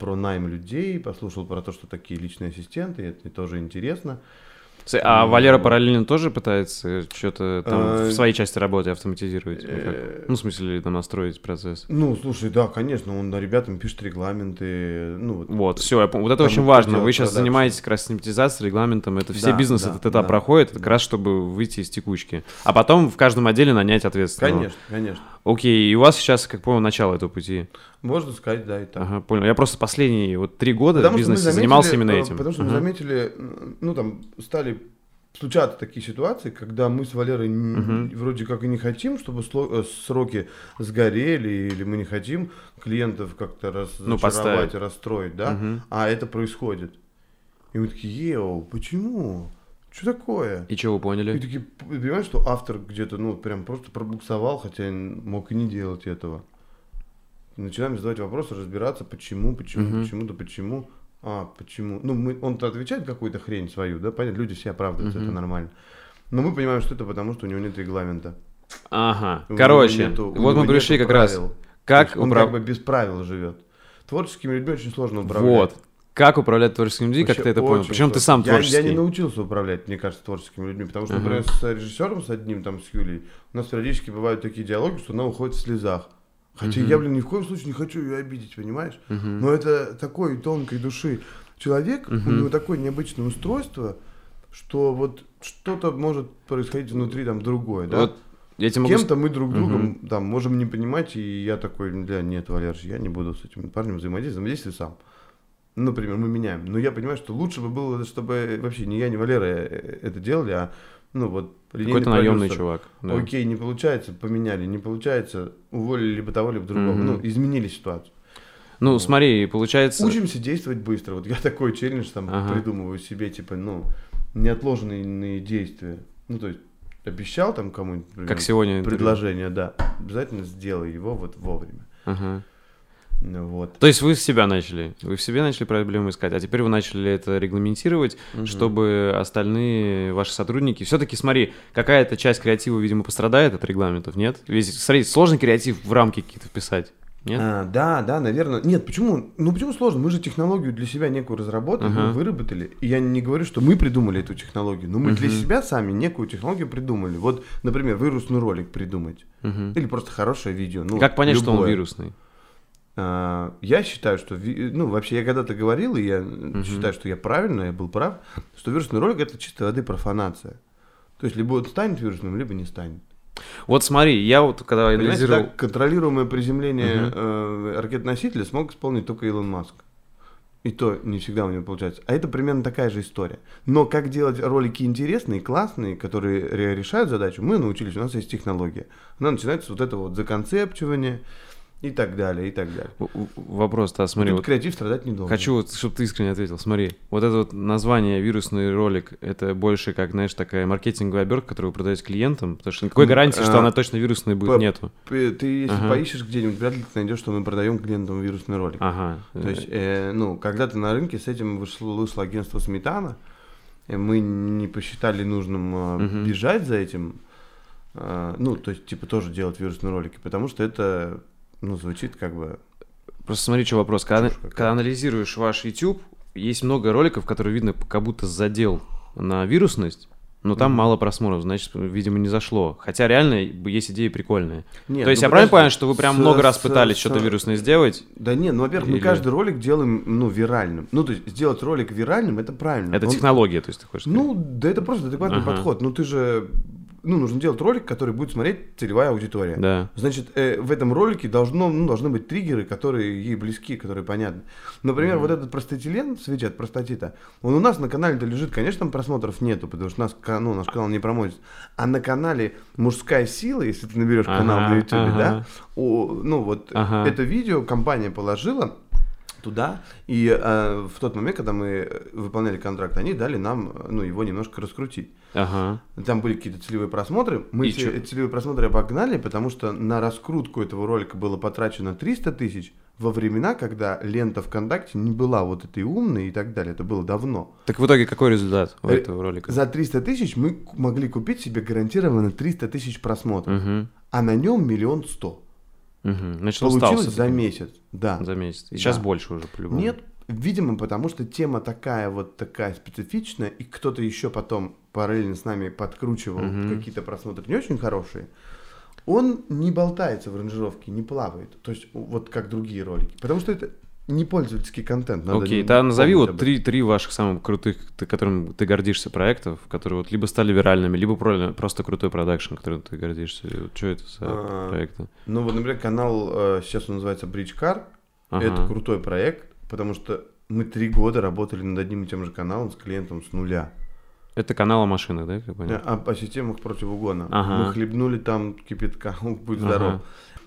про найм людей, послушал про то, что такие личные ассистенты, это мне тоже интересно. А Валера параллельно тоже пытается что-то там Э, в своей части работы автоматизировать? Ну, э, Ну, в смысле, там настроить процесс. Ну, слушай, да, конечно, он ребятам пишет регламенты, ну, вот все, вот это очень важно. Вы сейчас занимаетесь как раз систематизацией, регламентом. Это все бизнесы этот этап да. проходят, как раз чтобы выйти из текучки. А потом в каждом отделе нанять ответственного. Конечно, конечно. Окей, и у вас сейчас, как понял, начало этого пути. Можно сказать, да, и так. Ага, понял. Я просто последние вот три года Потому в мы бизнесе занимался заметили, именно э, этим. Потому что мы Ага. заметили, м, ну, там, стали случаться такие ситуации, когда мы с Валерой Мгм. вроде как и не хотим, чтобы э, сроки сгорели, или мы не хотим клиентов как-то Ну, разочаровать, и расстроить, да, Мгм. а это происходит. И мы такие, еу, почему? Что такое? И что вы И поняли? такие, п- понимаешь, что автор где-то, ну, прям просто пробуксовал, хотя мог и не делать этого. Начинаем задавать вопросы, разбираться, почему, почему, Мгм. почему, да почему. А, почему? Ну, мы, он-то отвечает какую-то хрень свою, да, понятно, люди все оправдываются, Мгм. это нормально. Но мы понимаем, что это потому, что у него нет регламента. Ага. У Короче, нету- вот мы пришли как раз. правил. То Как он управ- как бы без правил живет. Творческими людьми очень сложно управлять. Вот. Как управлять творческими людьми, как Вообще ты это понял? Причем ты сам я, творческий. Я не научился управлять, мне кажется, творческими людьми, потому что, например, с режиссером, с одним, там, с Юлей, у нас периодически бывают такие диалоги, что она уходит в слезах. Хотя Мгм. я, блин, ни в коем случае не хочу ее обидеть, понимаешь? Мгм. Но это такой тонкой души человек, у Мгм. него такое необычное устройство, что вот что-то может происходить внутри там другое, да? Вот я тебе могу... Кем-то мы друг друга Мгм. там можем не понимать, и я такой, бля, нет, Валерж, я не буду с этим парнем взаимодействовать, взаимодействую сам. Ну, Например, мы меняем. Но я понимаю, что лучше бы было, чтобы вообще не я, не Валера э, это делали, а ну вот Какой-то наемный чувак. да. Окей, не получается, поменяли, не получается, уволили либо того, либо другого. Мгм. Ну, изменили ситуацию. Ну, Вот. смотри, получается... Учимся действовать быстро. Вот я такой челлендж там Ага. придумываю себе, типа, ну, неотложные действия. Ну, то есть, обещал там кому-нибудь, Как сегодня. интервью. предложение, да, обязательно сделай его вот вовремя. Ага. Вот. То есть вы с себя начали, вы в себе начали проблемы искать, а теперь вы начали это регламентировать, Мгм. чтобы остальные ваши сотрудники... Все-таки, смотри, какая-то часть креатива, видимо, пострадает от регламентов, нет? Ведь, смотри, сложный креатив в рамки какие-то вписать, нет? А, да, да, наверное. Нет, почему? Ну почему сложно? Мы же технологию для себя некую разработали, Ага. мы выработали. И я не говорю, что мы придумали эту технологию, но мы для Мгм. себя сами некую технологию придумали. Вот, например, вирусный ролик придумать. Мгм. Или просто хорошее видео. Ну, как понять, что он любое. вирусный? А, Я считаю, что, ви- ну, вообще, я когда-то говорил, и я считаю, что я правильно, я был прав, что вирусный ролик это чистой воды профанация. То есть, либо он станет вирусным, либо не станет. Вот смотри, я вот когда Понимаете, анализировал... так контролируемое приземление Мгм. э, ракет-носителя смог исполнить только Илон Маск. И то не всегда у него получается. А это примерно такая же история. Но как делать ролики интересные, классные, которые ре- решают задачу, мы научились. У нас есть технология. Она начинается вот это вот законцепчивание и так далее, и так далее. В- в- Вопрос-то, смотри, Тут вот креатив страдать не должен. Хочу, вот, чтобы ты искренне ответил. Смотри, вот это вот название вирусный ролик, это больше как, знаешь, такая маркетинговая обертка, которую вы продаете клиентам, потому что никакой гарантии, что а, она точно вирусной будет, нету. Ты, ты, если Ага. поищешь где-нибудь, вряд ли ты найдешь, что мы продаем клиентам вирусный ролик. Ага. То есть, э, ну, когда-то на рынке с этим вышло, вышло агентство Сметана, мы не посчитали нужным э, Мгм. бежать за этим, э, ну, то есть, типа, тоже делать вирусные ролики, потому что это, ну, звучит как бы... Просто смотри, что вопрос. Когда, когда анализируешь ваш YouTube, есть много роликов, которые видно как будто задел на вирусность, но там Мгм. мало просмотров, значит, видимо, не зашло. Хотя реально есть идеи прикольные. Нет, То есть ну, я правильно понял, что вы прям с- много раз с- пытались с- что-то вирусное сделать? Да не, ну, во-первых, Или- мы каждый ролик делаем, ну, виральным. Ну, то есть, сделать ролик виральным, это правильно. Это Он- технология, то есть ты хочешь сказать? Ну, да это просто адекватный Ага. подход. Ну, ты же... ну, нужно делать ролик, который будет смотреть целевая аудитория. Да. Значит, э, в этом ролике должно, ну, должны быть триггеры, которые ей близки, которые понятны. Например, вот этот простатилен, свеча от простатита, он у нас на канале-то лежит, конечно, там просмотров нету, потому что нас, ну, наш канал не промоется. А на канале «Мужская сила», если ты наберешь Ага, канал на YouTube, ага. да, о, ну, вот Ага. это видео компания положила, туда. И э, в тот момент, когда мы выполняли контракт, они дали нам, ну, его немножко раскрутить. Ага. Там были какие-то целевые просмотры. Мы эти целевые просмотры обогнали, потому что на раскрутку этого ролика было потрачено 300 тысяч во времена, когда лента ВКонтакте не была вот этой умной и так далее. Это было давно. Так в итоге какой результат у Э, этого ролика? За 300 тысяч мы могли купить себе гарантированно 300 тысяч просмотров, Угу. а на нем миллион сто. Угу. Значит, Получилось за месяц. Да. За месяц. И сейчас Да. больше уже, по-любому. Нет, видимо, потому что тема такая вот такая специфичная, и кто-то еще потом параллельно с нами подкручивал Мгм. какие-то просмотры не очень хорошие. Он не болтается в ранжировке, не плавает. То есть вот как другие ролики. Потому что это не пользовательский контент. надо Окей, не тогда назови вот три, три ваших самых крутых, ты, которым ты гордишься проектов, которые вот либо стали виральными, либо про- просто крутой продакшн, которым ты гордишься. Вот что это за А, проекты? Ну вот, например, канал, э, сейчас он называется Bridge Car. Ага. Это крутой проект, потому что мы три года работали над одним и тем же каналом с клиентом с нуля. Это канал о машинах, да, как я понял? А по системах против угона. Ага. Мы хлебнули там кипятка, будь Ага.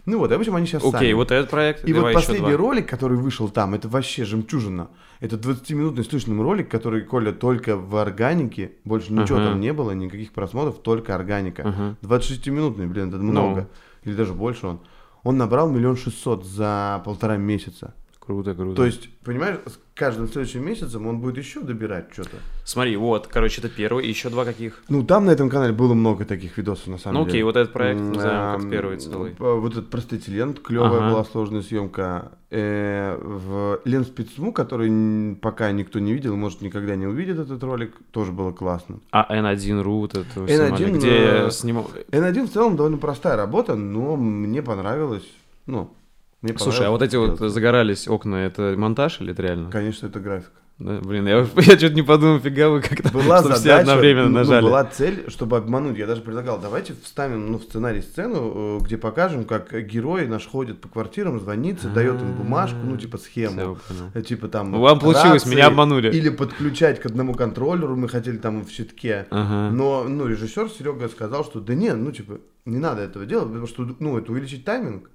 Ну вот, и, в общем, они сейчас Окей, вот этот проект, И вот последний ролик, который вышел там, это вообще жемчужина. Это 20-минутный с лишним ролик, который, Коля, только в органике, больше ничего Ага. там не было, никаких просмотров, только органика. Ага. 26-минутный, блин, это много. Или даже больше он. Он набрал миллион шестьсот за полтора месяца. Круто, круто. То есть, понимаешь, с каждым следующим месяцем он будет еще добирать что-то. Смотри, вот, короче, это первый, и еще два каких. Ну, там на этом канале было много таких видосов, на самом Ну деле. окей, вот этот проект М, назовем как эм, первый целый. Вот этот простителен, клевая Ага. была сложная съемка. Э, в Ленспецму, который н- пока никто не видел, может никогда не увидит этот ролик, тоже было классно. А N1.ru, вот это вы N1, снимали, где э, я снимал... N1 в целом довольно простая работа, но мне понравилось. Ну, мне Слушай, а вот эти вот загорались окна, это монтаж или это реально? Конечно, это графика. Да, блин, я, я что-то не подумал, фига вы как-то, Была что все задача, одновременно ну, нажали. была цель, чтобы обмануть. Я даже предлагал, давайте вставим ну, в сценарий сцену, э, где покажем, как герой наш ходит по квартирам, звонится, дает им бумажку, ну, типа схему. Э, Типа там... Ну, вам получилось, меня обманули. Или подключать к одному контроллеру, мы хотели там в щитке. Но, ну, режиссер Серега сказал, что да нет, ну, типа, не надо этого делать, потому что, ну, это увеличить тайминг,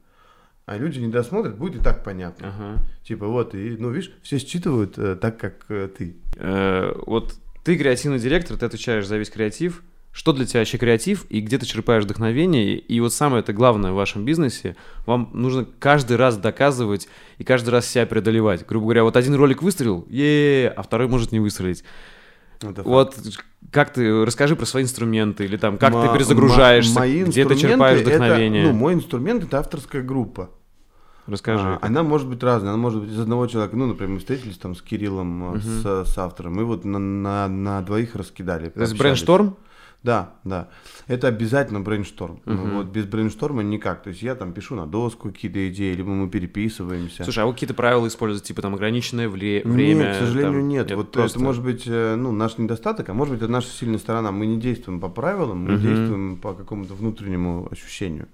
а люди не досмотрят, будет и так понятно. Ага. Типа, вот, и, ну, видишь, все считывают э, так, как э, ты. Э, вот ты креативный директор, ты отвечаешь за весь креатив. Что для тебя вообще креатив и где ты черпаешь вдохновение? И вот самое это главное в вашем бизнесе, вам нужно каждый раз доказывать и каждый раз себя преодолевать. Грубо говоря, вот один ролик выстрелил, е а второй может не выстрелить. Это факт. Вот как ты, расскажи про свои инструменты, или там, как Ма- ты перезагружаешься, мои где ты черпаешь это- вдохновение. ну, мой инструмент это авторская группа. Расскажи. А, она может быть разная, она может быть из одного человека. Ну, например, мы встретились там с Кириллом, э, с, с автором, и вот на, на, на двоих раскидали. То есть брейншторм? Да, да. Это обязательно брейншторм. Мгм. Вот без брейншторма никак. То есть я там пишу на доску какие-то идеи, либо мы переписываемся. Слушай, а вы какие-то правила используете, типа там ограниченное вле- время? Нет, к сожалению, там, нет. Вот просто- это может быть э, ну, наш недостаток, а может быть это наша сильная сторона. Мы не действуем по правилам, мы Мгм. действуем по какому-то внутреннему ощущению.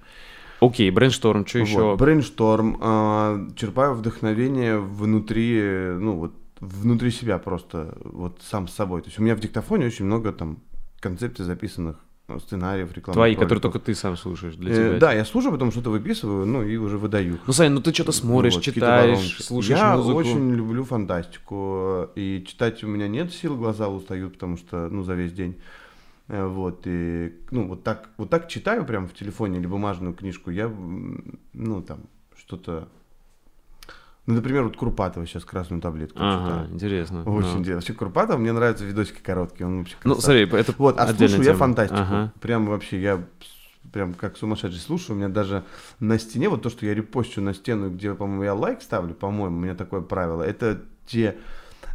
Окей, брейншторм, что Вот, еще? Брейншторм. а, черпаю вдохновение внутри, ну вот, внутри себя просто, вот сам с собой. То есть у меня в диктофоне очень много там концепций записанных, ну, сценариев, рекламных Твои, которые роликов. только ты сам слушаешь для Э, тебя. Да, я слушаю, потом что-то выписываю, ну и уже выдаю. Ну, Сань, ну ты что-то смотришь, Вот, читаешь, слушаешь я музыку. очень люблю фантастику, и читать у меня нет сил, глаза устают, потому что, ну, за весь день. Э, Вот, и, ну, вот так, вот так читаю прям в телефоне или бумажную книжку, я, ну, там, что-то... Ну, например, вот Курпатова сейчас «Красную таблетку» Ага, читаю. интересно. Очень Ну. интересно. Вообще Курпатова, мне нравятся видосики короткие, он вообще Ну, красавчик. смотри, это Вот, а слушаю я тема. фантастику. Ага. Прям вообще, я прям как сумасшедший слушаю. У меня даже на стене, вот то, что я репощу на стену, где, по-моему, я лайк ставлю, по-моему, у меня такое правило, это те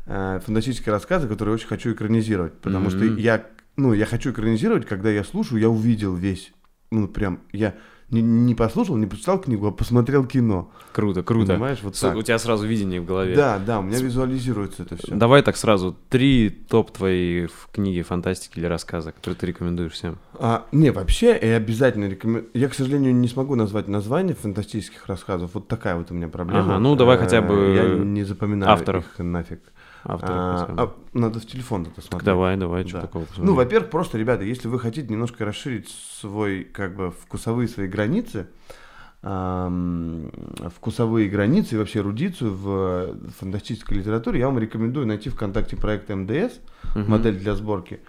э, фантастические рассказы, которые очень хочу экранизировать. Потому что Мгм. я, ну, я хочу экранизировать, когда я слушаю, я увидел весь ну, прям, я не, не послушал, не почитал книгу, а посмотрел кино. Круто, круто. Понимаешь, вот С- так. У тебя сразу видение в голове. Да, да, у меня визуализируется это все. Давай так сразу. Три топ твои книги фантастики или рассказа, которые ты рекомендуешь всем. А, не, вообще, я обязательно рекомендую. Я, к сожалению, не смогу назвать название фантастических рассказов. Вот такая вот у меня проблема. Ага, ну, давай Э, хотя бы Я не запоминаю авторов. их нафиг. А, а, надо в телефон это Так смотреть. давай, давай, что Да. такого Ну, посмотрим. во-первых, просто, ребята, если вы хотите немножко расширить свой, как бы, вкусовые свои границы, вкусовые границы и вообще эрудицию в фантастической литературе, я вам рекомендую найти ВКонтакте проект МДС, Мгм. модель для сборки,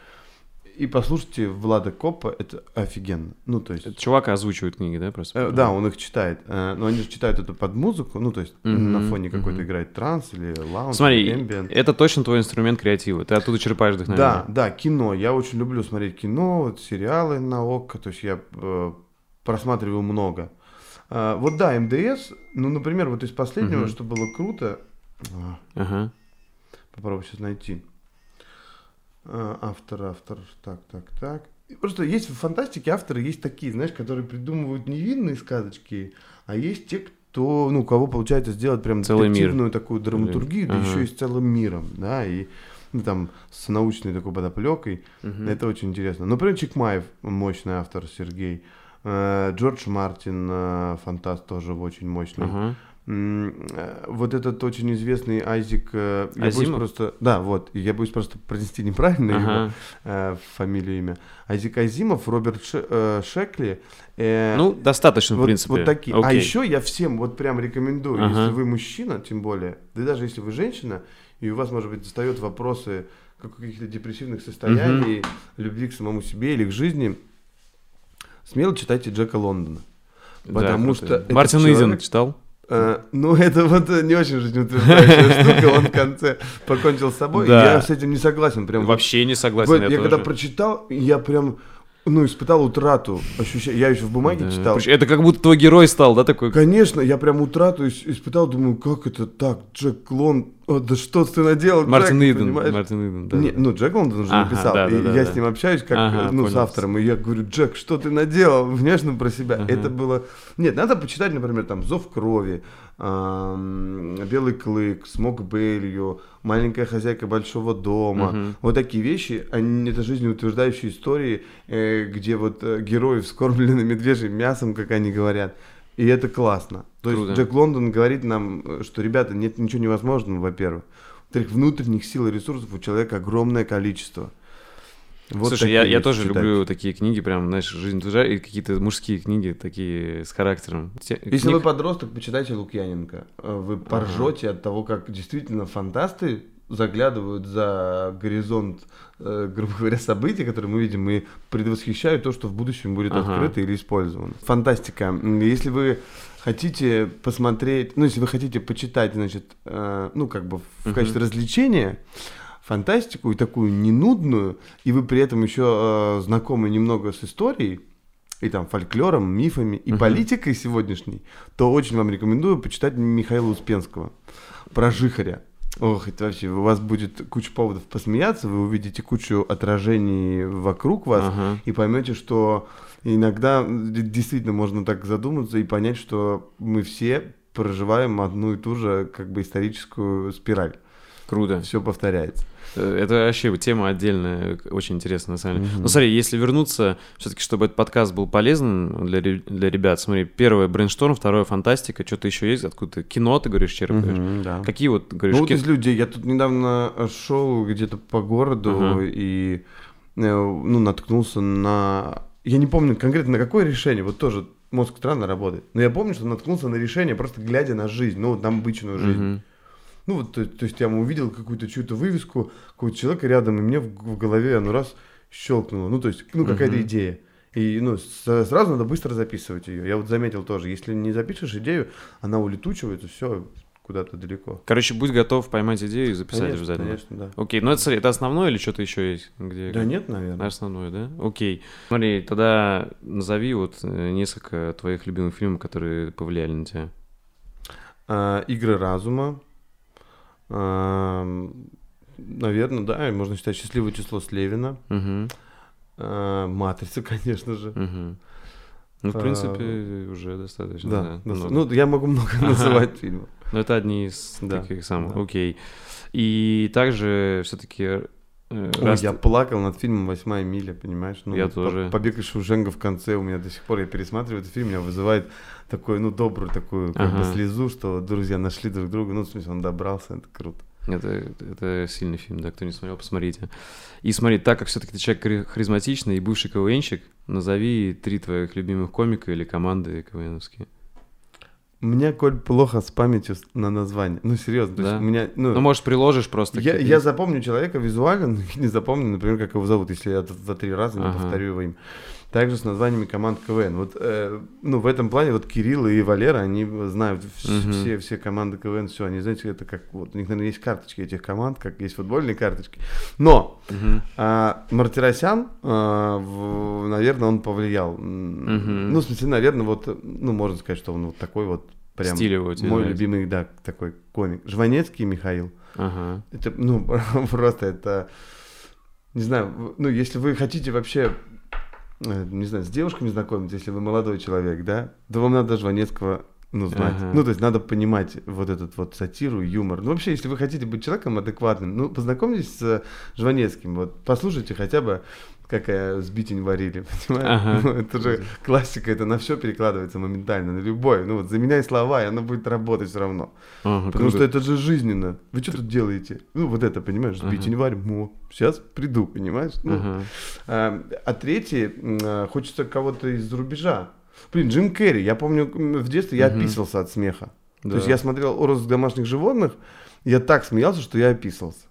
и послушайте Влада Копа, это офигенно. Ну, то есть... Это чувак озвучивает книги, да, просто? Э, Да, он их читает. Э, Но они же читают это под музыку, ну, то есть Мгм, на фоне какой-то мгм. играет транс или лаунж, Смотри, ambient. это точно твой инструмент креатива. Ты оттуда черпаешь вдохновение. Да, да, кино. Я очень люблю смотреть кино, вот сериалы на ОККО, то есть я э, просматриваю много. А, вот да, МДС, ну, например, вот из последнего, Мгм. что было круто, а, Ага. попробую сейчас найти. А, автор, автор, так, так, так. Просто есть в фантастике авторы, есть такие, знаешь, которые придумывают невинные сказочки, а есть те, кто, ну, кого получается сделать прям Целый мир. детективную такую драматургию, да Ага. еще и с целым миром, да, и ну, там с научной такой подоплекой. Мгм. Это очень интересно. Например, Чикмаев, мощный автор, Сергей. Э, Джордж Мартин, э, фантаст, тоже очень мощный. Ага. Э, Вот этот очень известный Айзек... э, Я боюсь просто... Да, вот. Я боюсь просто произнести неправильно его Ага. э, фамилию, имя. Айзек Азимов, Роберт Ше- э, Шекли. э, Ну, достаточно, в вот, принципе. вот такие. А Окей. еще я всем вот прям рекомендую, Ага. если вы мужчина, тем более, да и даже если вы женщина, и у вас, может быть, достает вопросы как каких-то депрессивных состояний, любви к самому себе или к жизни, смело читайте Джека Лондона. Да, потому круто. что Мартин человек- читал? Э, ну, это вот э, не очень жизнеутверждающая штука, он в конце покончил с собой. Да. Я с этим не согласен. Прям Вообще не согласен. вот я я когда прочитал, я прям, ну, испытал утрату ощущения. Я еще в бумаге Да. читал. Это как будто твой герой стал, да, такой? Конечно, я прям утрату ис- испытал, думаю, как это так, Джек Лонд, О, да что ты наделал, Мартин Джек, Иден. понимаешь? Мартин Иден, да. Не, ну, Джек Лондон уже Ага, написал, да, да, и да, я да. с ним общаюсь как, Ага, ну, с понял. автором, и я говорю, Джек, что ты наделал, внешне про себя. Ага. Это было... Нет, надо почитать, например, там, «Зов крови», «Белый клык», «Смог Белью», «Маленькая хозяйка большого дома». Мгм. Вот такие вещи, они, это жизнеутверждающие истории, э, где вот э, герои вскормлены медвежьим мясом, как они говорят. И это классно. То Круто. есть Джек Лондон говорит нам, э, что, ребята, нет ничего невозможного, во-первых. Во-вторых, внутренних сил и ресурсов у человека огромное количество. Вот Слушай, я, я тоже читать. люблю такие книги, прям, знаешь, жизнь тужа, и какие-то мужские книги такие с характером. Те- Если книг- вы подросток, почитайте Лукьяненко. Э, Вы поржете от того, как действительно фантасты заглядывают за горизонт, э, грубо говоря, событий, которые мы видим, и предвосхищают то, что в будущем будет Ага. открыто или использовано. Фантастика. Если вы хотите посмотреть, ну, если вы хотите почитать, значит, э, ну, как бы в Мгм. качестве развлечения, фантастику и такую ненудную, и вы при этом еще э, знакомы немного с историей, и там фольклором, мифами и Мгм. политикой сегодняшней, то очень вам рекомендую почитать Михаила Успенского про Жихаря. Ох, это вообще, у вас будет куча поводов посмеяться, вы увидите кучу отражений вокруг вас Ага. и поймете, что иногда действительно можно так задуматься и понять, что мы все проживаем одну и ту же как бы историческую спираль. Круто. Все повторяется. Э, Это вообще тема отдельная, очень интересная, на самом деле. Мгм. Ну, смотри, если вернуться, все-таки, чтобы этот подкаст был полезным для, для ребят, смотри, первое брейншторм, второе фантастика, что-то еще есть, откуда кино, ты говоришь, черпаешь. Мгм, да. Какие вот, говоришь, Ну вот ки- из людей. Я тут недавно э, шел где-то по городу Ага. и э, ну, наткнулся на... Я не помню конкретно на какое решение, вот тоже мозг странно работает. Но я помню, что наткнулся на решение, просто глядя на жизнь, ну вот на обычную жизнь. Мгм. Ну вот, то, то есть я увидел какую-то чью-то вывеску, какого-то человека рядом, и мне в, в голове оно раз щелкнуло. Ну то есть, ну какая-то Мгм. идея. И ну, сразу надо быстро записывать ее. Я вот заметил тоже, если не запишешь идею, она улетучивается, все куда-то далеко. Короче, будь готов поймать идею и записать Конечно, обязательно. конечно, да. Окей, ну это, смотри, это основное или что-то еще есть? Где... Да нет, наверное. Основное, да? Окей. Смотри, тогда назови вот э, несколько твоих любимых фильмов, которые повлияли на тебя. А, Игры разума. Наверное, да, можно считать счастливое число Слевина. Угу, А, Матрица, конечно же. угу. Ну, в А, принципе, уже достаточно. Да, ну я могу много Ага. называть фильмов. Но это одни из Да, таких самых. да. Окей. И также все-таки Ой, я плакал над фильмом «Восьмая миля», понимаешь? Ну, Я тоже. по- «Побег из Шоушенка» в конце у меня до сих пор, я пересматриваю этот фильм, меня вызывает такой, ну, добрую такую как бы Ага. слезу, что друзья нашли друг друга, ну, в смысле, он добрался, это круто. Это, это сильный фильм, да, кто не смотрел, посмотрите. И смотри, так как все-таки ты человек хари- харизматичный и бывший КВНщик, назови три твоих любимых комика или команды КВНовские. У меня, Коль, плохо с памятью на название. Ну, серьезно, Да? у меня, ну, Ну, может, приложишь просто. я, я запомню человека визуально, но не запомню, например, как его зовут, если я за три раза не Ага. повторю его имя. Также с названиями команд КВН. Вот, э, ну, в этом плане вот Кирилл и Валера, они знают Мгм. все, все команды КВН, все, они, знаете, это как, вот, у них, наверное, есть карточки этих команд, как есть футбольные карточки. Но Мгм. а, Мартиросян, а, в- наверное, он повлиял. Мгм. Ну, в смысле, наверное, вот, ну, можно сказать, что он вот такой вот прям Стиль его мой нравится. любимый, да, такой комик. Жванецкий Михаил. Ага. Это, ну, просто это, не знаю, ну, если вы хотите вообще, э, не знаю, с девушками знакомиться, если вы молодой человек, да, то вам надо Жванецкого, ну, знать. Ага. Ну, то есть надо понимать вот этот вот сатиру, юмор. Ну, вообще, если вы хотите быть человеком адекватным, ну, познакомьтесь с Жванецким, вот, послушайте хотя бы, как э, сбитень варили, понимаешь? Ага. Ну, это же классика, это на все перекладывается моментально, на любой. Ну, вот заменяй слова, и оно будет работать все равно. Ага, Потому круто. что это же жизненно. Вы что тут делаете? Ну, вот это, понимаешь, Ага. сбить не варим. сейчас приду, понимаешь? Ну, Ага. а, а третий, а, хочется кого-то из рубежа. Блин, Джим Керри. Я помню, в детстве я описывался от смеха. Да. То есть я смотрел «Розыск домашних животных», я так смеялся, что я описывался.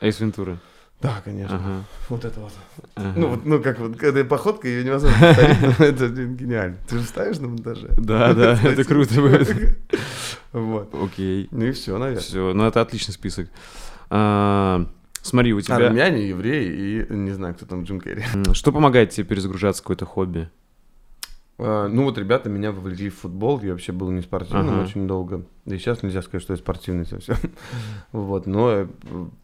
Эйс Вентура. Да, конечно. Ага. Вот это вот. Ага. Ну, вот, ну, как вот, когда походка, ее невозможно повторить, но это гениально. Ты же ставишь на монтаже? Да, да, это круто будет. Вот. Окей. Ну и все, наверное. Все, ну это отличный список. А, Смотри, у тебя... Армяне, евреи и не знаю, кто там Джим Керри. Что помогает тебе перезагружаться какое-то хобби? А, Ну вот ребята меня вовлекли в футбол, я вообще был не спортивным Ага. очень долго. Да и сейчас нельзя сказать, что я спортивный совсем. Вот, но э,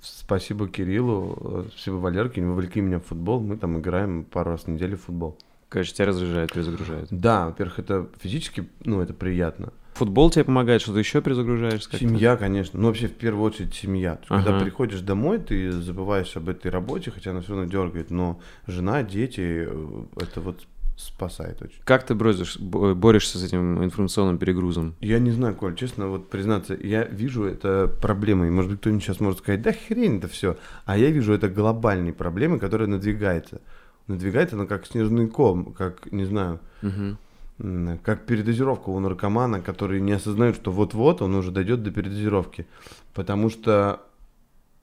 спасибо Кириллу, э, спасибо Валерке, они вовлекли меня в футбол. Мы там играем пару раз в неделю в футбол. Конечно, тебя разряжает, перезагружает. Да, во-первых, это физически, ну, это приятно. Футбол тебе помогает, что-то еще перезагружаешь? как-то? Семья, конечно. Ну, вообще, в первую очередь, семья. Есть, Когда Ага. приходишь домой, ты забываешь об этой работе, хотя она все равно дергает. Но жена, дети, э, это вот спасает очень. Как ты бросишь, бо- борешься с этим информационным перегрузом? Я не знаю, Коль, честно, вот признаться, я вижу это проблемой. Может быть, кто-нибудь сейчас может сказать, да хрень это все. А я вижу это глобальной проблемой, которая надвигается. Надвигается она как снежный ком, как, не знаю, м, как передозировка у наркомана, который не осознает, что вот-вот он уже дойдет до передозировки. Потому что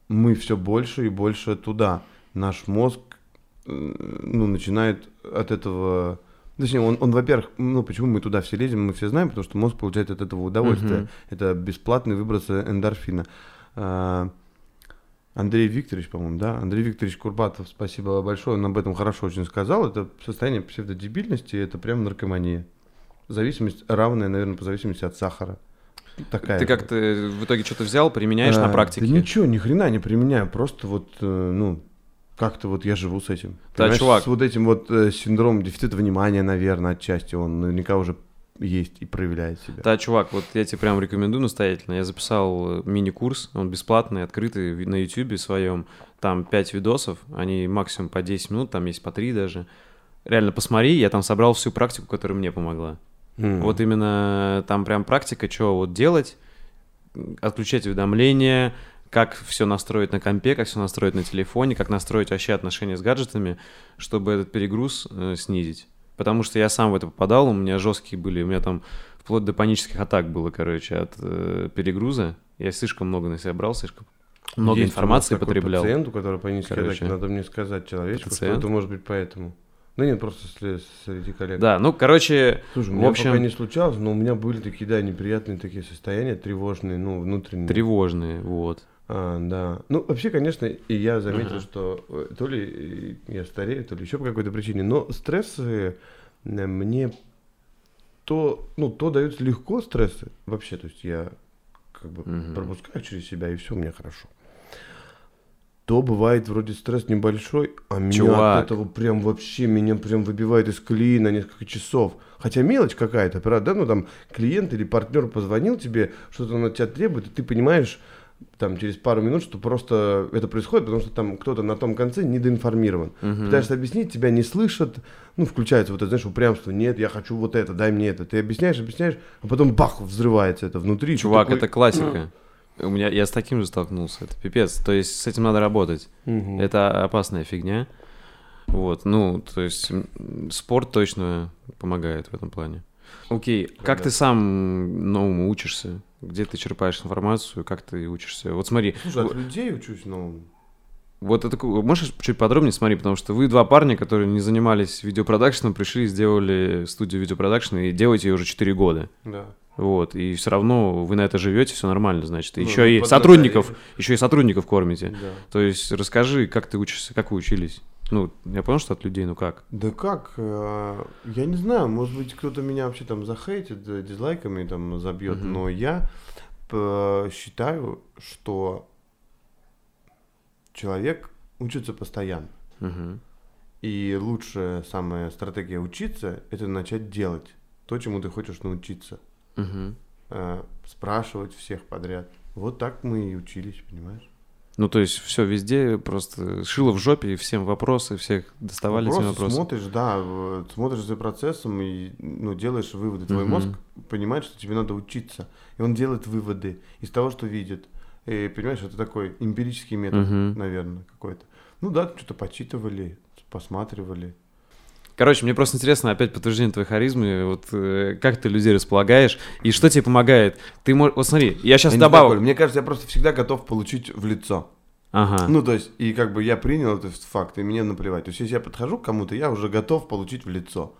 мы все больше и больше туда. Наш мозг ну, начинает от этого... Точнее, он, он, во-первых, ну, почему мы туда все лезем, мы все знаем, потому что мозг получает от этого удовольствие. Мгм. Это бесплатный выброс эндорфина. А, Андрей Викторович, по-моему, да? Андрей Викторович Курбатов, спасибо большое, он об этом хорошо очень сказал. Это состояние псевдодебильности, это прям наркомания. Зависимость равная, наверное, по зависимости от сахара. Такая. Ты как-то в итоге что-то взял, применяешь на А, практике? Да ничего, ни хрена не применяю. Просто вот, э, ну, как-то вот я живу с этим. Да, Понимаешь, чувак. С вот этим вот э, синдромом дефицита внимания, наверное, отчасти он наверняка уже есть и проявляет себя. Да, чувак, вот я тебе прям рекомендую настоятельно. Я записал э, мини-курс, он бесплатный, открытый на YouTube своем. Там 5 видосов, они максимум по 10 минут, там есть по 3 даже. Реально посмотри, я там собрал всю практику, которая мне помогла. М. Вот именно там прям практика, что вот делать, отключать уведомления, как все настроить на компе, как все настроить на телефоне, как настроить вообще отношения с гаджетами, чтобы этот перегруз э, снизить. Потому что я сам в это попадал, у меня жесткие были, у меня там вплоть до панических атак было, короче, от э, перегруза. Я слишком много на себя брал, слишком много Есть информации потреблял. пациент, у которого панические Короче. атаки, надо мне сказать человечку, что Пациент? это может быть поэтому. Да нет, просто сре- среди коллег. Да, ну, короче, Слушай, в общем, пока не случалось, но у меня были такие, да, неприятные такие состояния, тревожные, ну, внутренние. тревожные, вот. А, да. Ну, вообще, конечно, и я заметил, Ага. что э, то ли э, я старею, то ли еще по какой-то причине, но стрессы э, мне то, ну, то даются легко стрессы вообще, то есть я как бы Мгм. пропускаю через себя, и все у меня хорошо. то бывает вроде стресс небольшой, а меня Чувак. от этого прям вообще, меня прям выбивает из колеи на несколько часов. Хотя мелочь какая-то, правда, да, ну там клиент или партнер позвонил тебе, что-то от тебя требует, и ты понимаешь там через пару минут, что просто это происходит, потому что там кто-то на том конце недоинформирован. Мгм. Пытаешься объяснить, тебя не слышат, ну, включается вот это, знаешь, упрямство, нет, я хочу вот это, дай мне это. Ты объясняешь, объясняешь, а потом бах, взрывается это внутри. Чувак, такой, это классика. У меня я с таким же столкнулся. Это пипец. То есть с этим надо работать. «Мгм». Это опасная фигня. Вот, ну, то есть спорт точно помогает в этом плане. Окей, как ты сам новому учишься? Где ты черпаешь информацию? Как ты учишься? Вот смотри, Слушай, от людей учусь, ну... вот это можешь чуть подробнее смотри, потому что вы два парня, которые не занимались видеопродакшеном, пришли, сделали студию видеопродакшена и делаете ее уже 4 года. Да. Вот, и все равно вы на это живете, все нормально, значит. Ну, еще и подготовили. сотрудников, еще и сотрудников кормите. Да. То есть расскажи, как ты учишься, как вы учились. Ну, я понял, что от людей, ну как? Да как? э, Я не знаю, может быть, кто-то меня вообще там захейтит, э, дизлайками там забьет, Мгм. но я э, считаю, что человек учится постоянно. Мгм. И лучшая самая стратегия учиться – это начать делать то, чему ты хочешь научиться. Э, Спрашивать всех подряд. Вот так мы и учились, понимаешь? Ну, то есть все везде просто шило в жопе, и всем вопросы, всех доставали эти Просто вопросы. смотришь, да, смотришь за процессом и ну, делаешь выводы. Твой Мгм. мозг понимает, что тебе надо учиться. И он делает выводы из того, что видит. И понимаешь, это такой эмпирический метод, Мгм. наверное, какой-то. Ну да, что-то почитывали, посматривали. Короче, мне просто интересно, опять подтверждение твоей харизмы, вот э, как ты людей располагаешь, и что тебе помогает. Ты можешь... Вот смотри, я сейчас Я добавлю... Мне кажется, я просто всегда готов получить в лицо. Ага. Ну, то есть, и как бы я принял этот факт, и мне наплевать. То есть, если я подхожу к кому-то, я уже готов получить в лицо.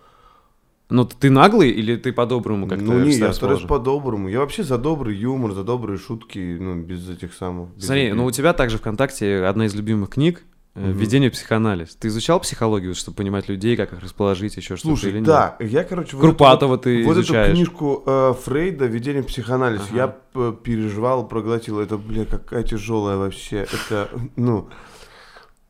Ну, ты наглый или ты по-доброму как-то ну, не, я стараюсь по-доброму. Я вообще за добрый юмор, за добрые шутки, ну, без этих самых... без Смотри, обид. ну у тебя также ВКонтакте одна из любимых книг Мгм. «Введение в психоанализ». Ты изучал психологию, чтобы понимать людей, как их расположить, еще что-то Слушай, или нет? да, я, короче... вот Курпатова эту ты вот, вот эту изучаешь. книжку э, Фрейда «Введение в психоанализ» Ага. я переживал, проглотил. Это, бля, какая тяжелая вообще. Это, ну...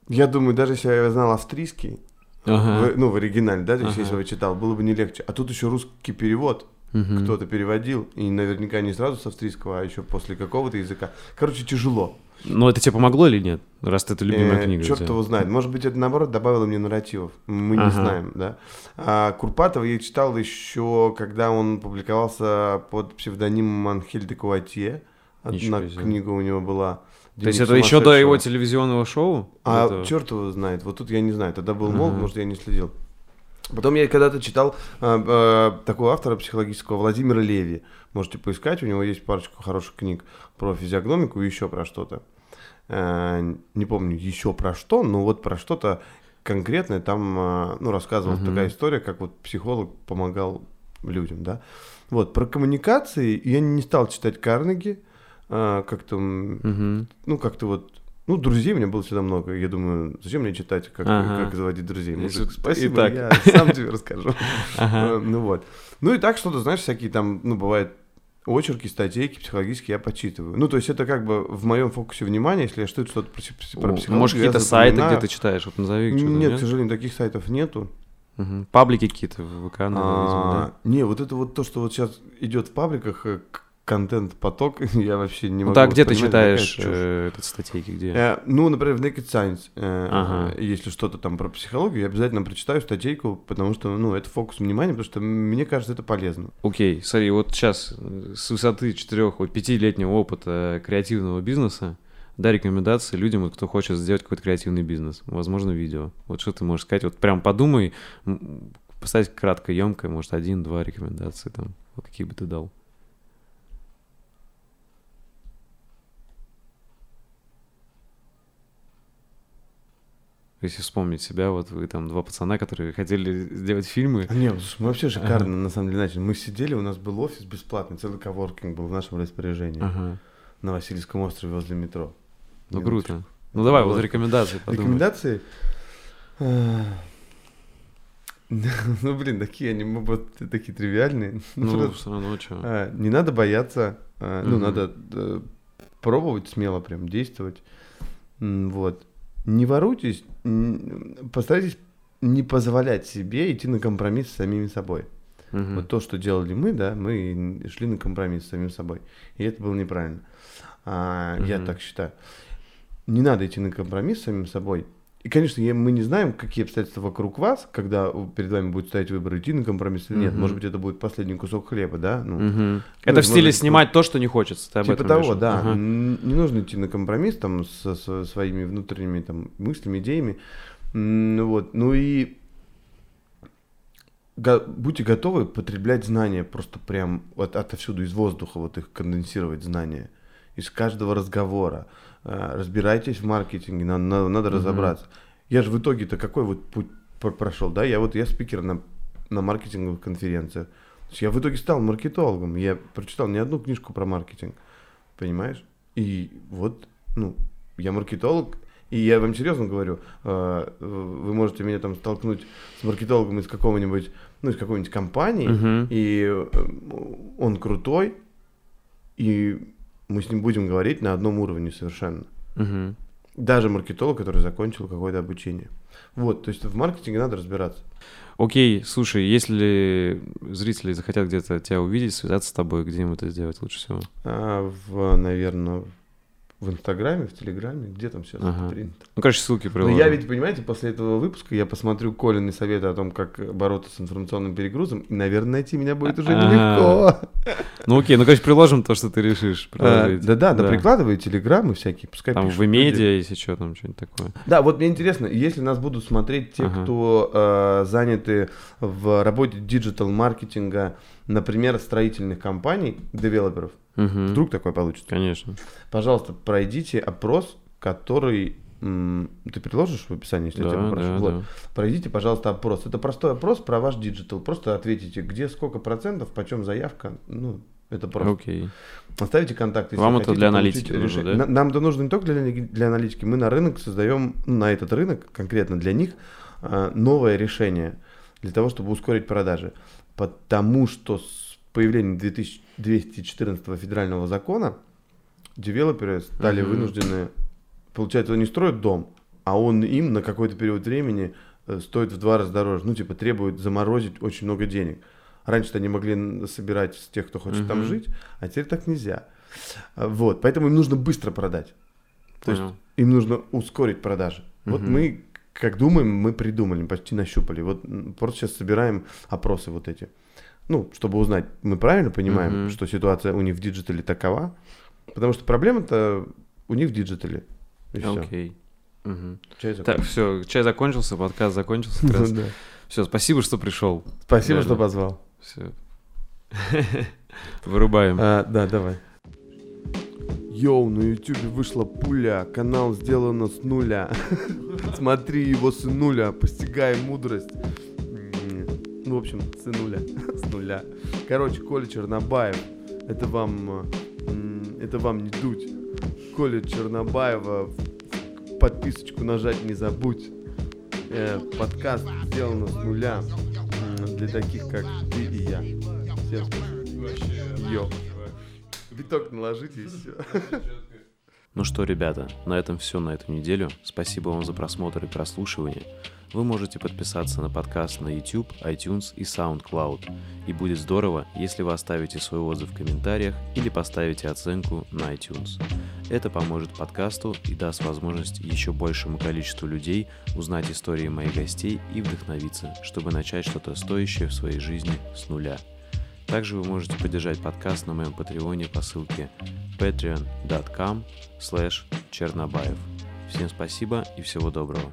Я думаю, даже если я знал австрийский, Ага. в- ну, в оригинале, да, то есть, Ага. если бы читал, было бы не легче. А тут еще русский перевод. Кто-то переводил, и наверняка не сразу с австрийского, а еще после какого-то языка. Короче, тяжело. Но это тебе помогло или нет? Раз это любимая книга. у Черт его знает. Может быть, это наоборот добавило мне нарративов. Мы не знаем, да. А Курпатова я читал еще, когда он публиковался под псевдонимом Анхель де Куатье. Одна книга у него была. То есть «Дневник это еще до сумасшедшего». его телевизионного шоу? А черт его знает. Вот тут я не знаю. Тогда был молод, может, я не следил. Потом я когда-то читал а, а, такого автора психологического Владимира Леви. Можете поискать, у него есть парочку хороших книг про физиогномику и еще про что-то. А, не помню еще про что, но вот про что-то конкретное там а, ну, рассказывалась Мгм. такая история, как вот психолог помогал людям, да. Вот, про коммуникации я не стал читать Карнеги, а, как-то Мгм. ну, как-то вот... Ну, друзей у меня было всегда много. Я думаю, зачем мне читать, как, Ага. как заводить друзей? Мужик, спасибо, и так. я сам тебе расскажу. Ага. Э, Ну вот. Ну и так что-то, знаешь, всякие там, ну, бывает, очерки, статейки психологические я почитываю. Ну, то есть это как бы в моем фокусе внимания, если я что-то что-то про, про психологию, Может, какие-то сайты, где ты читаешь? Вот назови что-то, Нет, к нет? сожалению, таких сайтов нету. Мгм. Паблики какие-то в ВК, наверное, видимо, А, Не, вот это вот то, что вот сейчас идет в пабликах, э, контент-поток, я вообще не Ну могу так, где ты читаешь э, статейки, где? Э, ну, например, в Naked Science, э, Ага. если что-то там про психологию, я обязательно прочитаю статейку, потому что, ну, это фокус внимания, потому что мне кажется, это полезно. Окей, смотри, вот сейчас э, с высоты четырех, вот пятилетнего опыта креативного бизнеса, дай рекомендации людям, вот, кто хочет сделать какой-то креативный бизнес, возможно, видео. Вот что ты можешь сказать? Вот прям подумай, м, поставить кратко, емко, может, один-два рекомендации там, вот какие бы ты дал. Если вспомнить себя, вот вы там два пацана, которые хотели сделать фильмы. А Не, слушай, мы вообще шикарно, Ага. на самом деле, начали. Мы сидели, у нас был офис бесплатный, целый коворкинг был в нашем распоряжении Ага. на Васильевском острове возле метро. Ну Минуточку. круто. Ну давай, вот рекомендации подумай. Рекомендации? Ну, блин, такие они, вот такие тривиальные. Ну, все равно, что. а, Не надо бояться, а, ну, надо э, пробовать смело прям действовать. Вот. Не воруйтесь, постарайтесь не позволять себе идти на компромисс с самими собой. Мгм. Вот то, что делали мы, да, мы шли на компромисс с самим собой. И это было неправильно. А, Я Мгм. так считаю. Не надо идти на компромисс с самим собой. И, конечно, я- мы не знаем, какие обстоятельства вокруг вас, когда перед вами будет стоять выбор, идти на компромисс или нет. Мгм. Может быть, это будет последний кусок хлеба, да? Ну, Мгм. Это в стиле быть, снимать то, что не хочется. Ты Типа того, имеешь? да. Н- Не нужно идти на компромисс там со, со своими внутренними там мыслями, идеями. Ну Вот. Ну и го- будьте готовы потреблять знания просто прям вот отовсюду из воздуха, вот их конденсировать знания из каждого разговора. А, Разбирайтесь в маркетинге, на- на- надо, Мгм. разобраться. Я же в итоге-то какой вот путь пр- прошел, да? Я вот я спикер на, на маркетинговых конференциях. То есть я в итоге стал маркетологом. Я прочитал не одну книжку про маркетинг. Понимаешь? И вот, ну, я маркетолог, и я вам серьезно говорю, э, вы можете меня там столкнуть с маркетологом из какого-нибудь, ну, из какой-нибудь компании, Мгм. и э, он крутой, и мы с ним будем говорить на одном уровне совершенно. Мгм. Даже маркетолог, который закончил какое-то обучение. Вот, то есть в маркетинге надо разбираться. Окей, слушай, если зрители захотят где-то тебя увидеть, связаться с тобой, где им это сделать лучше всего? А в, наверное, в Инстаграме, в Телеграме, где там сейчас Ага. это принято. Ну, короче, ссылки Но приложим. я ведь, понимаете, после этого выпуска я посмотрю Колины советы о том, как бороться с информационным перегрузом, и, наверное, найти меня будет уже А. нелегко. Ну, окей, ну, короче, приложим то, что ты решишь. А. Да-да, да прикладывай телеграммы всякие, пускай Там пишут в медиа, если что, там что-нибудь такое. Да, вот мне интересно, если нас будут смотреть те, кто э, заняты в работе диджитал-маркетинга, например, строительных компаний, девелоперов, Мгм. вдруг такое получится, Конечно. пожалуйста, пройдите опрос, который... ты приложишь в описании, если я тебя Да, попрошу? да, Вот. да. Пройдите, пожалуйста, опрос. Это простой опрос про ваш диджитал. Просто ответите, где сколько процентов, почем заявка. Ну, это просто. Окей. Оставите контакты. Вам это для аналитики нужно, да? На- Нам это нужно не только для, для аналитики. Мы на рынок создаем, ну, на этот рынок, конкретно для них, а, новое решение для того, чтобы ускорить продажи. Потому что появлением 2214 федерального закона девелоперы стали Мгм. вынуждены, получается, они строят дом, а он им на какой-то период времени э, стоит в два раза дороже. Ну, типа, требует заморозить очень много денег. Раньше-то они могли собирать с тех, кто хочет там Мгм. жить, а теперь так нельзя. А, Вот, поэтому им нужно быстро продать. То есть Понял. им нужно ускорить продажи. Вот Мгм. мы, как думаем, мы придумали, почти нащупали. Вот просто сейчас собираем опросы вот эти. Ну, чтобы узнать, мы правильно понимаем, Мгм. что ситуация у них в диджитале такова. Потому что проблема-то у них в диджитале. И. Окей. Чай Так, все, чай закончился, подкаст закончился. как раз. Да. Все, спасибо, что пришел. Спасибо, Реально. что позвал. Все. Вырубаем. А, да, давай. Йоу, на ютубе вышла пуля, канал сделано с нуля. Смотри его с нуля, постигай мудрость. В общем, с нуля, с нуля. Короче, Коля Чернобаев, это вам, это вам не дуть. Коля Чернобаева, подписочку нажать не забудь. Э, подкаст сделано с нуля для таких, как ты и я. Всем спасибо. Виток наложите и все. Ну что, ребята, на этом все на эту неделю. Спасибо вам за просмотр и прослушивание. Вы можете подписаться на подкаст на YouTube, iTunes и SoundCloud. И будет здорово, если вы оставите свой отзыв в комментариях или поставите оценку на iTunes. Это поможет подкасту и даст возможность еще большему количеству людей узнать истории моих гостей и вдохновиться, чтобы начать что-то стоящее в своей жизни с нуля. Также вы можете поддержать подкаст на моем патреоне по ссылке patreon.com slash чернобаев. Всем спасибо и всего доброго.